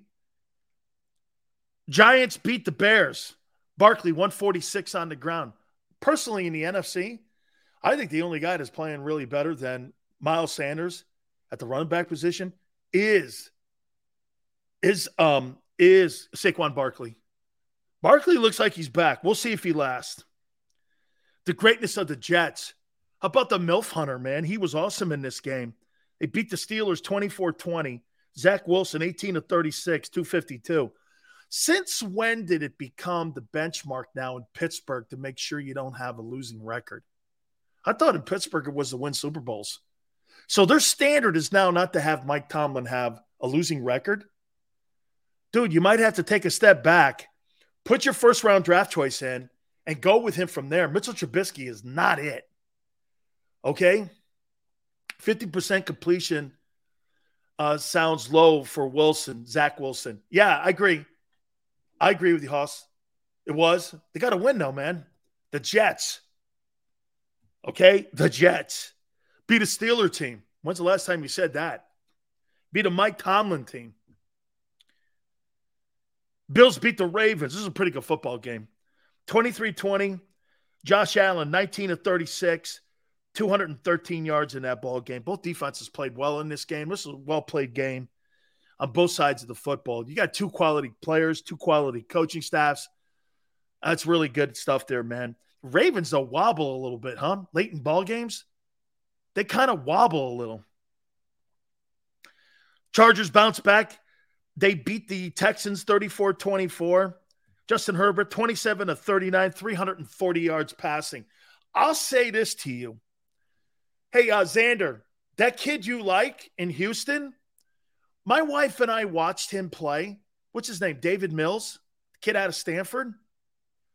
Giants beat the Bears. Barkley 146 on the ground. Personally, in the NFC, I think the only guy that's playing really better than Miles Sanders at the running back position is is um is Saquon Barkley. Barkley looks like he's back. We'll see if he lasts. The greatness of the Jets. How about the MILF Hunter, man? He was awesome in this game. They beat the Steelers 24 20. Zach Wilson, 18 to 36, 252. Since when did it become the benchmark now in Pittsburgh to make sure you don't have a losing record? I thought in Pittsburgh it was to win Super Bowls. So their standard is now not to have Mike Tomlin have a losing record. Dude, you might have to take a step back, put your first round draft choice in, and go with him from there. Mitchell Trubisky is not it. Okay. 50% completion uh, sounds low for Wilson, Zach Wilson. Yeah, I agree. I agree with you, Hoss. It was. They got to win, though, man. The Jets. Okay. The Jets beat a Steeler team. When's the last time you said that? Beat a Mike Tomlin team. Bills beat the Ravens. This is a pretty good football game. 23 20. Josh Allen, 19 to 36. 213 yards in that ball game. Both defenses played well in this game. This was a well played game on both sides of the football. You got two quality players, two quality coaching staffs. That's really good stuff there, man. Ravens though wobble a little bit, huh? Late in ball games, they kind of wobble a little. Chargers bounce back. They beat the Texans 34 24. Justin Herbert, 27 to 39, 340 yards passing. I'll say this to you Hey, uh, Xander, that kid you like in Houston, my wife and I watched him play. What's his name? Davis Mills, kid out of Stanford.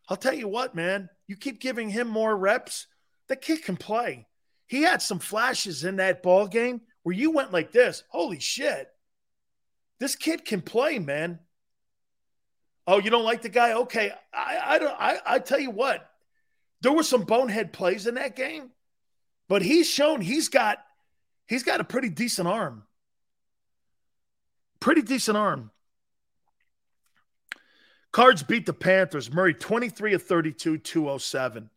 I'll tell you what, man, you keep giving him more reps, the kid can play. He had some flashes in that ball game where you went like this. Holy shit. This kid can play, man. Oh, you don't like the guy? Okay. I, I don't I, I tell you what, there were some bonehead plays in that game but he's shown he's got he's got a pretty decent arm. Pretty decent arm. Cards beat the Panthers. Murray 23 of 32, 207.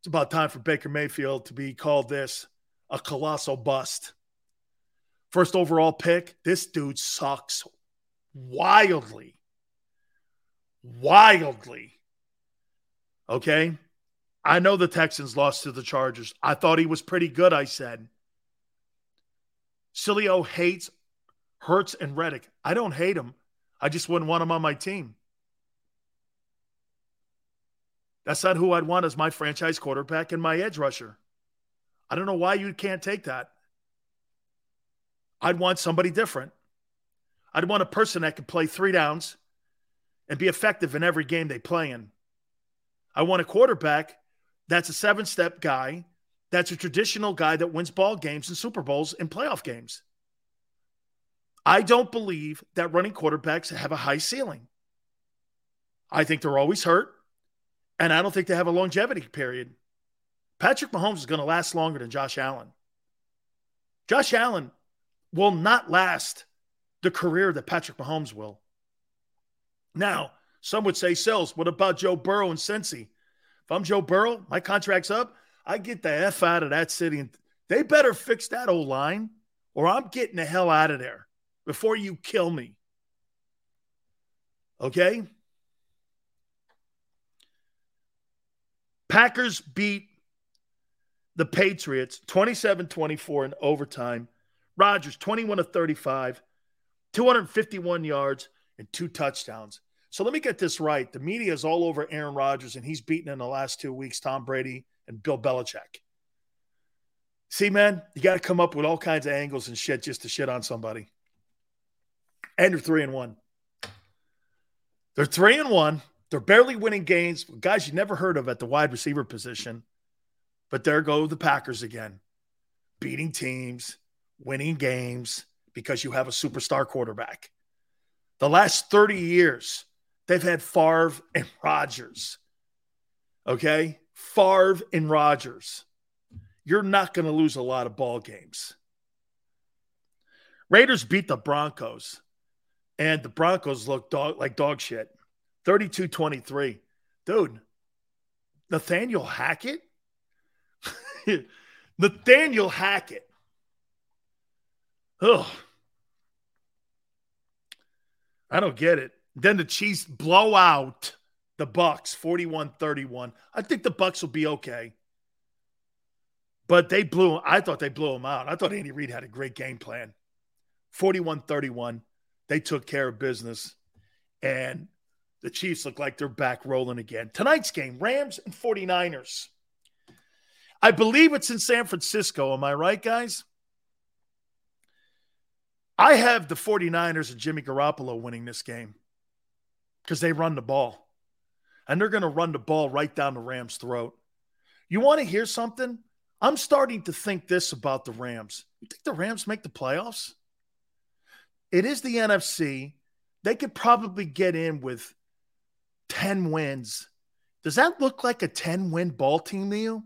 It's about time for Baker Mayfield to be called this a colossal bust. First overall pick. This dude sucks wildly. Wildly. Okay. I know the Texans lost to the Chargers. I thought he was pretty good, I said. Sileo hates Hurts and Reddick. I don't hate him. I just wouldn't want him on my team. That's not who I'd want as my franchise quarterback and my edge rusher. I don't know why you can't take that. I'd want somebody different. I'd want a person that can play three downs and be effective in every game they play in. I want a quarterback that's a seven step guy, that's a traditional guy that wins ball games and Super Bowls and playoff games. I don't believe that running quarterbacks have a high ceiling. I think they're always hurt. And I don't think they have a longevity period. Patrick Mahomes is going to last longer than Josh Allen. Josh Allen will not last the career that Patrick Mahomes will. Now, some would say, Sills, what about Joe Burrow and Cincy? I'm Joe Burrow, my contract's up. I get the F out of that city. And they better fix that old line or I'm getting the hell out of there before you kill me. Okay? Packers beat the Patriots 27 24 in overtime. Rodgers 21 of 35, 251 yards, and two touchdowns. So let me get this right. The media is all over Aaron Rodgers, and he's beaten in the last two weeks Tom Brady and Bill Belichick. See, man, you got to come up with all kinds of angles and shit just to shit on somebody. And they're three and one. They're three and one. They're barely winning games. Guys you never heard of at the wide receiver position. But there go the Packers again, beating teams, winning games because you have a superstar quarterback. The last 30 years, they've had Favre and Rodgers. Okay? Favre and Rodgers. You're not going to lose a lot of ball games. Raiders beat the Broncos, and the Broncos look dog, like dog shit. 32 23. Dude, Nathaniel Hackett? Nathaniel Hackett. Ugh. I don't get it. Then the Chiefs blow out the Bucs 41-31. I think the Bucs will be okay. But they blew I thought they blew them out. I thought Andy Reid had a great game plan. 41-31. They took care of business. And the Chiefs look like they're back rolling again. Tonight's game, Rams and 49ers. I believe it's in San Francisco. Am I right, guys? I have the 49ers and Jimmy Garoppolo winning this game because they run the ball. And they're going to run the ball right down the Rams' throat. You want to hear something? I'm starting to think this about the Rams. You think the Rams make the playoffs? It is the NFC. They could probably get in with 10 wins. Does that look like a 10 win ball team to you?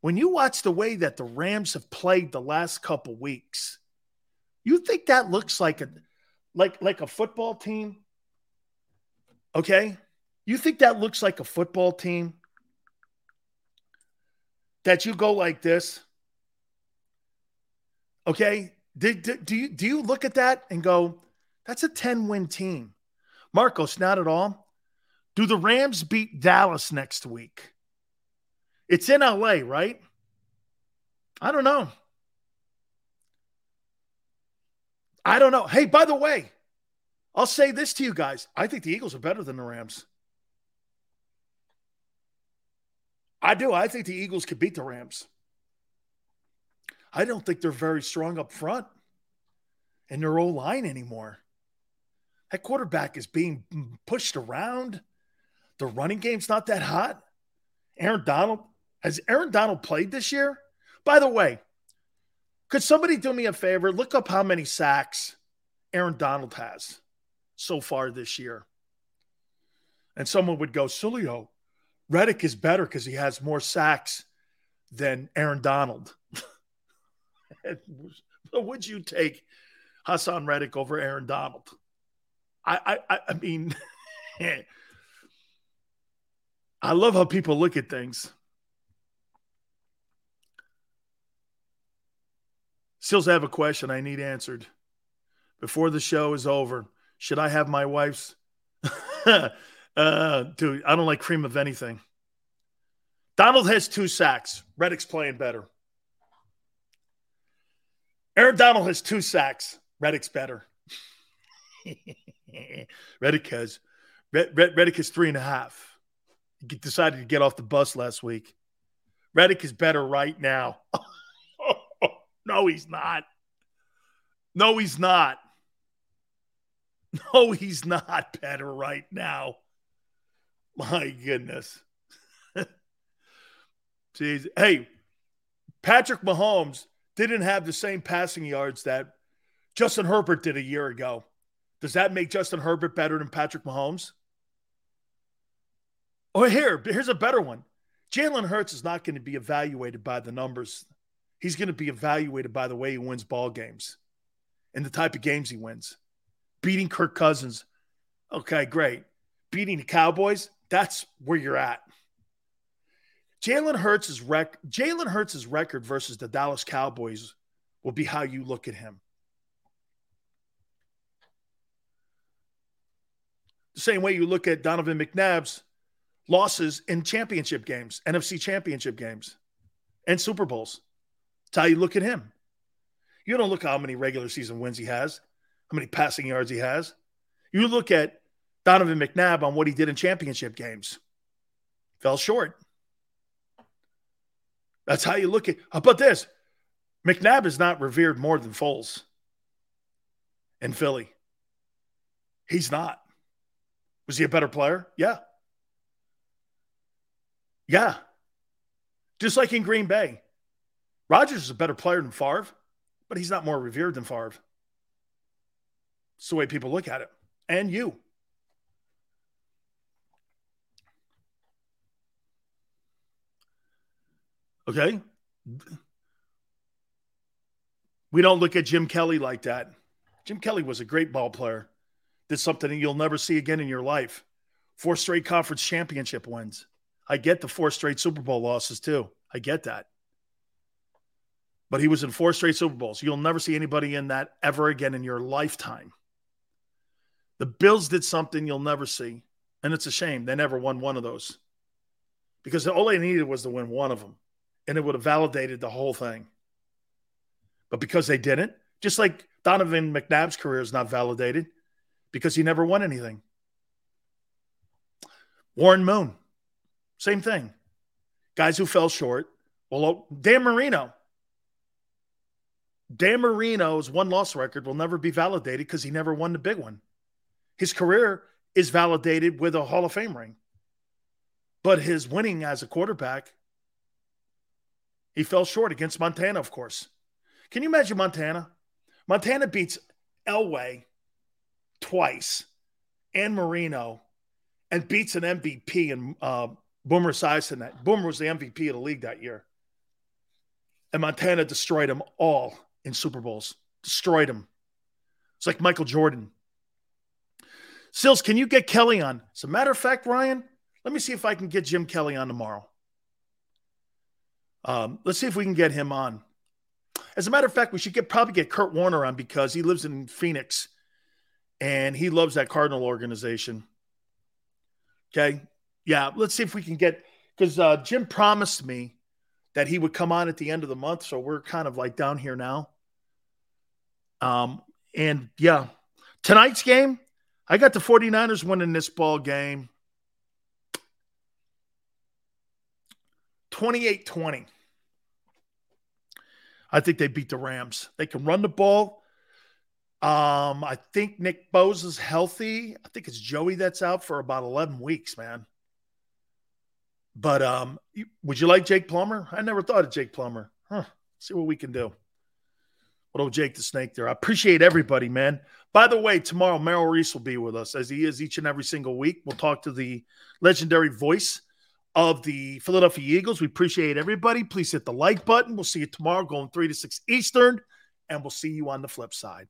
When you watch the way that the Rams have played the last couple weeks, you think that looks like a like like a football team? Okay? You think that looks like a football team? That you go like this? Okay? Do, do, you, do you look at that and go, that's a 10 win team? Marcos, not at all. Do the Rams beat Dallas next week? It's in LA, right? I don't know. I don't know. Hey, by the way, I'll say this to you guys. I think the Eagles are better than the Rams. I do. I think the Eagles could beat the Rams. I don't think they're very strong up front in their old line anymore. That quarterback is being pushed around. The running game's not that hot. Aaron Donald has Aaron Donald played this year? By the way, could somebody do me a favor? Look up how many sacks Aaron Donald has so far this year. And someone would go, Sileo, Reddick is better because he has more sacks than Aaron Donald. But would you take Haason Reddick over Aaron Donald. I I I mean I love how people look at things. Stills have a question I need answered before the show is over. Should I have my wife's? uh, dude, I don't like cream of anything. Donald has two sacks. Reddick's playing better. Aaron Donald has two sacks. Reddick's better. Reddick has Reddick is three and a half. He decided to get off the bus last week. Reddick is better right now. no, he's not. No, he's not. No, he's not better right now. My goodness. Jeez. Hey, Patrick Mahomes didn't have the same passing yards that Justin Herbert did a year ago. Does that make Justin Herbert better than Patrick Mahomes? Oh, here, here's a better one. Jalen Hurts is not going to be evaluated by the numbers. He's going to be evaluated by the way he wins ball games and the type of games he wins. Beating Kirk Cousins, okay, great. Beating the Cowboys, that's where you're at. Jalen Hurts' rec- Jalen Hurts' record versus the Dallas Cowboys will be how you look at him. The same way you look at Donovan McNabb's losses in championship games, NFC championship games, and Super Bowls. That's how you look at him. You don't look how many regular season wins he has, how many passing yards he has. You look at Donovan McNabb on what he did in championship games. Fell short. That's how you look at. How about this? McNabb is not revered more than Foles in Philly. He's not. Was he a better player? Yeah. Yeah. Just like in Green Bay. Rodgers is a better player than Favre, but he's not more revered than Favre. It's the way people look at it. And you. Okay. We don't look at Jim Kelly like that. Jim Kelly was a great ball player, did something you'll never see again in your life. Four straight conference championship wins. I get the four straight Super Bowl losses too. I get that. But he was in four straight Super Bowls. You'll never see anybody in that ever again in your lifetime. The Bills did something you'll never see. And it's a shame. They never won one of those because all they needed was to win one of them and it would have validated the whole thing. But because they didn't, just like Donovan McNabb's career is not validated because he never won anything. Warren Moon, same thing. Guys who fell short. Well, oh, Dan Marino. Dan Marino's one loss record will never be validated because he never won the big one. His career is validated with a Hall of Fame ring. But his winning as a quarterback he fell short against Montana, of course. Can you imagine Montana? Montana beats Elway twice and Marino and beats an MVP and uh, Boomer Esiason. That Boomer was the MVP of the league that year. And Montana destroyed them all in Super Bowls. Destroyed them. It's like Michael Jordan. Sills, can you get Kelly on? As a matter of fact, Ryan, let me see if I can get Jim Kelly on tomorrow. Um, let's see if we can get him on. As a matter of fact, we should get probably get Kurt Warner on because he lives in Phoenix and he loves that Cardinal organization. Okay. Yeah. Let's see if we can get because uh, Jim promised me that he would come on at the end of the month. So we're kind of like down here now. Um, and yeah, tonight's game, I got the 49ers winning this ball game 28 20. I think they beat the Rams. They can run the ball. Um, I think Nick Bosa is healthy. I think it's Joey that's out for about 11 weeks, man. But um, would you like Jake Plummer? I never thought of Jake Plummer. Huh. See what we can do. What old Jake the Snake there. I appreciate everybody, man. By the way, tomorrow Merrill Reese will be with us as he is each and every single week. We'll talk to the legendary voice of the Philadelphia Eagles. We appreciate everybody. Please hit the like button. We'll see you tomorrow going 3 to 6 Eastern, and we'll see you on the flip side.